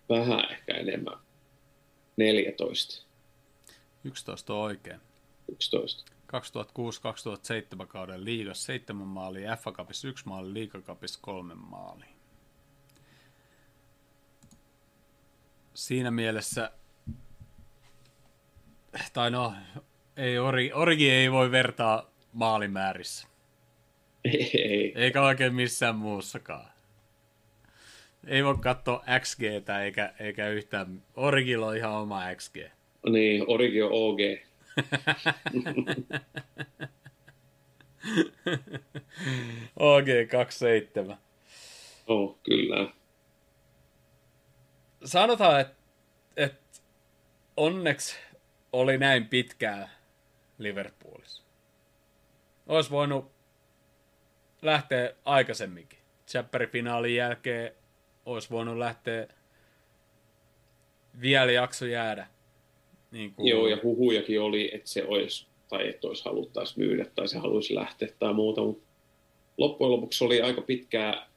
Vähän ehkä enemmän. 14, 11 on oikein. 11. 2006-2007 kauden liigas 7 maalia, FA Cupissa 1 maali, liigakapissa 3 maalia. Siinä mielessä, tai no, ei Origi, Origi ei voi vertaa maalimäärissä, Ei, ei. eikä oikein missään muussakaan. Ei voi katsoa XGtä eikä, eikä yhtään, Origilla on ihan oma XG. Niin, Origi on OG. OG 27. Oh, kyllä. sanotaan, että et onneksi oli näin pitkään Liverpoolissa. Olisi voinut lähteä aikaisemminkin. Chapperin-finaalin jälkeen olisi voinut lähteä vielä jakso jäädä. Niin kuin, Joo, ja huhujakin oli, että se olisi, tai että olisi haluttaisi myydä, tai se haluaisi lähteä tai muuta, mutta loppujen lopuksi oli aika pitkää,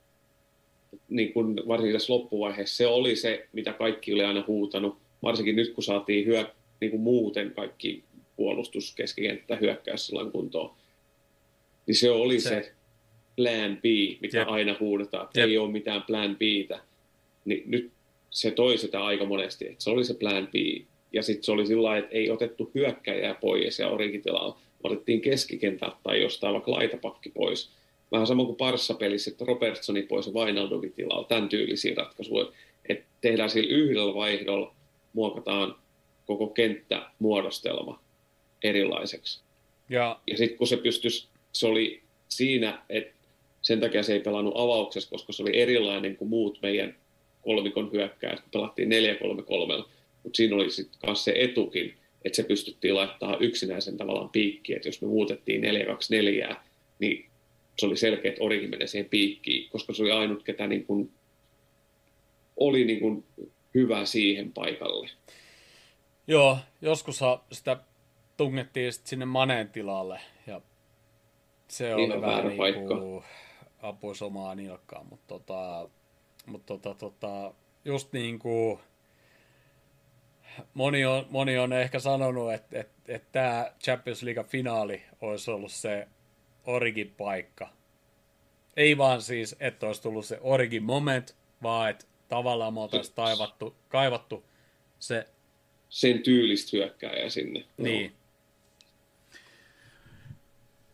niin kuin varsinkin tässä loppuvaiheessa, se oli se, mitä kaikki oli aina huutanut, varsinkin nyt kun saatiin hyö, niin kuin muuten kaikki puolustus, keskikenttä, hyökkäys sellainen kuntoon, niin se oli se, Se- plan B, mitä Jep. aina huudetaan, että Jep. ei ole mitään plan Btä, niin nyt se toi sitä aika monesti, että se oli se plan B, ja sitten se oli sillä lailla, että ei otettu hyökkäjää pois ja Origi tilalla, otettiin keskikentältä tai jostain vaikka laitapakki pois. Vähän sama kuin Parssa-pelissä, että Robertsoni pois ja Vainaldovi tilalla, tämän tyylisiä ratkaisuja, että tehdään sillä yhdellä vaihdolla, muokataan koko kenttämuodostelma erilaiseksi. Ja Ja sitten kun se pystyisi, se oli siinä, että sen takia se ei pelannut avauksessa, koska se oli erilainen kuin muut meidän kolmikon hyökkäät, kun pelattiin 4-3-3. Mutta siinä oli sitten myös se etukin, että se pystyttiin laittamaan yksinäisen tavallaan piikkiin, että jos me muutettiin 4-2-4, niin se oli selkeä, että Origi menee siihen piikkiin, koska se oli ainut, ketä niin kuin oli niin kuin hyvä siihen paikalle. Joo, joskus sitä tungettiin sit sinne Maneen tilalle ja se oli vähän niin paikka. kuin apuisi omaa nilkkaan, mutta tota, mut tota, tota, just niin kuin moni on, moni on ehkä sanonut, että, että, että tämä Champions League finaali olisi ollut se Origin paikka. Ei vaan siis, että olisi tullut se Origin moment, vaan että tavallaan me oltaisiin taivattu, kaivattu se Sen tyylistä hyökkääjä sinne. niin.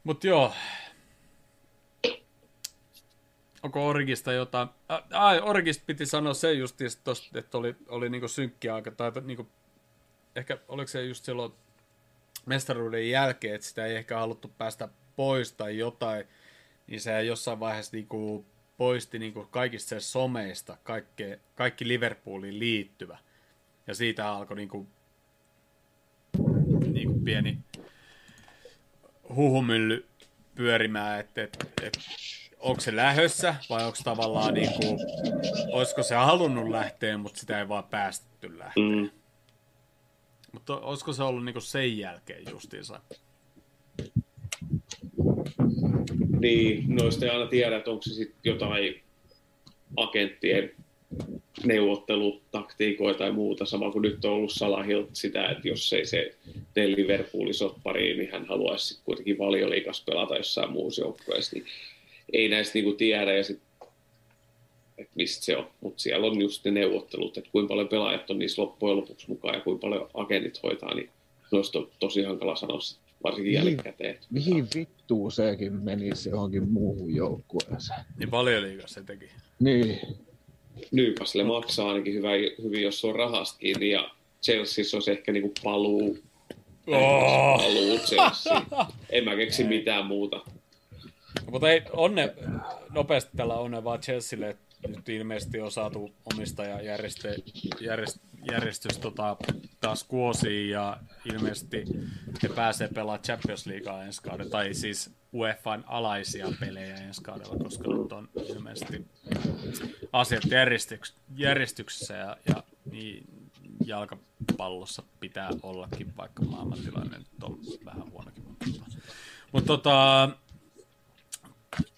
Mut joo. Onko Origista jotain? Ai, Origista piti sanoa se just, tosta, että oli, oli niinku synkkiä aika, tai niinku, ehkä oliko se just silloin mestaruuden jälkeen, että sitä ei ehkä haluttu päästä pois tai jotain, niin se jossain vaiheessa niin kuin poisti niin kuin kaikista sen someista kaikki, kaikki Liverpooliin liittyvä. Ja siitä alkoi niin kuin, niin kuin pieni huhumylly pyörimään, että, että, että onko se lähössä vai onko tavallaan niin kuin, olisiko se halunnut lähteä, mutta sitä ei vaan päästetty lähteä. Mm. Mutta olisiko se ollut niin kuin sen jälkeen justiinsa? Niin, noista ei aina tiedä, että onko se sitten jotain agenttien neuvottelutaktiikoita tai muuta, sama kuin nyt on ollut Salahilt sitä, että jos ei se tee Liverpoolin soppariin, niin hän haluaisi sitten kuitenkin valioliikas pelata jossain muussa joukkueessa, niin ei näistä niinku tiedä ja sit, että mistä se on. Mutta siellä on just ne neuvottelut, että kuinka paljon pelaajat on niissä loppujen lopuksi mukaan ja kuinka paljon agentit hoitaa, niin noista on tosi hankala sanoa varsinkin mihin, jälkikäteen. Mihin vittuun sekin menisi johonkin muuhun joukkueeseen? Niin paljon liikaa se teki. Niin. Newcastle maksaa ainakin hyvä, hyvin, jos se on rahasta kiinni, ja Chelsea olisi ehkä niinku paluu. Oh. Paluu Chelsea. En mä keksi mitään muuta. Mutta ei, onne, nopeasti tällä onne vaan Chelsealle, että nyt ilmeisesti on saatu omistajajärjestö, järjest, järjestys tota, taas kuosiin ja ilmeisesti he pääsee pelaamaan Champions Leaguea ensi kaudella, tai siis UEFAn alaisia pelejä ensi kaudella, koska nyt on ilmeisesti asiat järjestyks, järjestyksessä ja, ja niin jalkapallossa pitää ollakin, vaikka maailmantilanne nyt on vähän huonokin. Mutta tota,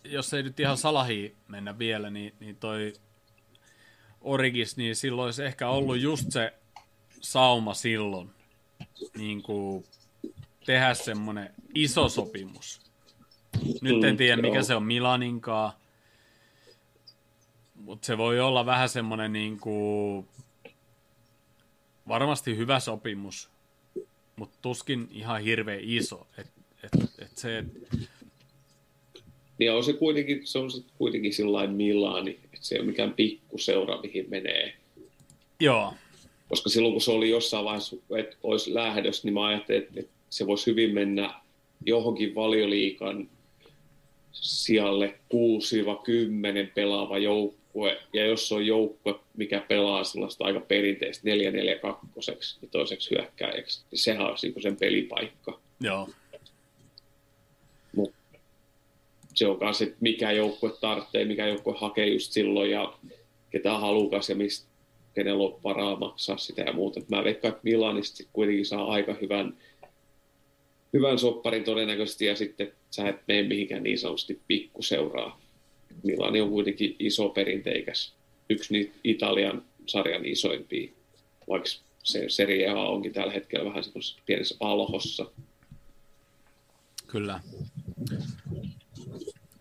jos ei nyt ihan salahi mennä vielä, niin, niin toi Origis, niin silloin olisi ehkä ollut just se sauma silloin niin kuin tehdä semmoinen iso sopimus. Nyt en tiedä, mikä se on Milaninkaan, mutta se voi olla vähän semmoinen niin kuin, varmasti hyvä sopimus, mutta tuskin ihan hirveän iso. Et, et, et se, niin on se kuitenkin, se on se kuitenkin sillain Milani, että se ei ole mikään pikkuseura, mihin menee. Joo. Koska silloin kun se oli jossain vaiheessa, että olisi lähdössä, niin mä ajattelin, että, että se voisi hyvin mennä johonkin valioliikan sijalle 6-10 pelaava joukkue, ja jos on joukkue, mikä pelaa sellaista aika perinteistä 4-4-2 niin toiseksi hyökkääjäksi, niin sehän olisi niin sen pelipaikka. Joo se on kanssa, että mikä joukkue tarvitsee, mikä joukkue hakee just silloin ja ketä on halukas ja mistä, kenellä on varaa maksaa sitä ja muuta. Mä veikkaan, että Milanista kuitenkin saa aika hyvän, hyvän sopparin todennäköisesti ja sitten sä et mene mihinkään niin sanotusti pikkuseuraa. Milani on kuitenkin iso perinteikäs, yksi niitä Italian sarjan isoimpia, vaikka se Serie A onkin tällä hetkellä vähän semmoisessa pienessä alhossa. Kyllä.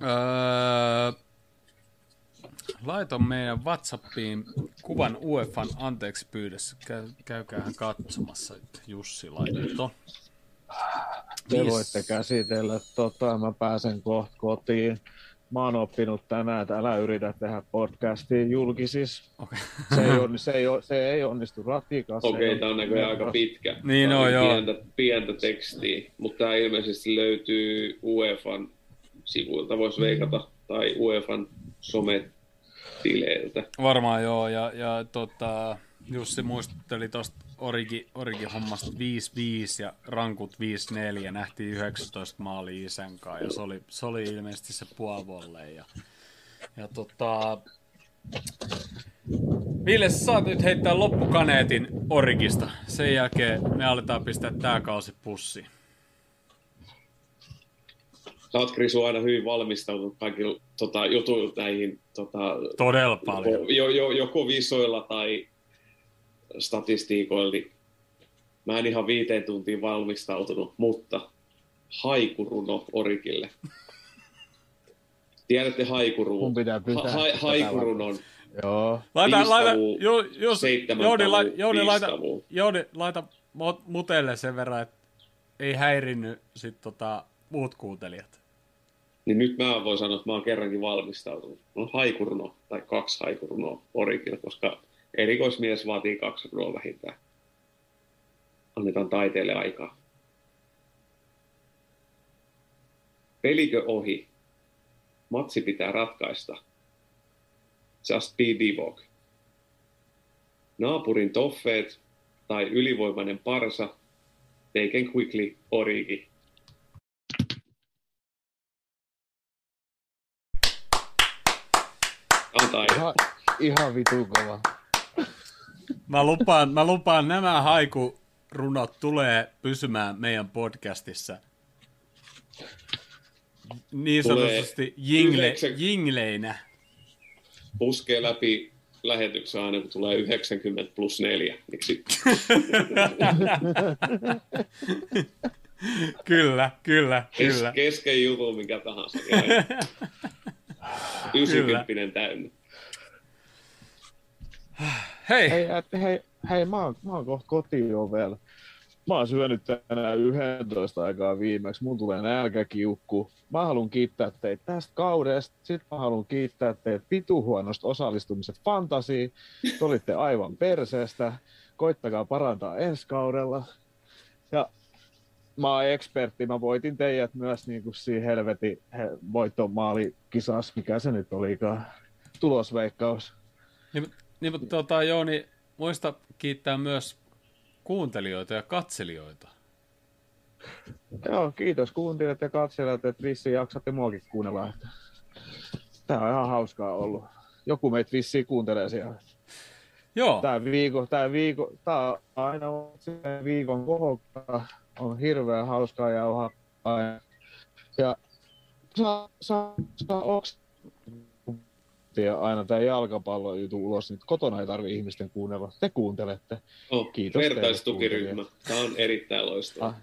Öö, laiton meidän Whatsappiin kuvan UEFan anteeksi pyydessä. Käy, katsomassa, että Jussi laitto. Te yes. voitte käsitellä, tota, mä pääsen kohta kotiin. Mä oon oppinut tänään, että älä yritä tehdä podcastia julkisis. Okay. Se, ei, on, se, ei, se ei onnistu ratikassa. Okei, okay, tämä on näköjään aika pitkä. Niin on, joo. Pientä, pientä tekstiä, mutta tämä ilmeisesti löytyy UEFan sivuilta voisi veikata, tai UEFan sometileiltä. Varmaan joo, ja, ja tota, Jussi muistutteli tuosta Origi, Origi-hommasta 5-5 ja rankut 5-4, nähtiin 19 maali isän kanssa, ja se oli, se oli ilmeisesti se puolivolle. Ja, ja tota, Ville, sä saat nyt heittää loppukaneetin Origista. Sen jälkeen me aletaan pistää tää kausi pussiin sä oot Krisu aina hyvin valmistautunut kaikilla tota, jutuilla näihin tota, Todella paljon. Jo, jo, joko visoilla tai statistiikoilla, niin mä en ihan viiteen tuntiin valmistautunut, mutta haikuruno Orikille. Tiedätte haikuruun. Mun pitää pitää. Ha, ha, haikurunon. Joo. Laita, laita, jo, jos, Jouni, la, Jouni, laita, Jouni, laita mutelle sen verran, että ei häirinnyt sit tota, muut kuuntelijat? Niin nyt mä voin sanoa, että mä oon kerrankin valmistautunut. on haikuruno tai kaksi haikurunoa orikilla, koska erikoismies vaatii kaksi runoa vähintään. Annetaan taiteelle aikaa. Pelikö ohi? Matsi pitää ratkaista. Just be Divok. Naapurin toffeet tai ylivoimainen parsa. Take and quickly origi. Ihan, ihan vitu kova. Mä lupaan, mä lupaan nämä haikurunot tulee pysymään meidän podcastissa. Niin sanotusti jingle, jingleinä. puskee läpi lähetyksen aina, kun tulee 90 plus 4. Niin sit *laughs* Kyllä, kyllä, kes, kyllä. kesken jutun mikä tahansa. Niin aina 90 täynnä. Hei, Hei, hei, hei mä, oon, mä oon kohta kotiovella. Mä oon syönyt tänään 11 aikaa viimeksi. Mun tulee nälkäkiukku. Mä haluan kiittää teitä tästä kaudesta. Sitten mä haluan kiittää teitä pituhuonosta osallistumisesta fantasiin. Te olitte aivan perseestä. Koittakaa parantaa ensi kaudella. Ja mä oon ekspertti. Mä voitin teidät myös niin kuin siinä helvetin he, voittomaalikisassa. Mikä se nyt olikaan? Tulosveikkaus. niin, niin, mutta tota, Jouni, muista kiittää myös kuuntelijoita ja katselijoita. Joo, kiitos kuuntelijat ja katselijat, että vissiin jaksatte muakin kuunnella. Tää on ihan hauskaa ollut. Joku meitä vissiin kuuntelee siellä. Joo, Tää viikko, tää viikko, tää on aina viikon kohokka. On hirveän hauskaa jauhaa. aina. Ja saa, saa, saa ja aina tämä jalkapallo jutu ulos, niin kotona ei tarvi ihmisten kuunnella. Te kuuntelette. Oh, Kiitos teille vertaistukiryhmä. Tämä on erittäin loistava. Ah.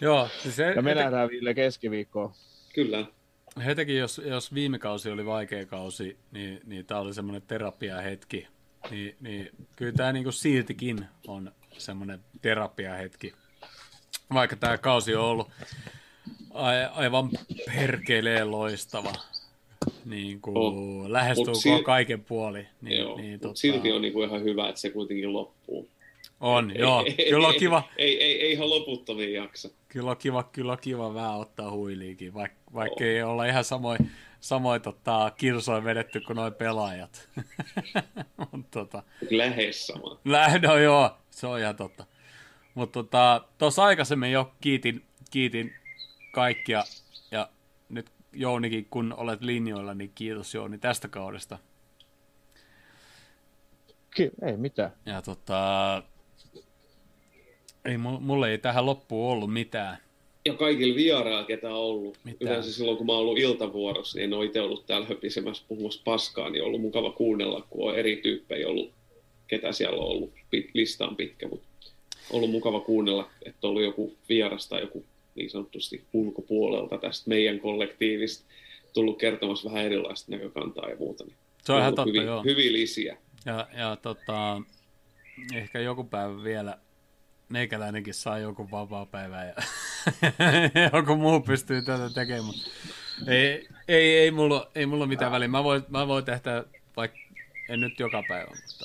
joo. Siis he, Ja me nähdään Ville keskiviikkoon. Kyllä. hetäkin, jos, jos viime kausi oli vaikea kausi, niin, niin tämä oli semmoinen terapiahetki. Niin, niin kyllä tämä niinku siltikin on semmoinen terapiahetki. Vaikka tämä kausi on ollut aivan perkeleen loistava. Niin kuin On. lähestulkoon sil- kaiken puoli. Niin, Joo. niin, Mut silti on niinku ihan hyvä, että se kuitenkin loppuu. on Ei- joo. ei- Kyllä on ei- kiva, Ei, ei, ei ihan loputtomiin jaksa. kyllä on kiva, kyllä on kiva vähän ottaa huiliikin, vaikka vaik ei olla ihan samoin, samoin tota, kirsoin vedetty kuin noin pelaajat. *laughs* Mut tota, Lähes sama. Lä- no joo, se on ihan totta. Mutta tuossa tota, aikaisemmin jo kiitin, kiitin kaikkia, Jounikin, kun olet linjoilla, niin kiitos Jouni tästä kaudesta. Ki- ei mitään. Ja tota, ei, mu- mulle ei tähän loppuun ollut mitään. Ja kaikilla vierailla, ketä on ollut. Mitään. Yleensä silloin, kun mä oon ollut iltavuorossa, niin en ole itse ollut täällä höpisemässä puhumassa paskaa, niin on ollut mukava kuunnella, kun on eri tyyppejä ollut, ketä siellä on ollut. Pit, lista on pitkä, mutta on ollut mukava kuunnella, että on ollut joku vieras tai joku niin sanotusti ulkopuolelta tästä meidän kollektiivista tullut kertomassa vähän erilaista näkökantaa ja muuta. Niin Se on ihan totta, hyviä, joo. hyviä lisiä. Ja, ja tota, ehkä joku päivä vielä meikäläinenkin saa joku vapaa-päivä ja *laughs* joku muu pystyy tätä tekemään. Ei, ei, ei, mulla, ei mulla mitään väliä. Mä voin, mä voin tehdä vaikka, en nyt joka päivä, mutta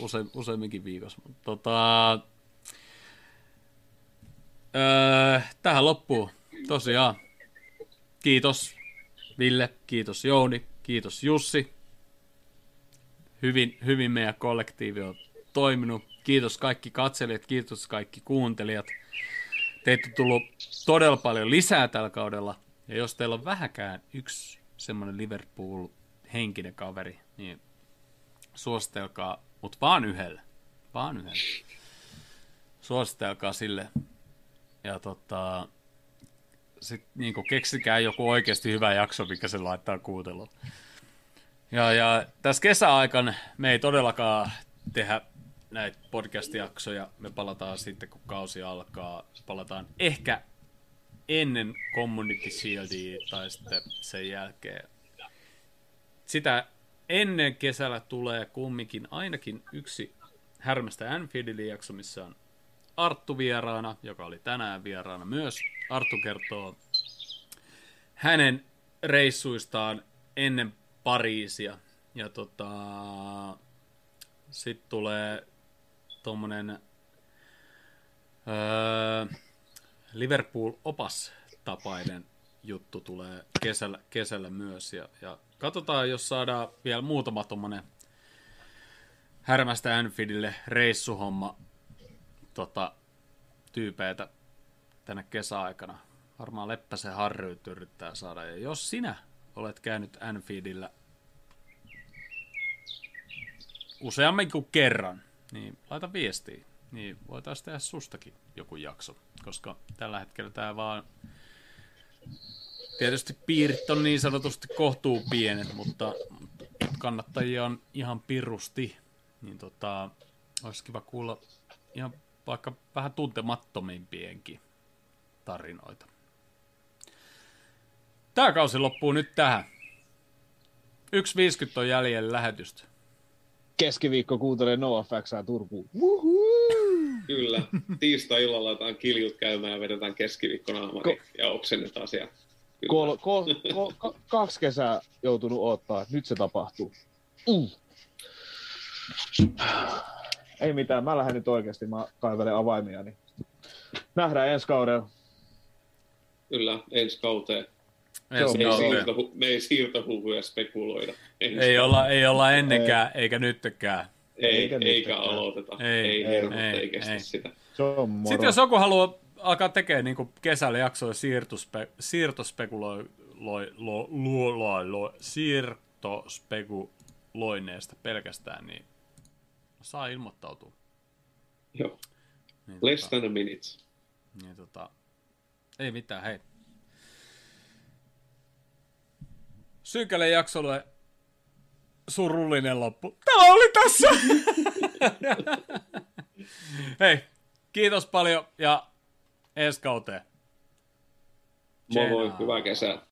use, useamminkin viikossa. Mutta tota, öö, tähän loppuu. Tosiaan. Kiitos Ville, kiitos Jouni, kiitos Jussi hyvin, hyvin meidän kollektiivi on toiminut. Kiitos kaikki katselijat, kiitos kaikki kuuntelijat. Teitä on tullut todella paljon lisää tällä kaudella. Ja jos teillä on vähäkään yksi semmoinen Liverpool-henkinen kaveri, niin suositelkaa, mutta vaan yhdelle. Vaan yhdelle. Suositelkaa sille. Ja tota, sitten niin keksikää joku oikeasti hyvä jakso, mikä se laittaa kuunteluun. Ja, ja tässä kesäaikana me ei todellakaan tehdä näitä podcast-jaksoja. Me palataan sitten, kun kausi alkaa. Palataan ehkä ennen Community Shieldia tai sitten sen jälkeen. Sitä ennen kesällä tulee kumminkin ainakin yksi Härmästä Anfieldin jakso, missä on Arttu vieraana, joka oli tänään vieraana myös. Arttu kertoo hänen reissuistaan ennen Pariisia. Ja tota, sitten tulee tuommoinen öö, Liverpool-opas tapainen juttu tulee kesällä, kesällä myös. Ja, ja katsotaan, jos saadaan vielä muutama tuommoinen härmästä Anfieldille reissuhomma tota, tyypeitä tänne kesäaikana. Varmaan Leppäsen Harryt yrittää saada. Ja jos sinä olet käynyt Anfieldillä useammin kuin kerran, niin laita viestiä. Niin voitaisiin tehdä sustakin joku jakso, koska tällä hetkellä tämä vaan... Tietysti piirit on niin sanotusti kohtuu pienet, mutta kannattajia on ihan pirusti. Niin tota, olisi kiva kuulla ihan vaikka vähän tuntemattomimpienkin tarinoita. Tämä kausi loppuu nyt tähän. 1.50 on jäljellä lähetystä. Keskiviikko kuuntelee NoFXää Turkuun. Kyllä. Tiistai-illalla laitetaan kiljut käymään ja vedetään keskiviikkona Ko- ja oksennetaan siellä. Kol, kol, kol, kol, kaksi kesää joutunut odottaa. Nyt se tapahtuu. Mm. Ei mitään, mä lähden nyt oikeasti, mä kaivelen avaimia, niin nähdään ensi kaudella. Kyllä, ensi kauteen. Ensi Me ei, siirtohu- me ei siirtohuhuja spekuloida. Ensi Ei olla, ei olla ennenkään, eikä nytkään. Ei, Eikä eikä, aloiteta. Ei, Ei, ei, hermot, ei, ei, kestä ei. sitä. Se on moro. Sitten jos joku haluaa alkaa tekemään niin kesällä jaksoja siirtospe, siirtospekuloineista, lo, lo, lo, lo, siirtospekuloineista pelkästään, niin saa ilmoittautua. Joo. Niin, Less tota, than a minute. niin, tota, ei mitään, hei. Synkälle jaksolle surullinen loppu. Tämä oli tässä! *laughs* hei, kiitos paljon ja ensi kauteen. Moi hyvää kesää.